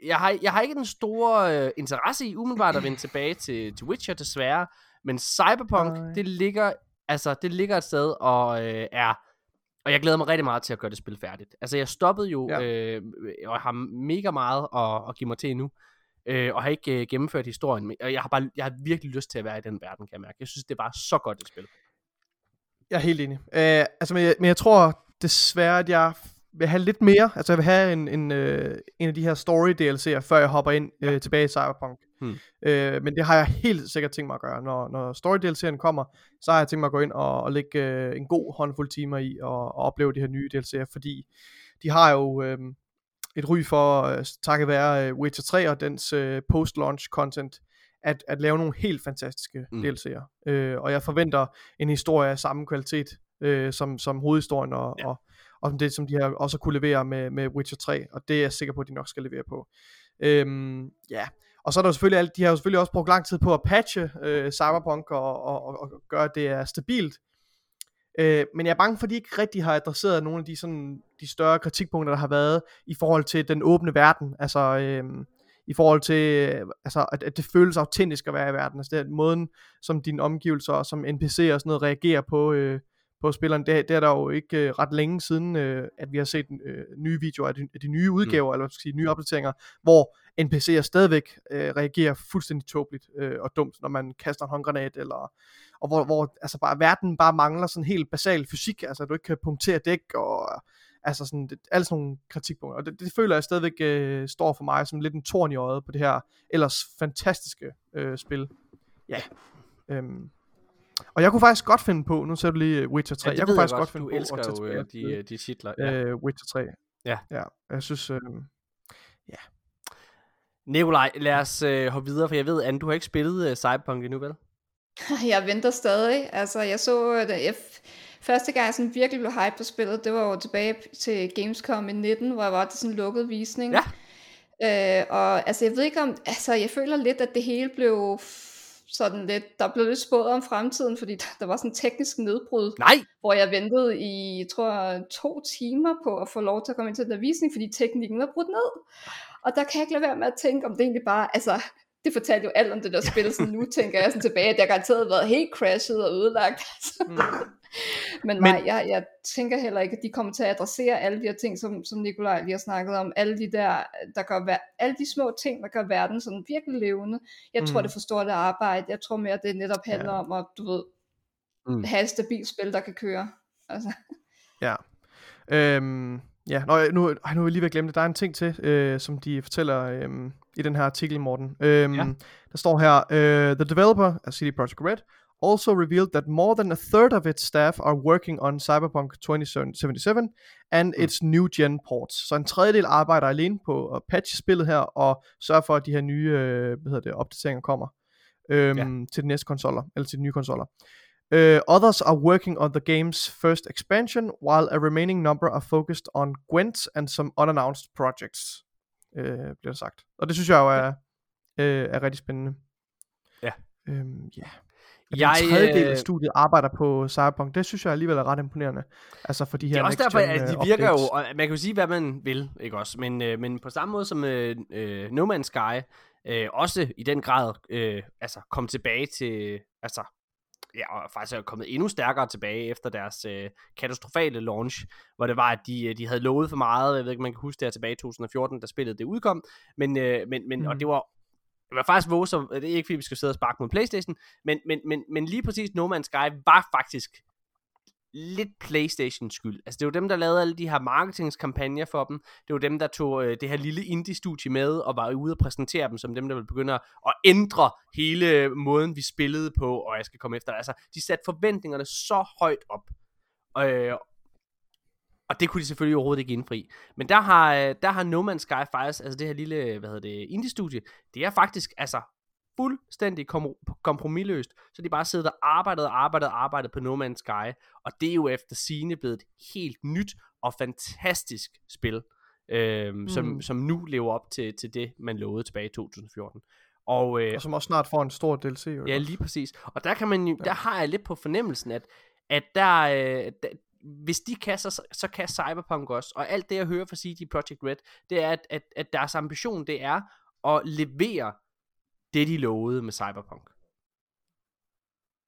Speaker 1: Jeg har, jeg har ikke den store øh, interesse i umiddelbart at vende tilbage til, til Witcher, desværre. Men Cyberpunk, øh. det ligger altså det ligger et sted og øh, er og jeg glæder mig rigtig meget til at gøre det spil færdigt. Altså jeg stoppede jo ja. øh, og har mega meget at, at give mig til nu. øh, og har ikke øh, gennemført historien. Og jeg har, bare, jeg har virkelig lyst til at være i den verden, kan jeg mærke. Jeg synes, det var så godt et spil.
Speaker 2: Jeg er helt enig. Øh, altså, men, jeg, men jeg tror desværre, at jeg vil have lidt mere. Altså, jeg vil have en, en, øh, en af de her story DLC'er, før jeg hopper ind øh, tilbage i Cyberpunk.
Speaker 1: Hmm.
Speaker 2: Øh, men det har jeg helt sikkert tænkt mig at gøre. Når, når story DLC'erne kommer, så har jeg tænkt mig at gå ind og, og lægge øh, en god håndfuld timer i og, og opleve de her nye DLC'er, fordi de har jo øh, et ry for, øh, takket være øh, Witcher 3 og dens øh, post-launch content, at, at lave nogle helt fantastiske
Speaker 1: Mm.
Speaker 2: DLC'er. Øh, og jeg forventer en historie af samme kvalitet øh, som, som hovedhistorien, og,
Speaker 1: Ja.
Speaker 2: og, og det, som de har også kunne levere med, med Witcher 3, og det er jeg sikker på, at de nok skal levere på. Øhm, ja, og så er der jo selvfølgelig alt, de har jo selvfølgelig også brugt lang tid på at patche øh, Cyberpunk og, og, og, og gøre, at det er stabilt. Øh, men jeg er bange for, at de ikke rigtig har adresseret nogle af de, sådan, de større kritikpunkter, der har været i forhold til den åbne verden. Altså, øh, i forhold til, altså, at, at det føles autentisk at være i verden. Altså, det er måden, som dine omgivelser og som NPC'er og sådan noget reagerer på, øh, på spilleren. Det, det er der jo ikke øh, ret længe siden, øh, at vi har set øh, nye videoer af de, af de nye udgaver, mm. eller skal sige, nye opdateringer, hvor NPC'er stadigvæk øh, reagerer fuldstændig tåbeligt øh, og dumt, når man kaster en håndgranat, eller, og hvor, hvor altså bare, verden bare mangler sådan helt basal fysik, altså du ikke kan punktere dæk, og altså sådan, det, alle sådan nogle kritikpunkter, og det, det føler jeg stadigvæk øh, står for mig som lidt en torn i øjet på det her ellers fantastiske øh, spil. Ja. Øhm. Og jeg kunne faktisk godt finde på, nu ser du lige øh, Witcher 3,
Speaker 1: Ja,
Speaker 2: jeg kunne faktisk
Speaker 1: godt.
Speaker 2: godt finde
Speaker 1: du
Speaker 2: på
Speaker 1: elsker
Speaker 2: at tage
Speaker 1: jo øh, de, øh, de titler. Ja.
Speaker 2: øh, Witcher 3.
Speaker 1: Ja.
Speaker 2: Ja, jeg synes, øh,
Speaker 1: Nikolaj, lad os øh, hoppe videre, for jeg ved, Anne, du har ikke spillet øh, Cyberpunk endnu, vel?
Speaker 3: Jeg venter stadig. Altså, jeg så, at jeg f- første gang jeg sådan virkelig blev hype på spillet, det var jo tilbage til Gamescom i 19, hvor jeg var til sådan en lukket visning.
Speaker 1: Ja.
Speaker 3: Øh, og altså, jeg ved ikke om, altså, jeg føler lidt, at det hele blev sådan lidt, der blev lidt spået om fremtiden, fordi der, der var sådan en teknisk nedbrud,
Speaker 1: Nej!
Speaker 3: hvor jeg ventede i, jeg tror, to timer på at få lov til at komme ind til den der visning, fordi teknikken var brudt ned. Og der kan jeg ikke lade være med at tænke, om det egentlig bare, altså, det fortalte jo alt om det der spil, så nu tænker jeg sådan tilbage, at det har garanteret været helt crashet og ødelagt. Altså.
Speaker 2: Mm.
Speaker 3: Men
Speaker 2: Men-
Speaker 3: nej, jeg, jeg tænker heller ikke, at de kommer til at adressere alle de her ting, som, som Nikolaj lige har snakket om. Alle de der, der gør, alle de små ting, der gør verden sådan virkelig levende. Jeg tror,
Speaker 2: Mm.
Speaker 3: det er for stort arbejde. Jeg tror mere, det netop handler
Speaker 2: Ja.
Speaker 3: om at, du ved,
Speaker 1: Mm.
Speaker 3: have et stabilt spil, der kan køre. Altså.
Speaker 2: Ja. Øhm, ja, Nå, nu, ej, nu er jeg lige ved at glemme det. Der er en ting til, øh, som de fortæller øhm, i den her artikel, Morten. Øhm,
Speaker 1: Ja.
Speaker 2: Der står her, uh, The developer af CD Projekt Red also revealed that more than a third of its staff are working on Cyberpunk 2077 and
Speaker 1: Mm.
Speaker 2: its new gen ports. Så en tredjedel arbejder alene på at patche spillet her og sørge for, at de her nye øh, hvad hedder det, opdateringer kommer øhm,
Speaker 1: Ja.
Speaker 2: til de næste konsoller, eller til de nye konsoller. Uh, others are working on the game's first expansion, while a remaining number are focused on Gwent and some unannounced projects, uh, bliver der sagt. Og det synes jeg jo er, uh, er rigtig spændende.
Speaker 1: Ja.
Speaker 2: Øhm, ja.
Speaker 1: Jeg,
Speaker 2: en tredjedel
Speaker 1: øh,
Speaker 2: af studiet arbejder på Cyberpunk, det synes jeg alligevel er ret imponerende. Altså for de her
Speaker 1: Det er også derfor, at de
Speaker 2: øh,
Speaker 1: virker jo,
Speaker 2: updates.
Speaker 1: og man kan jo sige, hvad man vil, ikke også? Men, øh, men på samme måde som øh, øh, No Man's Sky, øh, også i den grad øh, altså, kom tilbage til, altså, ja, og faktisk er kommet endnu stærkere tilbage efter deres øh, katastrofale launch, hvor det var, at de, øh, de havde lovet for meget, jeg ved ikke, man kan huske det her tilbage i 2014, da spillet det udkom, men, øh, men, men mm. og
Speaker 2: Mm.
Speaker 1: det var det var faktisk våge, så det er ikke fordi, vi skal sidde og sparke mod Playstation, men, men, men, men lige præcis No Man's Sky var faktisk lidt Playstation skyld. Altså det var dem, der lavede alle de her marketingskampagner for dem. Det var dem, der tog øh, det her lille indie-studie med, og var ude og præsentere dem som dem, der ville begynde at ændre hele øh, måden, vi spillede på, og jeg skal komme efter det. Altså, de satte forventningerne så højt op. Øh, og det kunne de selvfølgelig overhovedet ikke indfri. Men der har, øh, der har No Man's Sky faktisk, altså det her lille, hvad hedder det, indie-studie, det er faktisk, altså, fuldstændig kom- kompromilløst. Så de bare sidder og arbejdet og arbejdet og arbejdet på No Man's Sky. Og det er jo efter sine blevet et helt nyt og fantastisk spil, øhm, mm. som, som nu lever op til, til det, man lovede tilbage i 2014. Og, øh,
Speaker 2: Og som også snart får en stor DLC. Jo,
Speaker 1: Ja, lige præcis. Og der kan man jo,
Speaker 2: Ja.
Speaker 1: der har jeg lidt på fornemmelsen, at, at der, øh, der, hvis de kan, så, så kan Cyberpunk også. Og alt det, jeg hører fra CD Projekt Red, det er, at, at, at deres ambition, det er at levere det, de lovede med Cyberpunk.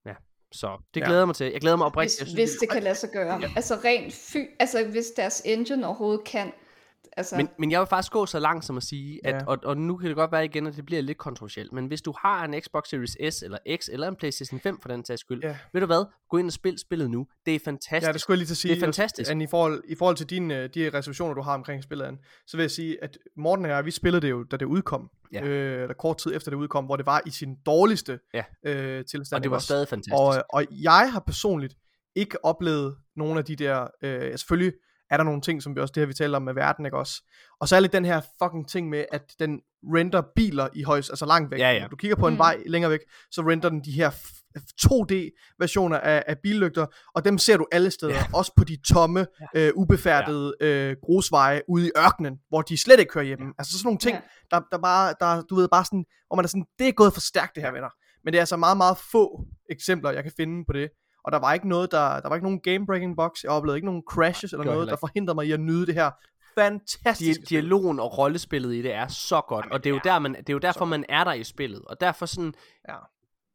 Speaker 1: Ja, så det
Speaker 2: Ja.
Speaker 1: glæder jeg mig til. Jeg glæder mig oprigtigt.
Speaker 3: Hvis,
Speaker 1: Jeg synes,
Speaker 3: hvis det kan lade sig gøre. Altså rent fy, altså hvis deres engine overhovedet kan Altså,
Speaker 1: Men, men jeg vil faktisk gå så langt som at sige, at,
Speaker 2: Ja.
Speaker 1: og, og nu kan det godt være igen, at det bliver lidt kontroversielt, men hvis du har en Xbox Series S eller X eller en PlayStation 5 for den sags skyld,
Speaker 2: Ja.
Speaker 1: ved du hvad, gå ind og spil spillet nu. Det er fantastisk.
Speaker 2: Ja, det skulle jeg lige til at sige.
Speaker 1: Det er fantastisk.
Speaker 2: At i, forhold, I forhold til dine, de reservationer, du har omkring spillet, Anne, så vil jeg sige, at Morten og jeg, vi spillede det jo, da det udkom.
Speaker 1: Ja.
Speaker 2: Øh, eller kort tid efter det udkom, hvor det var i sin dårligste
Speaker 1: Ja.
Speaker 2: øh, tilstand.
Speaker 1: og det var
Speaker 2: også?
Speaker 1: stadig fantastisk.
Speaker 2: Og, øh, og jeg har personligt ikke oplevet nogle af de der, øh, selvfølgelig er der nogle ting, som vi også det her vi taler om med verden, ikke også? Og så er lidt den her fucking ting med, at den render biler i højs, altså langt væk.
Speaker 1: Ja, ja.
Speaker 2: Når du kigger på en
Speaker 3: Mm.
Speaker 2: vej længere væk, så render den de her f- 2D-versioner af, af billygter, og dem ser du alle steder,
Speaker 1: Ja.
Speaker 2: også på de tomme, øh, ubefærdede øh, grusveje ude i ørkenen, hvor de slet ikke kører hjemme. Altså sådan nogle ting,
Speaker 3: Ja.
Speaker 2: der, der bare, der, du ved, bare sådan, hvor man er sådan, det er gået for stærkt det her, venner. Men det er altså meget, meget få eksempler, jeg kan finde på det. Og der var ikke noget, der, der var ikke nogen game-breaking box. Jeg oplevede ikke nogen crashes eller noget, der forhindrede mig i at nyde det her fantastiske
Speaker 1: Di- dialogen og rollespillet i det er så godt, og det er jo, der, man, det er jo derfor, man er der i spillet. Og derfor sådan,
Speaker 2: Ja.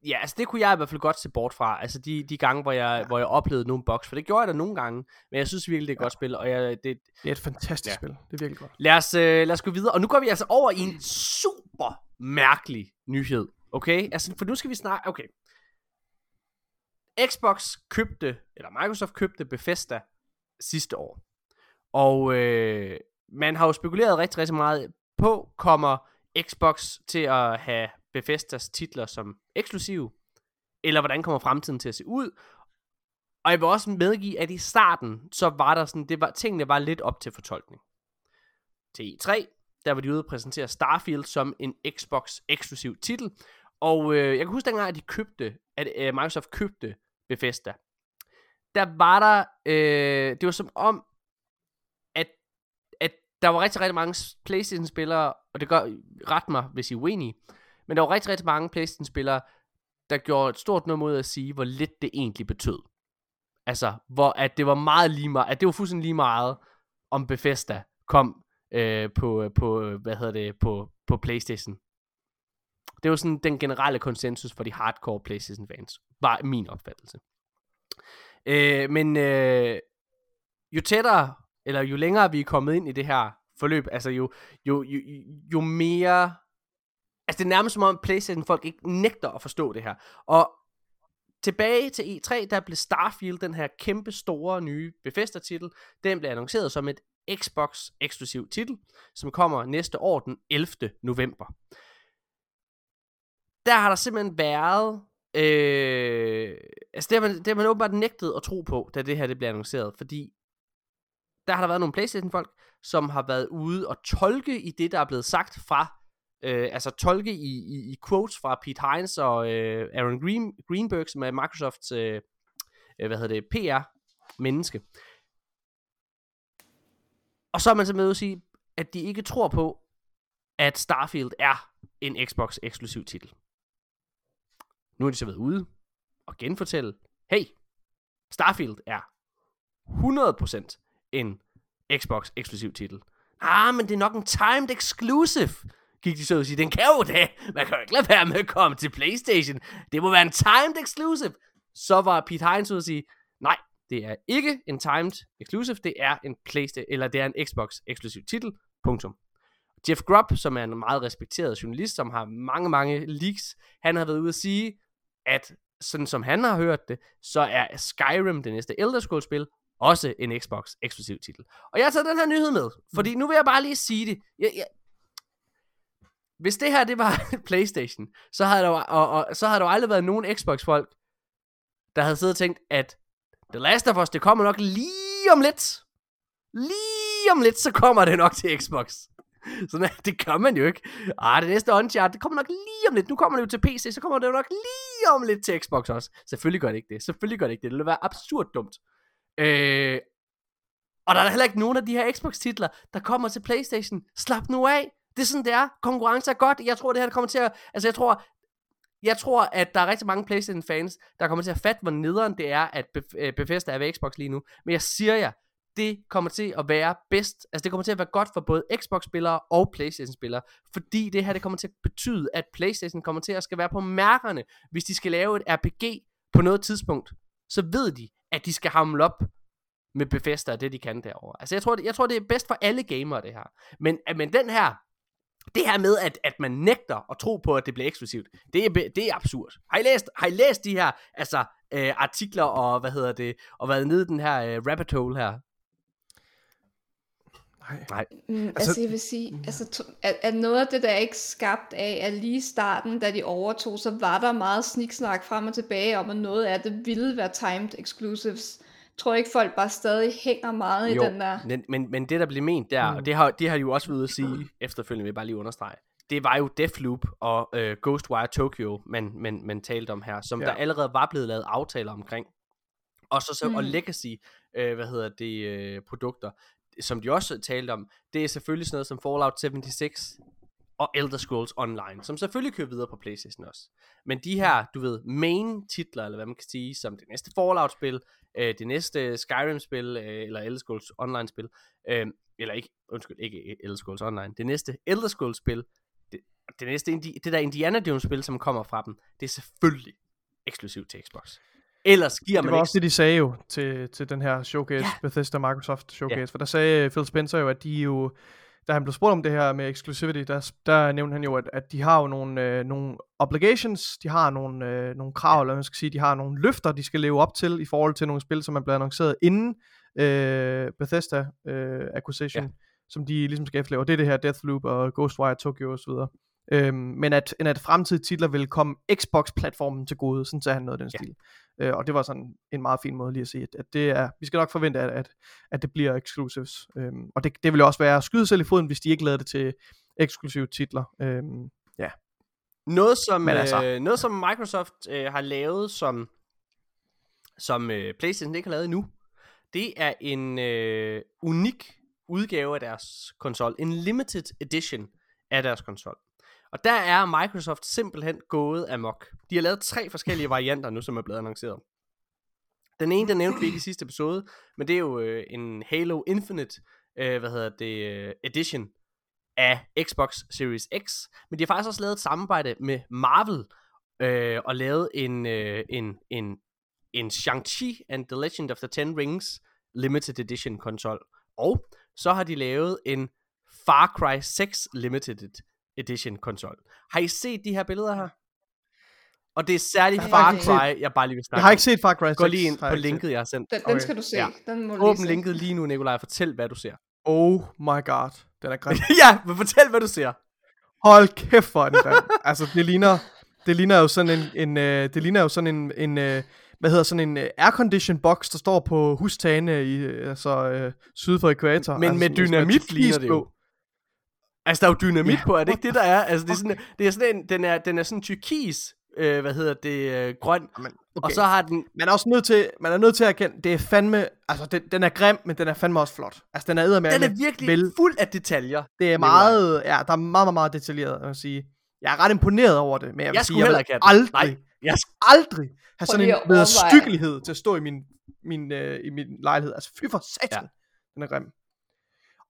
Speaker 1: ja, altså det kunne jeg i hvert fald godt se bort fra, altså de, de gange, hvor jeg, ja. hvor jeg oplevede nogle bugs, for det gjorde jeg da nogle gange, men jeg synes virkelig, det er et godt spil, og jeg, det,
Speaker 2: Det er et fantastisk
Speaker 1: Ja.
Speaker 2: ja. spil. Det er virkelig godt.
Speaker 1: Lad os, øh, lad os gå videre. Og nu går vi altså over i en super mærkelig nyhed. Okay? Altså, for nu skal vi snakke... Okay. Xbox købte, eller Microsoft købte Bethesda sidste år. Og øh, man har jo spekuleret rigtig, rigtig meget på, kommer Xbox til at have Bethesdas titler som eksklusive? Eller hvordan kommer fremtiden til at se ud? Og jeg vil også medgive, at i starten, så var der sådan, det var, tingene var lidt op til fortolkning til E3, der var de ude at præsentere Starfield som en Xbox eksklusiv titel. Og øh, jeg kan huske dengang, at de købte, at øh, Microsoft købte Bethesda. Der var der, øh, det var som om, at, at der var rigtig, rigtig mange Playstation-spillere, og det gør, ret mig, hvis I er uenige, men der var rigtig, rigtig mange Playstation-spillere, der gjorde et stort nummer ud af at sige, hvor lidt det egentlig betød. Altså, hvor at det var meget lige meget, at det var fuldstændig lige meget, om Bethesda kom øh, på, øh, på, øh, hvad hedder det, på, på Playstation. Det var sådan den generelle konsensus for de hardcore Playstation fans, var min opfattelse. Øh, men øh, jo tættere, eller jo længere vi er kommet ind i det her forløb, altså jo, jo, jo, jo mere, altså det er nærmest som om Playstation folk ikke nægter at forstå det her. Og tilbage til E3, der blev Starfield, den her kæmpe store nye Bethesda-titel, den blev annonceret som et Xbox eksklusiv titel, som kommer næste år den 11. november. Der har der simpelthen været, øh, altså det har, man, det har man åbenbart nægtet at tro på, da det her det blev annonceret, fordi der har der været nogle Playstation-folk, som har været ude og tolke i det, der er blevet sagt fra øh, altså tolke i, i, i quotes fra Pete Hines og øh, Aaron Green, Greenberg, som er Microsofts, øh, øh, hvad hedder det, PR-menneske. Og så er man simpelthen ude at sige, at de ikke tror på, at Starfield er en Xbox eksklusiv titel. Nu er de så været ude og genfortælle, hey, Starfield er 100% en Xbox eksklusiv titel. Ah, men det er nok en timed exclusive gik de så ud og sige, den kan jo det. Man kan jo ikke lade være med at komme til Playstation. Det må være en timed exclusive. Så var Pete Hines ud og sige, nej, det er ikke en timed exclusive, det er en Playstation, eller det er en Xbox eksklusiv titel. Punktum. Jeff Grubb, som er en meget respekteret journalist, som har mange, mange leaks, han har været ude at sige, at sådan som han har hørt det, så er Skyrim, det næste Elder Scrolls spil, også en Xbox eksklusiv titel. Og jeg har taget den her nyhed med, fordi nu vil jeg bare lige sige det. Jeg, jeg, hvis det her det var PlayStation, så havde der jo, og, og, så havde der jo aldrig været nogen Xbox-folk, der havde siddet og tænkt, at The Last of Us, det kommer nok lige om lidt. Lige om lidt, så kommer det nok til Xbox. Så det gør man jo ikke. Ah, det næste Uncharted, det kommer nok lige om lidt. Nu kommer det jo til PC, så kommer det jo nok lige om lidt til Xbox også. Selvfølgelig gør det ikke det. Selvfølgelig gør det ikke det. Det ville være absurd dumt. Øh, og der er heller ikke nogen af de her Xbox-titler, der kommer til PlayStation. Slap nu af. Det er sådan, det er. Konkurrence er godt. Jeg tror, det her det kommer til at... Altså, jeg tror, jeg tror, at der er rigtig mange PlayStation-fans, der kommer til at fatte, hvor nederen det er, at øh, Bethesda er ved Xbox lige nu. Men jeg siger jer, det kommer til at være bedst. Altså, det kommer til at være godt for både Xbox-spillere og PlayStation-spillere. Fordi det her, det kommer til at betyde, at PlayStation kommer til at skal være på mærkerne, hvis de skal lave et RPG på noget tidspunkt. Så ved de, at de skal hamle op med Bethesda og det, de kan derovre. Altså, jeg tror, det, jeg tror, det er bedst for alle gamere, det her. Men, øh, men den her, det her med, at, at man nægter at tro på, at det bliver eksklusivt, det er, det er absurd. Har I læst, har I læst de her altså, øh, artikler og, hvad hedder det, og været nede i den her øh, rabbit hole her?
Speaker 2: Nej.
Speaker 1: Nej.
Speaker 3: Mm, altså,
Speaker 2: Altså-
Speaker 3: jeg vil sige, altså, to- at, at noget af det, der er ikke skabt af, at lige i starten, da de overtog, så var der meget sniksnak frem og tilbage om, at noget af det ville være timed exclusives. Jeg tror ikke, folk bare stadig hænger meget
Speaker 1: Jo,
Speaker 3: i den der.
Speaker 1: Men, men, men det, der blev ment der, mm. og det har, det har de jo også været at sige efterfølgende, vil jeg bare lige understrege, det var jo Deathloop og øh, Ghostwire Tokyo, man, man, man talte om her, som ja. Der allerede var blevet lavet aftaler omkring. Og så, så mm. og. Legacy, øh, hvad hedder det, øh, produkter, som de også talte om, det er selvfølgelig sådan noget som Fallout 76 og Elder Scrolls Online, som selvfølgelig kører videre på Playstation også. Men de her, du ved, main titler, eller hvad man kan sige, som det næste Fallout-spil, øh, det næste Skyrim-spil, øh, eller Elder Scrolls Online-spil, øh, eller ikke, undskyld, ikke Elder Scrolls Online, det næste Elder Scrolls-spil, det, det næste, det der Indiana Jones-spil, som kommer fra dem, det er selvfølgelig eksklusivt til Xbox. Ellers giver
Speaker 2: Det
Speaker 1: man
Speaker 2: var
Speaker 1: ikke...
Speaker 2: også det, de sagde jo til, til den her showcase,
Speaker 1: Ja.
Speaker 2: ja. Bethesda Microsoft showcase,
Speaker 1: Ja.
Speaker 2: for der sagde Phil Spencer jo, at de jo, da han blev spurgt om det her med exclusivity, der, der nævnte han jo, at, at de har jo nogle, øh, nogle obligations, de har nogle, øh, nogle krav, eller hvad man skal sige, de har nogle løfter, de skal leve op til, i forhold til nogle spil, som er blevet annonceret inden øh, Bethesda øh, acquisition, ja. som de ligesom skal efterleve, og det er det her Deathloop og Ghostwire Tokyo osv. Øhm, men at, end at fremtidige titler vil komme Xbox-platformen til gode, sådan sagde han noget af den
Speaker 1: Ja.
Speaker 2: stil. Øh, og det var sådan en meget fin måde lige at sige, at, at det er, vi skal nok forvente, at, at, at det bliver exclusives. Øhm, og det, det vil jo også være at skyde selv i foden, hvis de ikke lavede det til eksklusive titler. Øhm,
Speaker 1: Noget som,
Speaker 2: Men altså-
Speaker 1: øh, noget som Microsoft øh, har lavet, som, som øh, PlayStation ikke har lavet endnu, det er en øh, unik udgave af deres konsol. En limited edition af deres konsol. Og der er Microsoft simpelthen gået amok. De har lavet tre forskellige varianter nu, som er blevet annonceret. Den ene, der nævnte vi ikke i sidste episode, men det er jo øh, en Halo Infinite, øh, hvad hedder det, øh, edition af Xbox Series X. Men de har faktisk også lavet et samarbejde med Marvel, øh, og lavet en, øh, en, en, en Shang-Chi and the Legend of the Ten Rings Limited Edition konsol. Og så har de lavet en Far Cry 6 Limited Edition konsol. Har I set de her billeder her? Og det er særligt Far Cry, jeg bare lige vil snakke
Speaker 2: jeg har ikke set Far Cry 6.
Speaker 1: Gå lige ind på linket, jeg har sendt.
Speaker 3: Den,
Speaker 2: Okay.
Speaker 3: den skal du se.
Speaker 1: Ja.
Speaker 3: Den må
Speaker 1: Åbn
Speaker 3: lige
Speaker 1: linket lige nu, Nikolaj, og fortæl, hvad du ser.
Speaker 2: Oh my god, den er grim.
Speaker 1: ja, men fortæl, hvad du ser.
Speaker 2: Hold kæft, hvor er den grim. altså, det ligner, det ligner jo sådan en, en øh, det ligner jo sådan en, en øh, hvad hedder sådan en øh, aircondition box, der står på hustagene i, øh, altså, øh, syd for ekvator.
Speaker 1: Men
Speaker 2: altså,
Speaker 1: med dynamit
Speaker 2: er
Speaker 1: ligner det jo. Altså, der er jo dynamit
Speaker 2: Ja,
Speaker 1: på, er det ikke det, der er? Altså, det er sådan, det er sådan en, den er, den er sådan tyrkis, øh, hvad hedder det, øh, grøn,
Speaker 2: Men,
Speaker 1: okay. og så har den,
Speaker 2: man er også nødt til, man er nødt til at erkende, det er fandme, altså den, den er grim, men den er fandme også flot. Altså den er eddermame.
Speaker 1: den er virkelig
Speaker 2: vel,
Speaker 1: fuld af detaljer.
Speaker 2: det er meget, ja, der er meget, meget, meget detaljeret, jeg vil sige. Jeg er ret imponeret over det, men jeg vil
Speaker 1: Jeg
Speaker 2: sige,
Speaker 1: skulle
Speaker 2: jeg vil aldrig,
Speaker 1: Nej, jeg,
Speaker 2: aldrig have sådan en
Speaker 3: at
Speaker 2: med
Speaker 3: overveje.
Speaker 2: stykkelighed til at stå i min, min, øh, i min lejlighed. Altså fy for satan,
Speaker 1: ja.
Speaker 2: den er grim.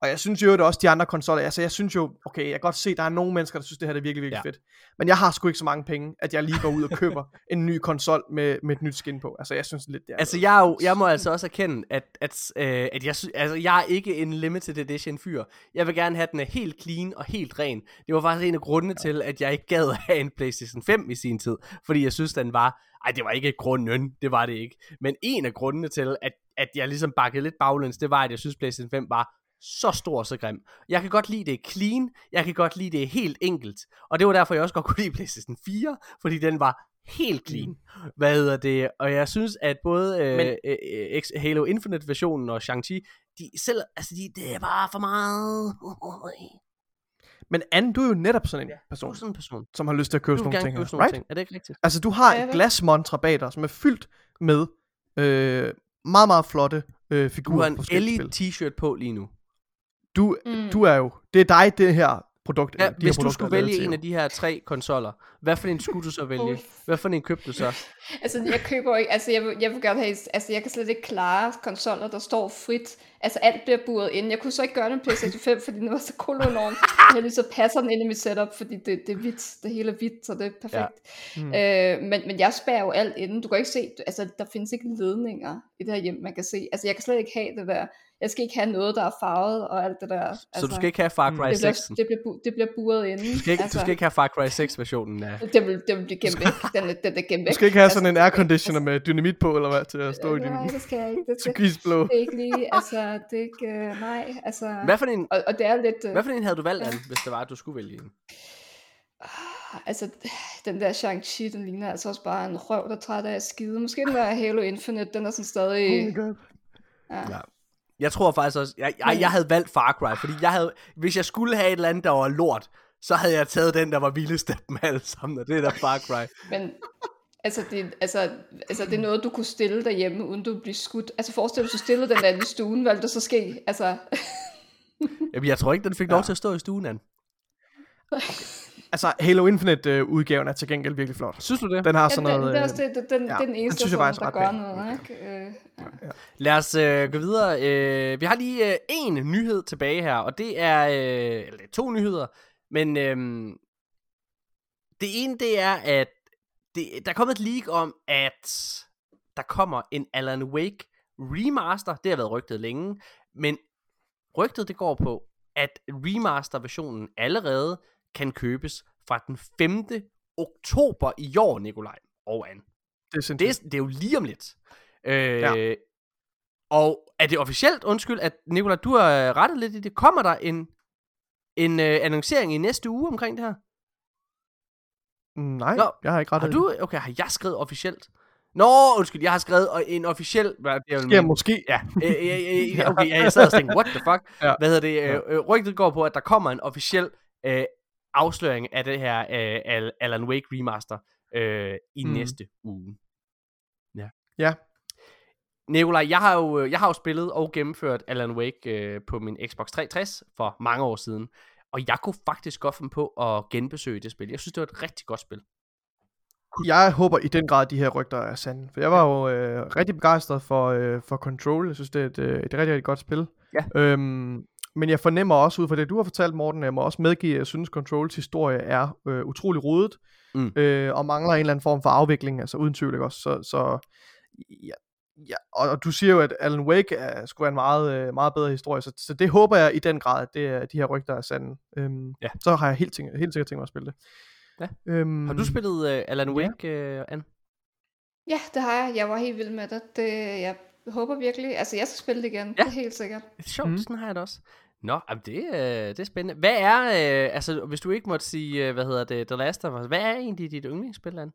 Speaker 2: Og jeg synes jo at også de andre konsoller, altså jeg synes jo, okay, jeg kan godt se, der er nogle mennesker, der synes, det her er virkelig, virkelig
Speaker 1: Ja.
Speaker 2: fedt. Men jeg har sgu ikke så mange penge, at jeg lige går ud og køber en ny konsol med, med et nyt skin på. Altså jeg synes lidt, det er
Speaker 1: altså, jeg, er jo, jeg må altså også erkende, at, at, øh, at jeg, altså, jeg er ikke en limited edition fyr. Jeg vil gerne have, den er helt clean og helt ren. Det var faktisk en af grundene ja. til, at jeg ikke gad at have en PlayStation 5 i sin tid. Fordi jeg synes, den var... Ej, det var ikke grunden, det var det ikke. Men en af grundene til, at, at jeg ligesom bakkede lidt baglæns, det var, at jeg synes, PlayStation 5 var så stor og så grim. Jeg kan godt lide det er clean, jeg kan godt lide det er helt enkelt. Og det var derfor, jeg også godt kunne lide PlayStation 4, fordi den var helt clean. Mm. Hvad hedder det? Og jeg synes, at både øh,
Speaker 2: Men-
Speaker 1: øh, øh, Halo Infinite-versionen og Shang-Chi, de selv, altså de, det er bare for meget.
Speaker 2: Men Anne, du er jo netop sådan en
Speaker 1: Ja, Du
Speaker 2: person,
Speaker 1: er sådan en person.
Speaker 2: som har lyst til at købe
Speaker 1: Du
Speaker 2: sådan nogle ting
Speaker 1: købe sådan
Speaker 2: right?
Speaker 1: ting. Er det ikke rigtigt?
Speaker 2: Altså, du har
Speaker 3: Ja,
Speaker 2: et
Speaker 3: vel.
Speaker 2: glasmontre bag dig, som er fyldt med øh, meget, meget flotte øh,
Speaker 1: Du
Speaker 2: figurer.
Speaker 1: har en Ellie t-shirt på lige nu.
Speaker 2: Du,
Speaker 3: Mm.
Speaker 2: du er jo, det er dig, det her produkt.
Speaker 1: Ja,
Speaker 2: de her
Speaker 1: hvis du
Speaker 2: produkter
Speaker 1: skulle vælge en af de her tre konsoller, hvad for en skulle du så vælge? Hvad for en købte du så?
Speaker 3: Altså, jeg køber ikke, altså jeg vil, jeg vil godt have, altså jeg kan slet ikke klare konsoller, der står frit. altså alt bliver buret ind. Jeg kunne så ikke gøre det med PlayStation 5, fordi den var så kolonorm. Heldigvis så passer den ind i mit setup, fordi det, det er hvidt, det hele er hvidt, så det er perfekt. Ja. Mm. Øh, men, men jeg spærer jo alt inden. Du kan ikke se, altså der findes ikke ledninger i det her hjem, man kan se. Altså jeg kan slet ikke have det der jeg skal ikke have noget, der er farvet og alt det der. Altså,
Speaker 1: så du skal ikke have Far Cry 6?
Speaker 3: Det bliver, det bliver, det bliver buret inden.
Speaker 1: Du skal ikke, altså, du skal ikke have Far Cry 6 versionen af...
Speaker 3: Det vil, det vil blive gemt væk. Den, den er gemt væk.
Speaker 2: Du skal ikke have sådan en altså, airconditioner med dynamit på, eller hvad, til at stå i din
Speaker 3: Nej, det skal jeg ikke. Det,
Speaker 2: skal, det er
Speaker 3: ikke lige, altså, det er ikke, uh, nej, altså...
Speaker 1: Hvad for en,
Speaker 3: og, og det er lidt... Uh,
Speaker 1: hvad for en havde du valgt, ja. hvis det var, at du skulle vælge en?
Speaker 3: Ah, altså, den der Shang-Chi, den ligner altså også bare en røv, der træder af skide. Måske den der Halo Infinite, den er sådan stadig...
Speaker 2: Oh my god.
Speaker 1: Ja. ja. Jeg tror faktisk også, jeg, jeg, jeg havde valgt Far Cry, fordi jeg havde, hvis jeg skulle have et eller andet, der var lort, så havde jeg taget den, der var vildest af dem alle sammen, og det er der Far Cry.
Speaker 3: Men altså det, altså, altså det er noget, du kunne stille derhjemme, uden du bliver skudt. Altså forestil dig, hvis du stillede den der i stuen, hvad ville der så ske? Altså...
Speaker 1: Jamen, jeg tror ikke, den fik lov til at stå i stuen, Anne.
Speaker 2: Okay. Altså, Halo Infinite-udgaven øh, er til gengæld virkelig flot.
Speaker 1: Synes du det?
Speaker 2: Den har sådan
Speaker 3: ja,
Speaker 2: noget...
Speaker 3: Den, det, det, den, ja, det er den eneste, den jeg der gør noget, ikke? Øh,
Speaker 1: ja. Ja. Lad os øh, gå videre. Øh, vi har lige øh, en nyhed tilbage her, og det er... Øh, eller to nyheder, men... Øh, det ene, det er, at det, der er kommet et leak om, at der kommer en Alan Wake remaster. Det har været rygtet længe, men rygtet det går på, at remaster-versionen allerede kan købes fra den 5. oktober i år, Nikolaj og Anne. Det er, det, er, det er jo lige om lidt. Øh, ja. Og er det officielt, undskyld, at Nikolaj, du har rettet lidt i det, kommer der en, en øh, annoncering i næste uge omkring det her?
Speaker 2: Nej, Nå, jeg har ikke rettet
Speaker 1: har du, Okay, har jeg skrevet officielt? Nå, undskyld, jeg har skrevet en officiel... Hvad,
Speaker 2: det er ja, måske.
Speaker 1: Ja, øh, øh, øh, okay, jeg sad og tænkte, what the fuck? Ja. Hvad hedder det? Øh, rygtet går på, at der kommer en officiel øh, afsløring af det her øh, Alan Wake remaster øh, i mm. næste uge.
Speaker 2: Ja. Ja.
Speaker 1: Nikolaj, jeg har jo jeg har jo spillet og gennemført Alan Wake øh, på min Xbox 360 for mange år siden, og jeg kunne faktisk godt finde på at genbesøge det spil. Jeg synes det var et rigtig godt spil.
Speaker 2: Jeg håber i den grad, at de her rygter er sande. For jeg var jo øh, rigtig begejstret for, øh, for Control. Jeg synes, det er et, øh, et rigtig, rigtig godt spil.
Speaker 1: Ja.
Speaker 2: Øhm, men jeg fornemmer også ud fra det, du har fortalt, Morten, jeg må også medgive, at jeg synes, Controls historie er øh, utrolig rodet, mm. øh, og mangler en eller anden form for afvikling, altså uden tvivl, ikke også? Så, så ja, ja, og, og du siger jo, at Alan Wake er, skulle være en meget, øh, meget bedre historie, så, så det håber jeg i den grad, at det er, de her rygter er sande. Øhm, ja. Så har jeg helt, tænkt, helt sikkert tænkt mig at spille det.
Speaker 1: Ja. Øhm, har du spillet uh, Alan Wake, ja. uh, Anne?
Speaker 3: Ja, det har jeg. Jeg var helt vild med det. det jeg håber virkelig, altså jeg skal spille det igen, ja. det er helt sikkert. Det
Speaker 1: er sjovt, mm. sådan har jeg det også. Nå, jamen det, øh, det er spændende. Hvad er, øh, altså hvis du ikke måtte sige, øh, hvad hedder det, The Last of Us, hvad er egentlig dit yndlingsspil, Anne?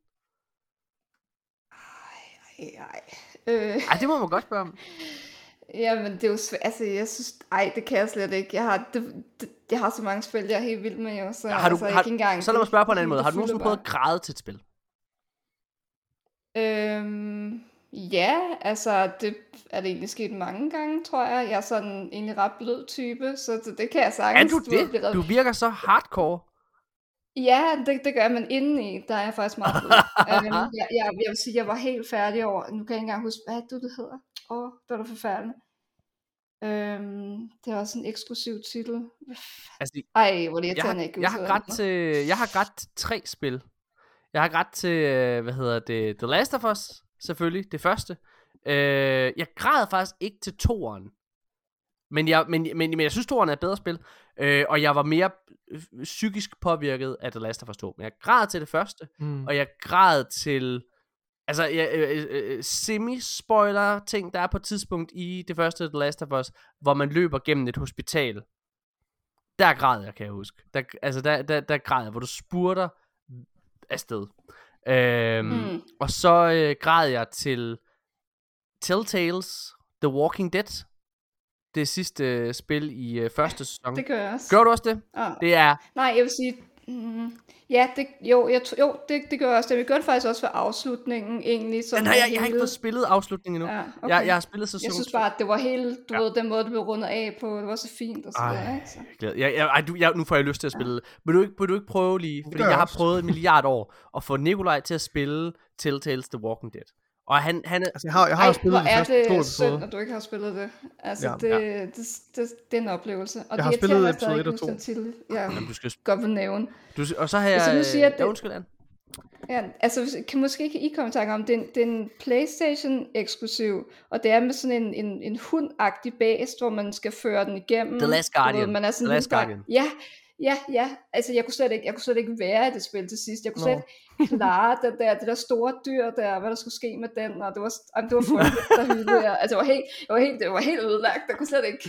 Speaker 3: Ej, ej,
Speaker 1: øh. ej. det må man godt spørge om.
Speaker 3: Jamen, det er jo svært. Altså, jeg synes... Ej, det kan jeg slet ikke. Jeg har, det, det, jeg har så mange spil, jeg er helt vild med, jo. Så,
Speaker 1: har du, altså, har, kan engang, så lad mig spørge på en anden måde. Har du nogensinde prøvet at græde til et spil?
Speaker 3: Øhm, Ja, altså det er det egentlig sket mange gange, tror jeg. Jeg er sådan egentlig ret blød type, så det, det kan jeg sagtens.
Speaker 1: Er du det? Du, virker så hardcore.
Speaker 3: Ja, det, det gør man indeni, der er jeg faktisk meget blød. um, jeg, jeg, jeg vil sige, jeg var helt færdig over, nu kan jeg ikke engang huske, hvad du det hedder. Åh, oh, det var da forfærdeligt. Um, det er også en eksklusiv titel. Altså, Ej, hvor det
Speaker 1: jeg, jeg, ikke jeg har ret til, jeg har ret til tre spil. Jeg har ret til, øh, hvad hedder det, The Last of Us, selvfølgelig, det første. Øh, jeg græd faktisk ikke til toeren. Men jeg, men, men, men jeg synes, toeren er et bedre spil. Øh, og jeg var mere øh, psykisk påvirket af The Last of Us 2. Men jeg græd til det første. Mm. Og jeg græd til... Altså, jeg, øh, øh, semi-spoiler ting, der er på et tidspunkt i det første The Last of Us, hvor man løber gennem et hospital. Der græd jeg, kan jeg huske. Der, altså, der, der, der græd jeg, hvor du spurter afsted. Øhm, mm. Og så øh, græd jeg til Telltales The Walking Dead. Det sidste øh, spil i øh, første sæson.
Speaker 3: Det gør jeg også.
Speaker 1: Gør du også det?
Speaker 3: Ja.
Speaker 1: Det er...
Speaker 3: Nej, jeg vil sige, Mm, ja, det, jo, jeg, jo det, det gør jeg også. Det. Vi gør det faktisk også for afslutningen, egentlig.
Speaker 1: Som Men har jeg, jeg har ikke fået spillet afslutningen endnu. Ja, okay. jeg, jeg har spillet sæson
Speaker 3: Jeg synes bare, at det var helt, du ja. ved, den måde, det blev rundet af på. Det var så fint og så
Speaker 1: videre, ikke? Så. Jeg, jeg, ej, du, jeg, nu får jeg lyst til at spille. Ja. Vil, du ikke, vil du ikke prøve lige? Fordi jeg, jeg har prøvet en milliard år at få Nikolaj til at spille Telltales The Walking Dead. Og han, han er,
Speaker 2: Altså, jeg har, jeg har
Speaker 3: Ej,
Speaker 2: spillet
Speaker 3: hvor
Speaker 2: de
Speaker 3: er
Speaker 2: første to
Speaker 3: det synd, at du ikke har spillet det. Altså,
Speaker 2: Ja.
Speaker 3: det, det, det, det, er en oplevelse. Og
Speaker 2: Jeg
Speaker 3: det
Speaker 2: har spillet episode
Speaker 3: stadig
Speaker 2: et og
Speaker 3: ikke,
Speaker 2: to.
Speaker 3: huske den titel. Ja,
Speaker 1: jamen, du skal,
Speaker 3: godt vil nævne.
Speaker 1: du, og så har jeg...
Speaker 3: Jeg nu siger, at
Speaker 1: ja,
Speaker 3: det-
Speaker 1: undskyld, Anne.
Speaker 3: Ja, altså hvis- kan måske ikke I komme i tanke om, det er en, det er en Playstation eksklusiv, og det er med sådan en, en, en hundagtig base, hvor man skal føre den igennem.
Speaker 1: The Last
Speaker 3: Du ved,
Speaker 1: Guardian.
Speaker 3: man er sådan
Speaker 1: The Last
Speaker 3: lidt der-
Speaker 1: Guardian.
Speaker 3: Ja, ja, ja. Altså jeg kunne slet ikke, jeg kunne slet ikke være i det spil til sidst. Jeg kunne slet ikke klare det der, det der store dyr der, hvad der skulle ske med den, og det var, jamen, det var frygteligt, der hyldede jeg. Altså jeg var helt, jeg var helt, det var helt ødelagt. Jeg kunne slet ikke.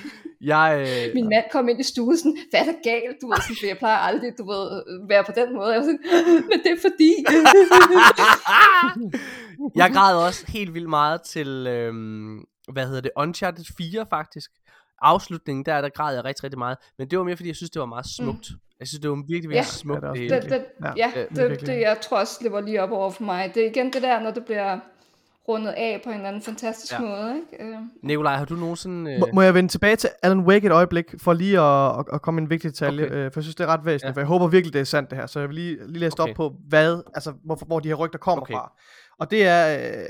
Speaker 1: Jeg, øh,
Speaker 3: Min mand kom ind i stuen sådan, hvad er der galt? Du ved, sådan, for jeg plejer aldrig, du ved, være på den måde. Jeg var sådan, men det er fordi.
Speaker 1: jeg græd også helt vildt meget til, øhm, hvad hedder det, Uncharted 4 faktisk. Afslutningen der, der græd jeg rigtig, rigtig meget. Men det var mere fordi, jeg synes, det var meget smukt. Jeg synes, det var virkelig, virkelig
Speaker 3: Ja.
Speaker 1: smukt.
Speaker 2: Ja, det er
Speaker 1: det
Speaker 3: det,
Speaker 2: Ja,
Speaker 3: ja,
Speaker 1: det
Speaker 2: er
Speaker 3: det,
Speaker 2: virkelig.
Speaker 3: det, jeg tror også, det var lige op over for mig. Det er igen det der, når det bliver rundet af på en eller anden fantastisk
Speaker 1: Ja.
Speaker 3: måde. Ikke? Øh,
Speaker 1: Nikolaj, har du nogensinde... Øh...
Speaker 2: Må, må jeg vende tilbage til Alan Wake et øjeblik, for lige at, at, at komme en vigtig detalje,
Speaker 1: Okay.
Speaker 2: øh, for jeg synes, det er ret væsentligt,
Speaker 1: Ja.
Speaker 2: for jeg håber virkelig, det er sandt det her, så jeg vil lige, lige læse
Speaker 1: Okay.
Speaker 2: op på, hvad, altså, hvor, hvor de her rygter kommer
Speaker 1: Okay.
Speaker 2: okay. fra. Og det er, øh,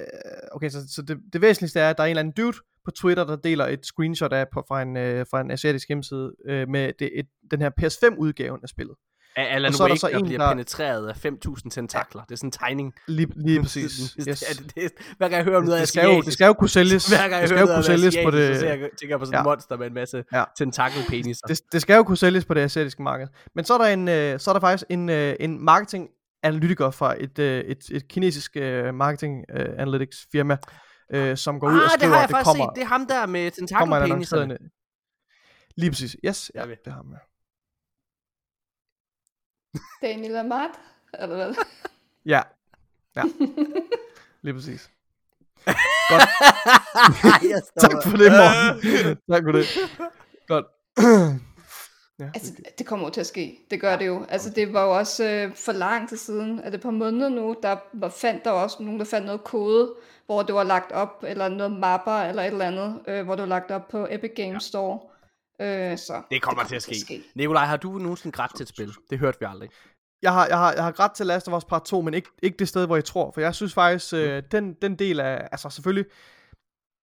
Speaker 2: okay, så, så det, det væsentligste er, at der er en eller anden dude på Twitter, der deler et screenshot af på, fra, en, øh, fra en asiatisk hjemmeside øh, med det, et, den her PS5-udgaven af spillet.
Speaker 1: Af Alan
Speaker 2: Og så er der
Speaker 1: Wake,
Speaker 2: så
Speaker 1: der
Speaker 2: en,
Speaker 1: bliver
Speaker 2: der-
Speaker 1: penetreret af 5.000 tentakler. Det er sådan en tegning.
Speaker 2: Lige, lige præcis.
Speaker 1: Det,
Speaker 2: yes.
Speaker 1: yes. det, det, hver gang jeg hører om noget
Speaker 2: det, skal jo, det skal jo kunne sælges.
Speaker 1: Hver gang jeg
Speaker 2: det skal
Speaker 1: hører
Speaker 2: jo
Speaker 1: noget
Speaker 2: kunne sælges på det,
Speaker 1: så jeg, tænker jeg på sådan
Speaker 2: Ja.
Speaker 1: monster med en masse
Speaker 2: Ja.
Speaker 1: tentakelpeniser.
Speaker 2: det, det skal jo kunne sælges på det asiatiske marked. Men så er der en, øh, så er der faktisk en, øh, en marketing analytiker fra et, øh, et, et kinesisk øh, marketing øh, analytics firma, øh, som går ud og
Speaker 1: ah, det
Speaker 2: skriver,
Speaker 1: har jeg
Speaker 2: at det kommer,
Speaker 1: set. Det er ham der med tentakelpeniserne.
Speaker 2: Lige præcis. Yes, ja, det har man.
Speaker 3: Daniel Amat, eller hvad?
Speaker 2: Ja. Ja. Lige præcis.
Speaker 1: Jeg
Speaker 2: Tak for det, Morten. tak for det. Godt. ja,
Speaker 3: Altså, det kommer jo til at ske. Det gør det jo. Altså, det var jo også øh, for lang tid siden. Er det et par måneder nu, der var, fandt der også nogen, der fandt noget kode, hvor det var lagt op, eller noget mapper, eller et eller andet, øh, hvor det var lagt op på Epic Games Store. Øh, så
Speaker 1: Det kommer til at ske. Nikolaj, har du nogensinde grædt til et spil? Det hørte vi aldrig.
Speaker 2: jeg har, jeg har, jeg har grædt til Last of Us Part 2, men ikke, ikke det sted, hvor jeg tror. For jeg synes faktisk, øh, den, den del af, altså selvfølgelig,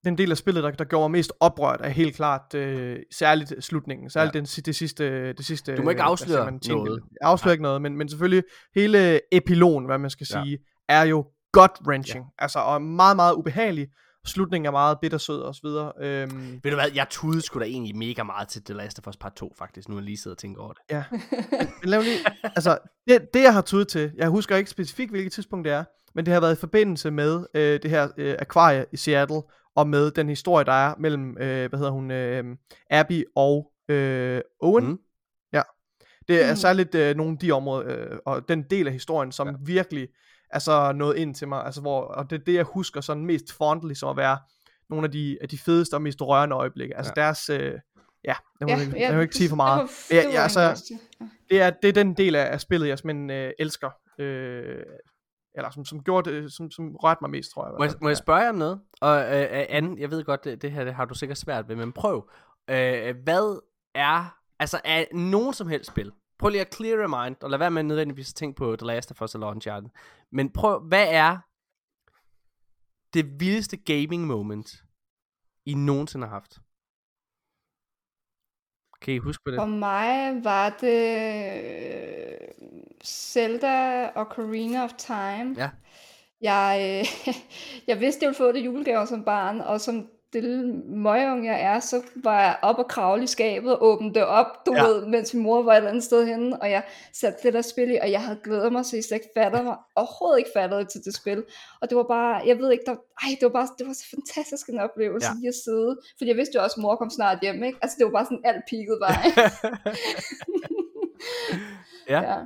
Speaker 2: den del af spillet, der, der gjorde mig mest oprørt, er helt klart, øh, særligt slutningen. Særligt
Speaker 1: Ja.
Speaker 2: ja. den, det sidste, det sidste...
Speaker 1: Du må ikke afsløre
Speaker 2: man,
Speaker 1: noget.
Speaker 2: Jeg afslører ikke noget, men, men selvfølgelig, hele epilogen, hvad man skal
Speaker 1: Ja.
Speaker 2: sige, er jo gut-wrenching. Ja. Altså, og meget, meget ubehagelig. Slutningen er meget bittersød og så videre. Øhm,
Speaker 1: Ved du hvad, jeg tudede sgu da egentlig mega meget til The Last of Us Part 2, faktisk, nu er jeg lige sidder og tænker over det.
Speaker 2: Ja. Men lad mig lige, altså, det, det jeg har tudet til, jeg husker ikke specifikt, hvilket tidspunkt det er, men det har været i forbindelse med øh, det her øh, akvarie i Seattle, og med den historie, der er mellem, øh, hvad hedder hun, øh, Abby og øh, Owen.
Speaker 1: Mm.
Speaker 2: Ja. Det er
Speaker 3: Mm.
Speaker 2: særligt øh, nogle af de områder, øh, og den del af historien, som ja. virkelig altså nåede ind til mig, altså hvor, og det er det, jeg husker sådan mest fondly, som at være nogle af de, af de fedeste og mest rørende øjeblikke. Altså
Speaker 1: Ja.
Speaker 2: ja. deres, øh, ja, det må
Speaker 3: Ja,
Speaker 2: ja, jeg,
Speaker 3: ja,
Speaker 2: jeg vil ikke sige for
Speaker 3: det
Speaker 2: meget.
Speaker 3: var-
Speaker 2: Ja,
Speaker 3: det
Speaker 2: ja,
Speaker 3: var
Speaker 2: altså,
Speaker 3: egentlig også det.
Speaker 2: det er, det er den del af, af spillet, jeg simpelthen øh, elsker. Øh, eller som, som gjorde det, som, som rørte mig mest, tror jeg.
Speaker 1: Må jeg, må jeg spørge jer om noget? Og øh, øh, Anne, jeg ved godt, det, det her det har du sikkert svært ved, men prøv. Øh, hvad er, altså er nogen som helst spil, prøv lige at clear your mind, og lad være med nødvendigvis at tænke på The Last of Us eller Uncharted, men prøv, hvad er det vildeste gaming moment, I nogensinde har haft? Kan I huske på det?
Speaker 3: For mig var det øh, Zelda og Ocarina of Time.
Speaker 1: Ja.
Speaker 3: Jeg, øh, jeg vidste, jeg ville få det julegave som barn, og som det lille møgeunge jeg er, så var jeg op og kravle i skabet og åbne det op, du
Speaker 2: Ja.
Speaker 3: ved, mens min mor var et eller andet sted henne, og jeg satte det der spil i, og jeg havde glædet mig, så jeg slet ikke fattede mig, overhovedet ikke fattede til det spil. Og det var bare, jeg ved ikke, der, ej, det var bare, det var så fantastisk en oplevelse
Speaker 1: Ja.
Speaker 3: lige at sidde, fordi jeg vidste jo også, at mor kom snart hjem, ikke? Altså det var bare sådan, alt peakede bare,
Speaker 1: ja.
Speaker 3: ja.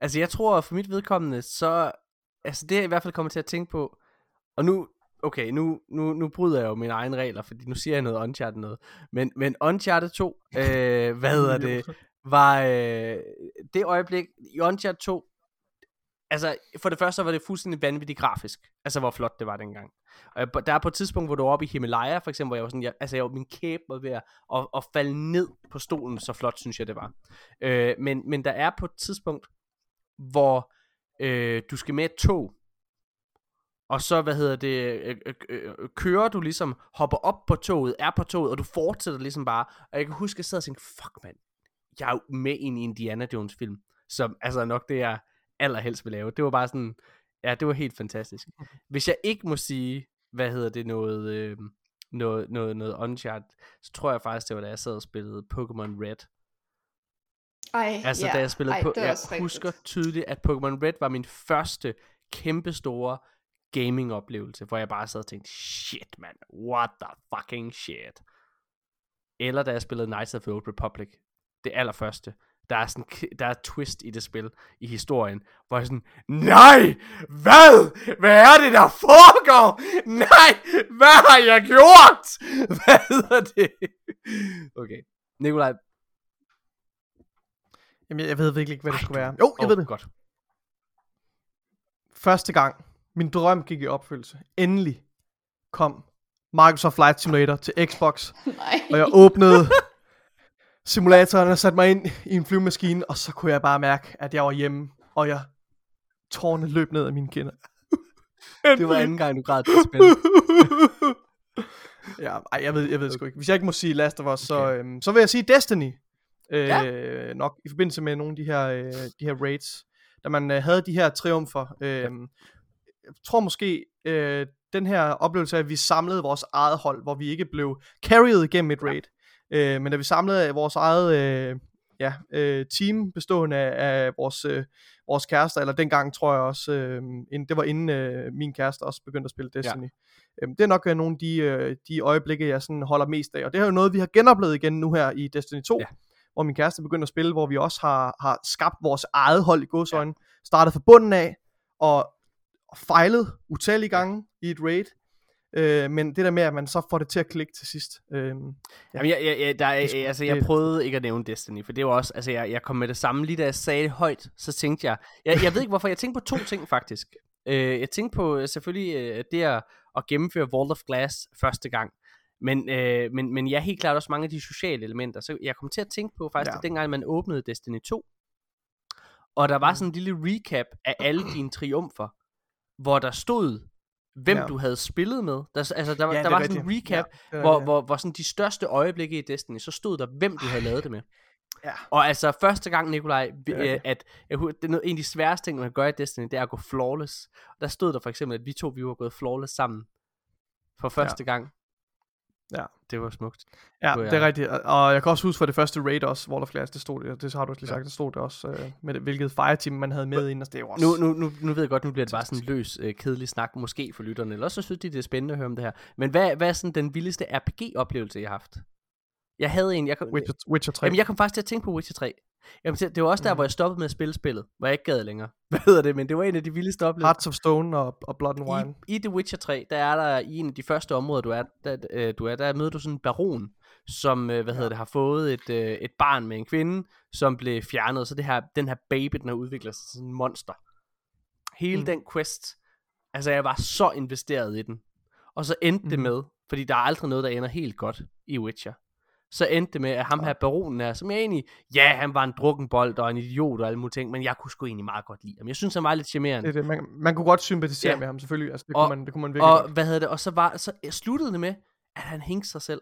Speaker 1: Altså, jeg tror for mit vedkommende, så... Altså, det jeg i hvert fald kommer til at tænke på... Og nu... Okay, nu, nu, nu bryder jeg jo mine egne regler, fordi nu siger jeg noget Uncharted noget. Men, men Uncharted 2, øh, hvad hedder det, var øh, det øjeblik i Uncharted 2... Altså, for det første var det fuldstændig vanvittigt grafisk. Altså, hvor flot det var dengang. Og der er på et tidspunkt, hvor du var oppe i Himalaya, for eksempel, hvor jeg var sådan, jeg, altså, jeg, min kæbe var ved at, at, at falde ned på stolen, så flot synes jeg, det var. Øh, men, men der er på et tidspunkt, hvor øh, du skal med et tog, og så, hvad hedder det, øh, øh, øh, kører du ligesom, hopper op på toget, er på toget, og du fortsætter ligesom bare. Og jeg kan huske, at jeg sad og tænkte, fuck mand, jeg er jo med i en Indiana Jones film, som altså nok det, jeg allerhelst vil lave. Det var bare sådan, ja, det var helt fantastisk. Hvis jeg ikke må sige, hvad hedder det, noget, øh, noget, noget, noget Uncharted, så tror jeg faktisk, det var da jeg sad og spillede Pokémon Red.
Speaker 3: Ej,
Speaker 1: Altså,
Speaker 3: ja.
Speaker 1: da jeg spillede
Speaker 3: Ej,
Speaker 1: på, jeg
Speaker 3: rigtigt.
Speaker 1: husker tydeligt, at Pokémon Red var min første kæmpestore gaming-oplevelse, hvor jeg bare sad og tænkte, shit man, what the fucking shit. Eller da jeg spillede Knights of the Old Republic, det allerførste, der er sådan der er twist i det spil, i historien, hvor jeg sådan, nej, hvad, hvad er det, der foregår? Nej, hvad har jeg gjort? Hvad hedder det? Okay, Nikolaj.
Speaker 2: Jamen, jeg, jeg ved virkelig ikke, hvad det
Speaker 1: Ej,
Speaker 2: skulle være. Jo, jeg
Speaker 1: Åh,
Speaker 2: ved det.
Speaker 1: Godt.
Speaker 2: Første gang, min drøm gik i opfyldelse. Endelig kom Microsoft Flight Simulator til Xbox,
Speaker 3: Nej.
Speaker 2: og jeg åbnede simulatoren og satte mig ind i en flyvemaskine, og så kunne jeg bare mærke, at jeg var hjemme, og jeg tårne løb ned af mine kinder.
Speaker 1: Det var anden gang, du græd til spil.
Speaker 2: ja, ej, jeg ved, jeg ved det sgu ikke. Hvis jeg ikke må sige Last of Us, så,
Speaker 1: Okay.
Speaker 2: øhm, så vil jeg sige Destiny. Øh,
Speaker 1: Ja.
Speaker 2: Nok i forbindelse med nogle af de her, øh, de her raids. Da man øh, havde de her triumfer. Øh, Jeg tror måske, øh, den her oplevelse af, at vi samlede vores eget hold, hvor vi ikke blev carried igennem et raid. Øh, men da vi samlede vores eget øh, ja, øh, team, bestående af, af vores, øh, vores kærester, eller dengang tror jeg også, øh, inden, det var inden øh, min kæreste også begyndte at spille Destiny. Ja. Øhm, det er nok øh, nogle af de, øh, de øjeblikke, jeg sådan holder mest af. Og det er jo noget, vi har genoplevet igen nu her i Destiny 2,
Speaker 1: Ja.
Speaker 2: ja. hvor min kæreste begyndte at spille, hvor vi også har, har skabt vores eget hold i godsøjne. Ja. Startet fra bunden af, og, og fejlet utallige gange i et raid. Øh, men det der med, at man så får det til at klikke til sidst. Øh,
Speaker 1: Jamen, jeg, jeg, jeg, der,
Speaker 2: er
Speaker 1: er, altså, jeg prøvede ikke at nævne Destiny, for det var også, altså, jeg, jeg kom med det samme, lige da jeg sagde det højt, så tænkte jeg, jeg, jeg ved ikke hvorfor, jeg tænkte på to ting faktisk. Øh, jeg tænkte på øh, selvfølgelig øh, det at, at gennemføre Vault of Glass første gang, men, øh, men, men jeg ja, helt klart også mange af de sociale elementer, så jeg kom til at tænke på faktisk, ja.
Speaker 2: Ja.
Speaker 1: at dengang man åbnede Destiny 2, og der var
Speaker 2: Mm.
Speaker 1: sådan en lille recap af alle dine triumfer, hvor der stod, hvem ja.
Speaker 2: Ja.
Speaker 1: du havde spillet med. Der, altså, der, var-
Speaker 2: Ja,
Speaker 1: der
Speaker 2: det
Speaker 1: var
Speaker 2: er
Speaker 1: sådan en
Speaker 2: rigtigt.
Speaker 1: recap,
Speaker 2: Ja, det
Speaker 1: hvor,
Speaker 2: rigtigt, ja.
Speaker 1: hvor, hvor sådan de største øjeblikke i Destiny, så stod der, hvem du havde lavet det med.
Speaker 2: Ja.
Speaker 1: Og altså første gang, Nikolaj, vi-
Speaker 2: Det er
Speaker 1: øh,
Speaker 2: rigtigt.
Speaker 1: at jeg, det er noget, en af de sværeste ting, man kan gøre i Destiny, det er at gå flawless. Der stod der for eksempel, at vi to, vi var gået flawless sammen. For første gang.
Speaker 2: Ja.
Speaker 1: Det var smukt.
Speaker 2: Ja, det er rigtigt. Og- jeg kan også huske for det første raid også, Wall of Glass, det stod det, det har du også lige
Speaker 1: Ja.
Speaker 2: sagt, det stod det også, øh, med det, hvilket fireteam man havde med ind, og det er jo også...
Speaker 1: Nu, nu, nu, nu ved jeg godt, nu bliver det bare sådan en løs, øh, kedelig snak, måske for lytterne, eller også så synes de, det er spændende at høre om det her. Men hvad, hvad er sådan den vildeste RPG-oplevelse, jeg har haft? Jeg havde en, jeg kom,
Speaker 2: Witcher, Witcher 3.
Speaker 1: Jamen, jeg kom faktisk til at tænke på Witcher 3. Jamen, det var også der,
Speaker 2: Mhm.
Speaker 1: hvor jeg stoppede med at spille spillet, hvor jeg ikke gad længere. Hvad hedder det? Men det var en af de vildeste oplevelser.
Speaker 2: Hearts of Stone og, og Blood and Wine.
Speaker 1: I, I The Witcher 3, der er der i en af de første områder, du er, der, øh, du er, der møder du sådan en baron, som, øh, hvad hedder det, har fået et, øh, et barn med en kvinde, som blev fjernet, så det her, den her baby, den har udviklet sig til sådan en monster. Hele mm.
Speaker 2: Mm.
Speaker 1: den quest, altså jeg var så investeret i den. Og så endte mm. det med, fordi der er aldrig noget, der ender helt godt i Witcher. Så endte det med, at ham her baronen er, som jeg egentlig, ja, han var en drukkenbold og en idiot og alle mulige ting, men jeg kunne sgu egentlig meget godt lide ham. Jeg synes, han var lidt charmerende.
Speaker 2: Det det. Man, man kunne godt sympatisere
Speaker 1: Ja.
Speaker 2: ja. med ham, selvfølgelig. Altså, det,
Speaker 1: Og-
Speaker 2: kunne man, det kunne man virkelig
Speaker 1: Og
Speaker 2: godt.
Speaker 1: hvad hedder det? Og så var så sluttede det med, at han hængte sig selv.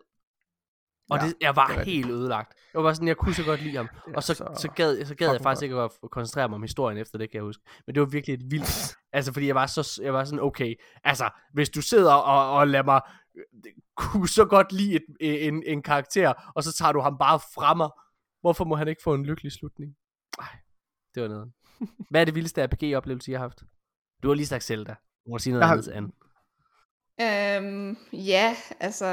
Speaker 1: Og
Speaker 2: Ja,
Speaker 1: det, jeg var
Speaker 2: det
Speaker 1: helt ødelagt. Jeg var sådan, jeg kunne så godt lide ham.
Speaker 2: Er
Speaker 1: og så,
Speaker 2: så
Speaker 1: så, gad, så gad jeg faktisk ikke at koncentrere mig om historien efter det, kan jeg huske. Men det var virkelig et vildt. altså, fordi jeg var, så, jeg var sådan, okay, altså, hvis du sidder og, og lader mig øh, kunne så godt lide et, en, en karakter, og så tager du ham bare fra mig, hvorfor må han ikke få en lykkelig slutning? Ej, det var noget. Hvad er det vildeste RPG-oplevelse, jeg har haft? Du har lige sagt Zelda. Du må sige noget
Speaker 2: Jeg har-
Speaker 1: andet til Anne.
Speaker 3: Øhm, ja, altså,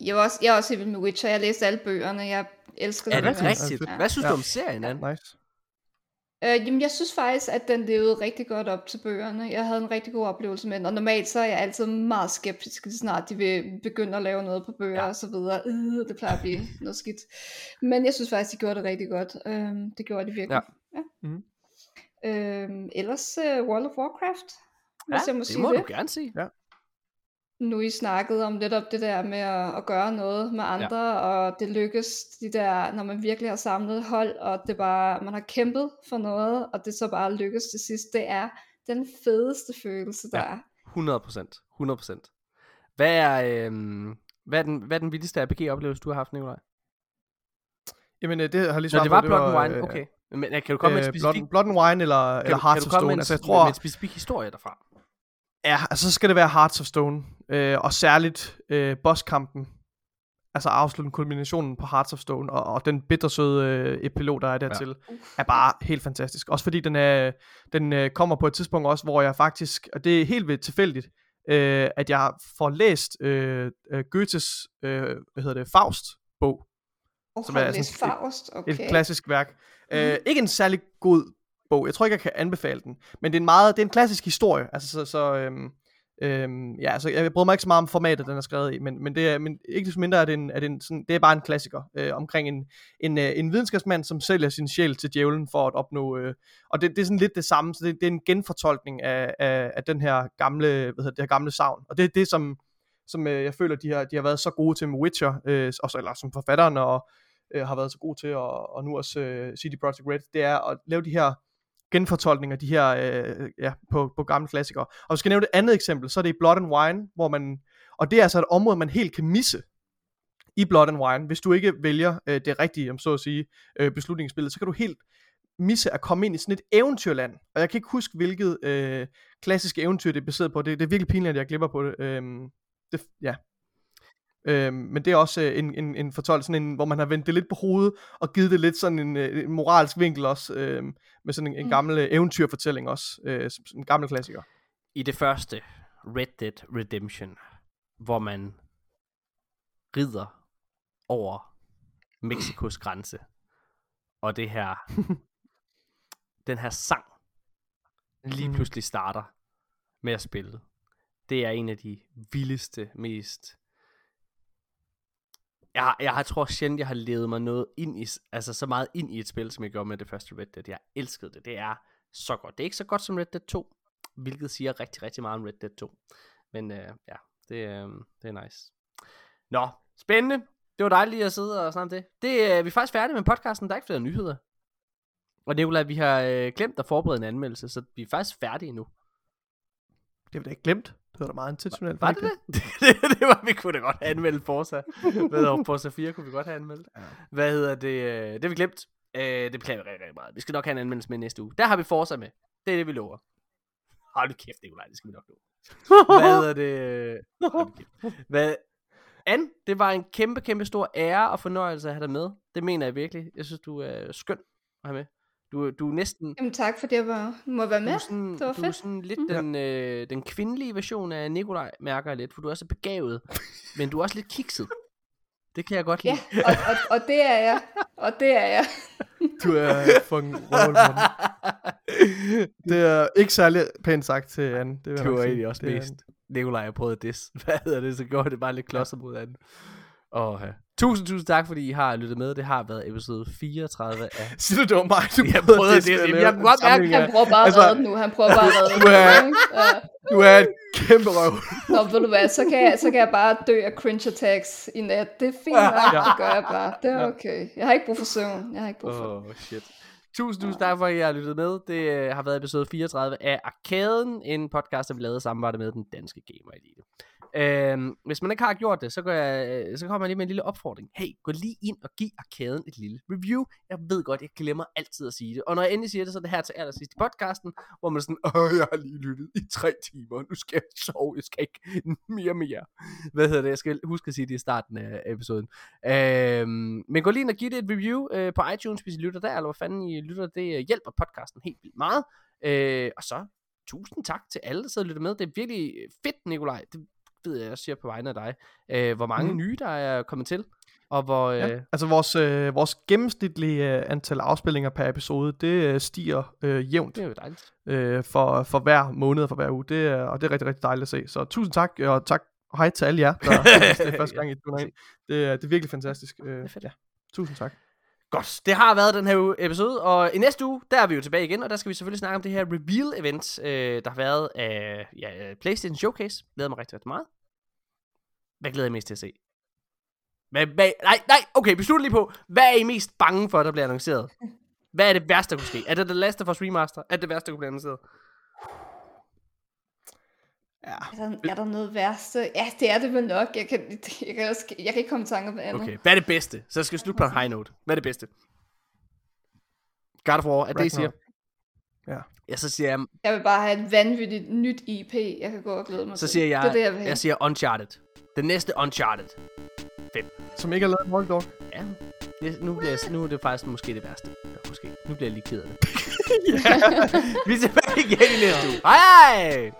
Speaker 3: jeg er, også, jeg er også helt vild med Witcher. Jeg læste alle bøgerne. Jeg elskede
Speaker 1: Er det rigtigt?
Speaker 2: Ja.
Speaker 1: Hvad synes du om serien, Anne?
Speaker 2: Nice.
Speaker 3: Øh, jamen, jeg synes faktisk, at den levede rigtig godt op til bøgerne. Jeg havde en rigtig god oplevelse med den, og normalt så er jeg altid meget skeptisk, lige snart de vil begynde at lave noget på bøger
Speaker 1: Ja.
Speaker 3: ja. og så videre. Øh, det plejer at blive noget skidt. Men jeg synes faktisk, de gjorde det rigtig godt. Øhm, det gjorde de virkelig.
Speaker 1: Ja.
Speaker 3: ja.
Speaker 2: Mhm.
Speaker 3: Øhm, ellers uh, World of Warcraft, hvis jeg må
Speaker 1: det
Speaker 3: sige
Speaker 1: må
Speaker 3: det.
Speaker 1: du gerne sige.
Speaker 3: Nu I snakkede om lidt op det der med at, at gøre noget med andre, ja. og det lykkes, de der, når man virkelig har samlet et hold, og det bare, man har kæmpet for noget, og det så bare lykkes til sidst, det er den fedeste følelse, der
Speaker 1: Ja.
Speaker 3: er.
Speaker 1: 100 procent. 100 procent. Hvad er, øhm, hvad, er den, hvad er den vildeste RPG-oplevelse, du har haft, Nikolaj?
Speaker 2: Jamen, øh, det har lige
Speaker 1: Nå,
Speaker 2: svaret
Speaker 1: det var
Speaker 2: på,
Speaker 1: Blood and
Speaker 2: var,
Speaker 1: Wine,
Speaker 2: øh,
Speaker 1: okay. Men øh, kan du komme med en specifik,
Speaker 2: Blood, Blood and Wine eller,
Speaker 1: kan,
Speaker 2: eller Hearts
Speaker 1: kan
Speaker 2: of
Speaker 1: du komme med
Speaker 2: Stone.
Speaker 1: en,
Speaker 2: Altså, jeg
Speaker 1: med
Speaker 2: tror,
Speaker 1: en specifik historie derfra?
Speaker 2: Ja, altså, så skal det være Hearts of Stone. Øh, og særligt øh, bosskampen. Altså afslutningen, kulminationen på Hearts of Stone. Og, og den bittersøde øh, epilog, der er dertil, ja. er bare helt fantastisk. Også fordi den, er, den øh, kommer på et tidspunkt også, hvor jeg faktisk, og det er helt ved tilfældigt, øh, at jeg får læst øh, øh, Goethes, øh, hvad hedder det, Faust-bog.
Speaker 3: Oh,
Speaker 2: Som er sådan et-
Speaker 3: Faust? Okay.
Speaker 2: Et klassisk værk. Øh, ikke en særlig god bog. Jeg tror ikke, jeg kan anbefale den. Men det er en meget, det er en klassisk historie. Altså, så, så øhm, øhm, ja, så jeg bryder mig ikke så meget om formatet, den er skrevet i, men, men, det er, men ikke desto mindre er det, en, er det, en, sådan, det er bare en klassiker øh, omkring en, en, øh, en videnskabsmand, som sælger sin sjæl til djævlen for at opnå, øh, og det, det er sådan lidt det samme, så det, det er en genfortolkning af, af, af den her gamle, hvad hedder det, det her gamle savn, og det er det, som, som øh, jeg føler, de har, de har været så gode til med Witcher, øh, også, eller som forfatteren, og øh, har været så god til, og, og nu også øh, CD Projekt Red, det er at lave de her genfortolkninger, de her, øh, ja, på, på gamle klassikere. Og hvis jeg skal nævne et andet eksempel, så er det i Blood and Wine, hvor man, og det er altså et område, man helt kan misse i Blood and Wine, hvis du ikke vælger øh, det rigtige, om så at sige, øh, beslutningsspillet, så kan du helt misse at komme ind i sådan et eventyrland. Og jeg kan ikke huske, hvilket øh, klassisk eventyr det er baseret på. Det, det er virkelig pinligt, at jeg glipper på det. Øh, det ja. Øhm, men det er også øh, en, en, en fortolkning, sådan en, hvor man har vendt det lidt på hovedet, og givet det lidt sådan en, øh, en moralsk vinkel også, øh, med sådan en, en
Speaker 3: Mm.
Speaker 2: gammel øh, eventyrfortælling også, øh, som, som en gammel klassiker.
Speaker 1: I det første, Red Dead Redemption, hvor man rider over Mexikos grænse, og det her, den her sang, lige
Speaker 2: Mhm.
Speaker 1: pludselig starter med at spille. Det er en af de vildeste, mest... Jeg, jeg, har- tror sjældent, jeg har levet mig noget ind i, altså så meget ind i et spil, som jeg gjorde med det første Red Dead. Jeg elskede det. Det er så godt. Det er ikke så godt som Red Dead 2, hvilket siger rigtig, rigtig meget om Red Dead 2. Men øh, ja, det, øh, det er nice. Nå, spændende. Det var dejligt at sidde og snakke om det. det øh, vi er faktisk færdige med podcasten. Der er ikke flere nyheder. Og Nicolaj, vi har øh, glemt at forberede en anmeldelse, så vi er faktisk færdige nu.
Speaker 2: Det har vi da ikke glemt. Det var da meget intentionelt.
Speaker 1: Var det det? det, det var, vi kunne da godt have anmeldt Forza. Hvad hedder Forza 4 kunne vi godt have anmeldt.
Speaker 2: Ja.
Speaker 1: Hvad hedder det? øh, Det har vi glemt. Øh, det beklager vi rigtig, rigtig meget. Vi skal nok have en anmeldelse med næste uge. Der har vi Forza med. Det er det, vi lover. Hold kæft, Nicolaj, det skal vi nok nå. Hvad hedder det? Hvad? Anne, det var en kæmpe, kæmpe stor ære og fornøjelse at have dig med. Det mener jeg virkelig. Jeg synes, du er skøn at have med. Du, du er næsten...
Speaker 3: Jamen tak, fordi jeg var, må være
Speaker 1: Du
Speaker 3: med.
Speaker 1: er sådan,
Speaker 3: Det var
Speaker 1: du er sådan lidt
Speaker 3: Mm.
Speaker 1: den, øh, den kvindelige version af Nikolaj, mærker jeg lidt, for du er så begavet, men du er også lidt kikset. Det kan jeg godt lide.
Speaker 3: Ja, og, og, og det er jeg. Og det er jeg.
Speaker 2: Du er fucking Morten. Det er ikke særlig pænt sagt til Anne. Det vil
Speaker 1: Du
Speaker 2: sige.
Speaker 1: egentlig også
Speaker 2: Det er-
Speaker 1: mest. Nikolaj har prøvet det. Hvad hedder det, så gjorde det bare lidt klodser mod anden. Og, ja. Tusind, tusind tak, fordi I har lyttet med. Det har været episode 34 af...
Speaker 2: Siger du, det var mig, du
Speaker 1: Jeg
Speaker 2: prøvede
Speaker 1: det,
Speaker 2: lave
Speaker 1: jeg kunne godt
Speaker 2: sammenligning
Speaker 3: Han prøver bare at
Speaker 2: Altså,
Speaker 3: redde den nu. Han prøver bare at redde den.
Speaker 2: du er-?
Speaker 3: Ja.
Speaker 2: Du er et kæmpe røv.
Speaker 3: Nå, ved du hvad, så kan, jeg, så kan jeg bare dø af cringe attacks i nat. Det er fint nok,
Speaker 2: Ja.
Speaker 3: det gør jeg bare. Det er okay. Jeg har ikke brug for søvn. Jeg har ikke brug for
Speaker 1: Åh, oh, shit. Tusind, tusind tak for, at I har lyttet med. Det øh, har været episode 34 af Arkaden, en podcast, der vi lavede i samarbejde med den danske Gamer Elite. Øhm, hvis man ikke har gjort det, så, går jeg, øh, så kommer jeg lige med en lille opfordring. Hey, gå lige ind og giv Arkaden et lille review. Jeg ved godt, jeg glemmer altid at sige det. Og når jeg endelig siger det, så er det her til allersidst i podcasten, hvor man er sådan, åh, jeg har lige lyttet i tre timer, nu skal jeg sove, jeg skal ikke mere mere. Hvad hedder det? Jeg skal huske at sige det i starten af episoden. Øhm, men gå lige ind og giv det et review øh, på iTunes, hvis I lytter der, eller hvad fanden I lytter. Det øh, hjælper podcasten helt vildt meget. Øh, og så tusind tak til alle, der sidder og lytter med. Det er virkelig fedt, Nikolaj. Det ved jeg, jeg siger på vegne af dig. Øh, hvor mange mm. nye, der er kommet til. Og hvor... Øh,
Speaker 2: Ja. Altså vores, øh, vores gennemsnitlige øh, antal afspillinger per episode, det øh, stiger øh, jævnt
Speaker 1: det er jo dejligt.
Speaker 2: øh, for, for hver måned og for hver uge. Det er, og det er rigtig, rigtig dejligt at se. Så tusind tak, og tak og hej til alle jer, der det er første gang, I tuner ind. Det er, det er virkelig fantastisk. Øh,
Speaker 1: Det er fedt.
Speaker 2: ja. Tusind tak.
Speaker 1: Godt, det har været den her episode, og i næste uge, der er vi jo tilbage igen, og der skal vi selvfølgelig snakke om det her reveal-event, øh, der har været af ja, øh, PlayStation Showcase. Glæder mig rigtig, rigtig meget. Hvad glæder I mest til at se? Hvad, hvad, nej, nej, okay, vi lige på. Hvad er I mest bange for, der bliver annonceret? Hvad er det værste, der kunne ske? Er det det Last of Us Remaster? Er det det værste, der kunne blive annonceret?
Speaker 2: Ja.
Speaker 3: Er der, er der noget værste? Ja, det er det vel nok. Jeg kan, jeg kan, også, jeg kan ikke komme i tanke om andet.
Speaker 1: Okay, hvad er det bedste? Så skal vi slutte på en high note. Hvad er det bedste? God of War, er det, I siger?
Speaker 2: Ja.
Speaker 1: Ja, så siger jeg,
Speaker 3: Jeg vil bare have et vanvittigt nyt IP, jeg kan gå og glæde mig
Speaker 1: så
Speaker 3: til.
Speaker 1: siger jeg,
Speaker 3: det er det, jeg vil have.
Speaker 1: jeg siger Uncharted. Den næste Uncharted.
Speaker 2: Som ikke er lavet Hold Dog.
Speaker 1: Ja, det, nu, bliver, jeg- nu er det faktisk måske det værste. Ja, måske. Nu bliver jeg lige ked af det. Vi er tilbage igen i næste uge. Hej hej!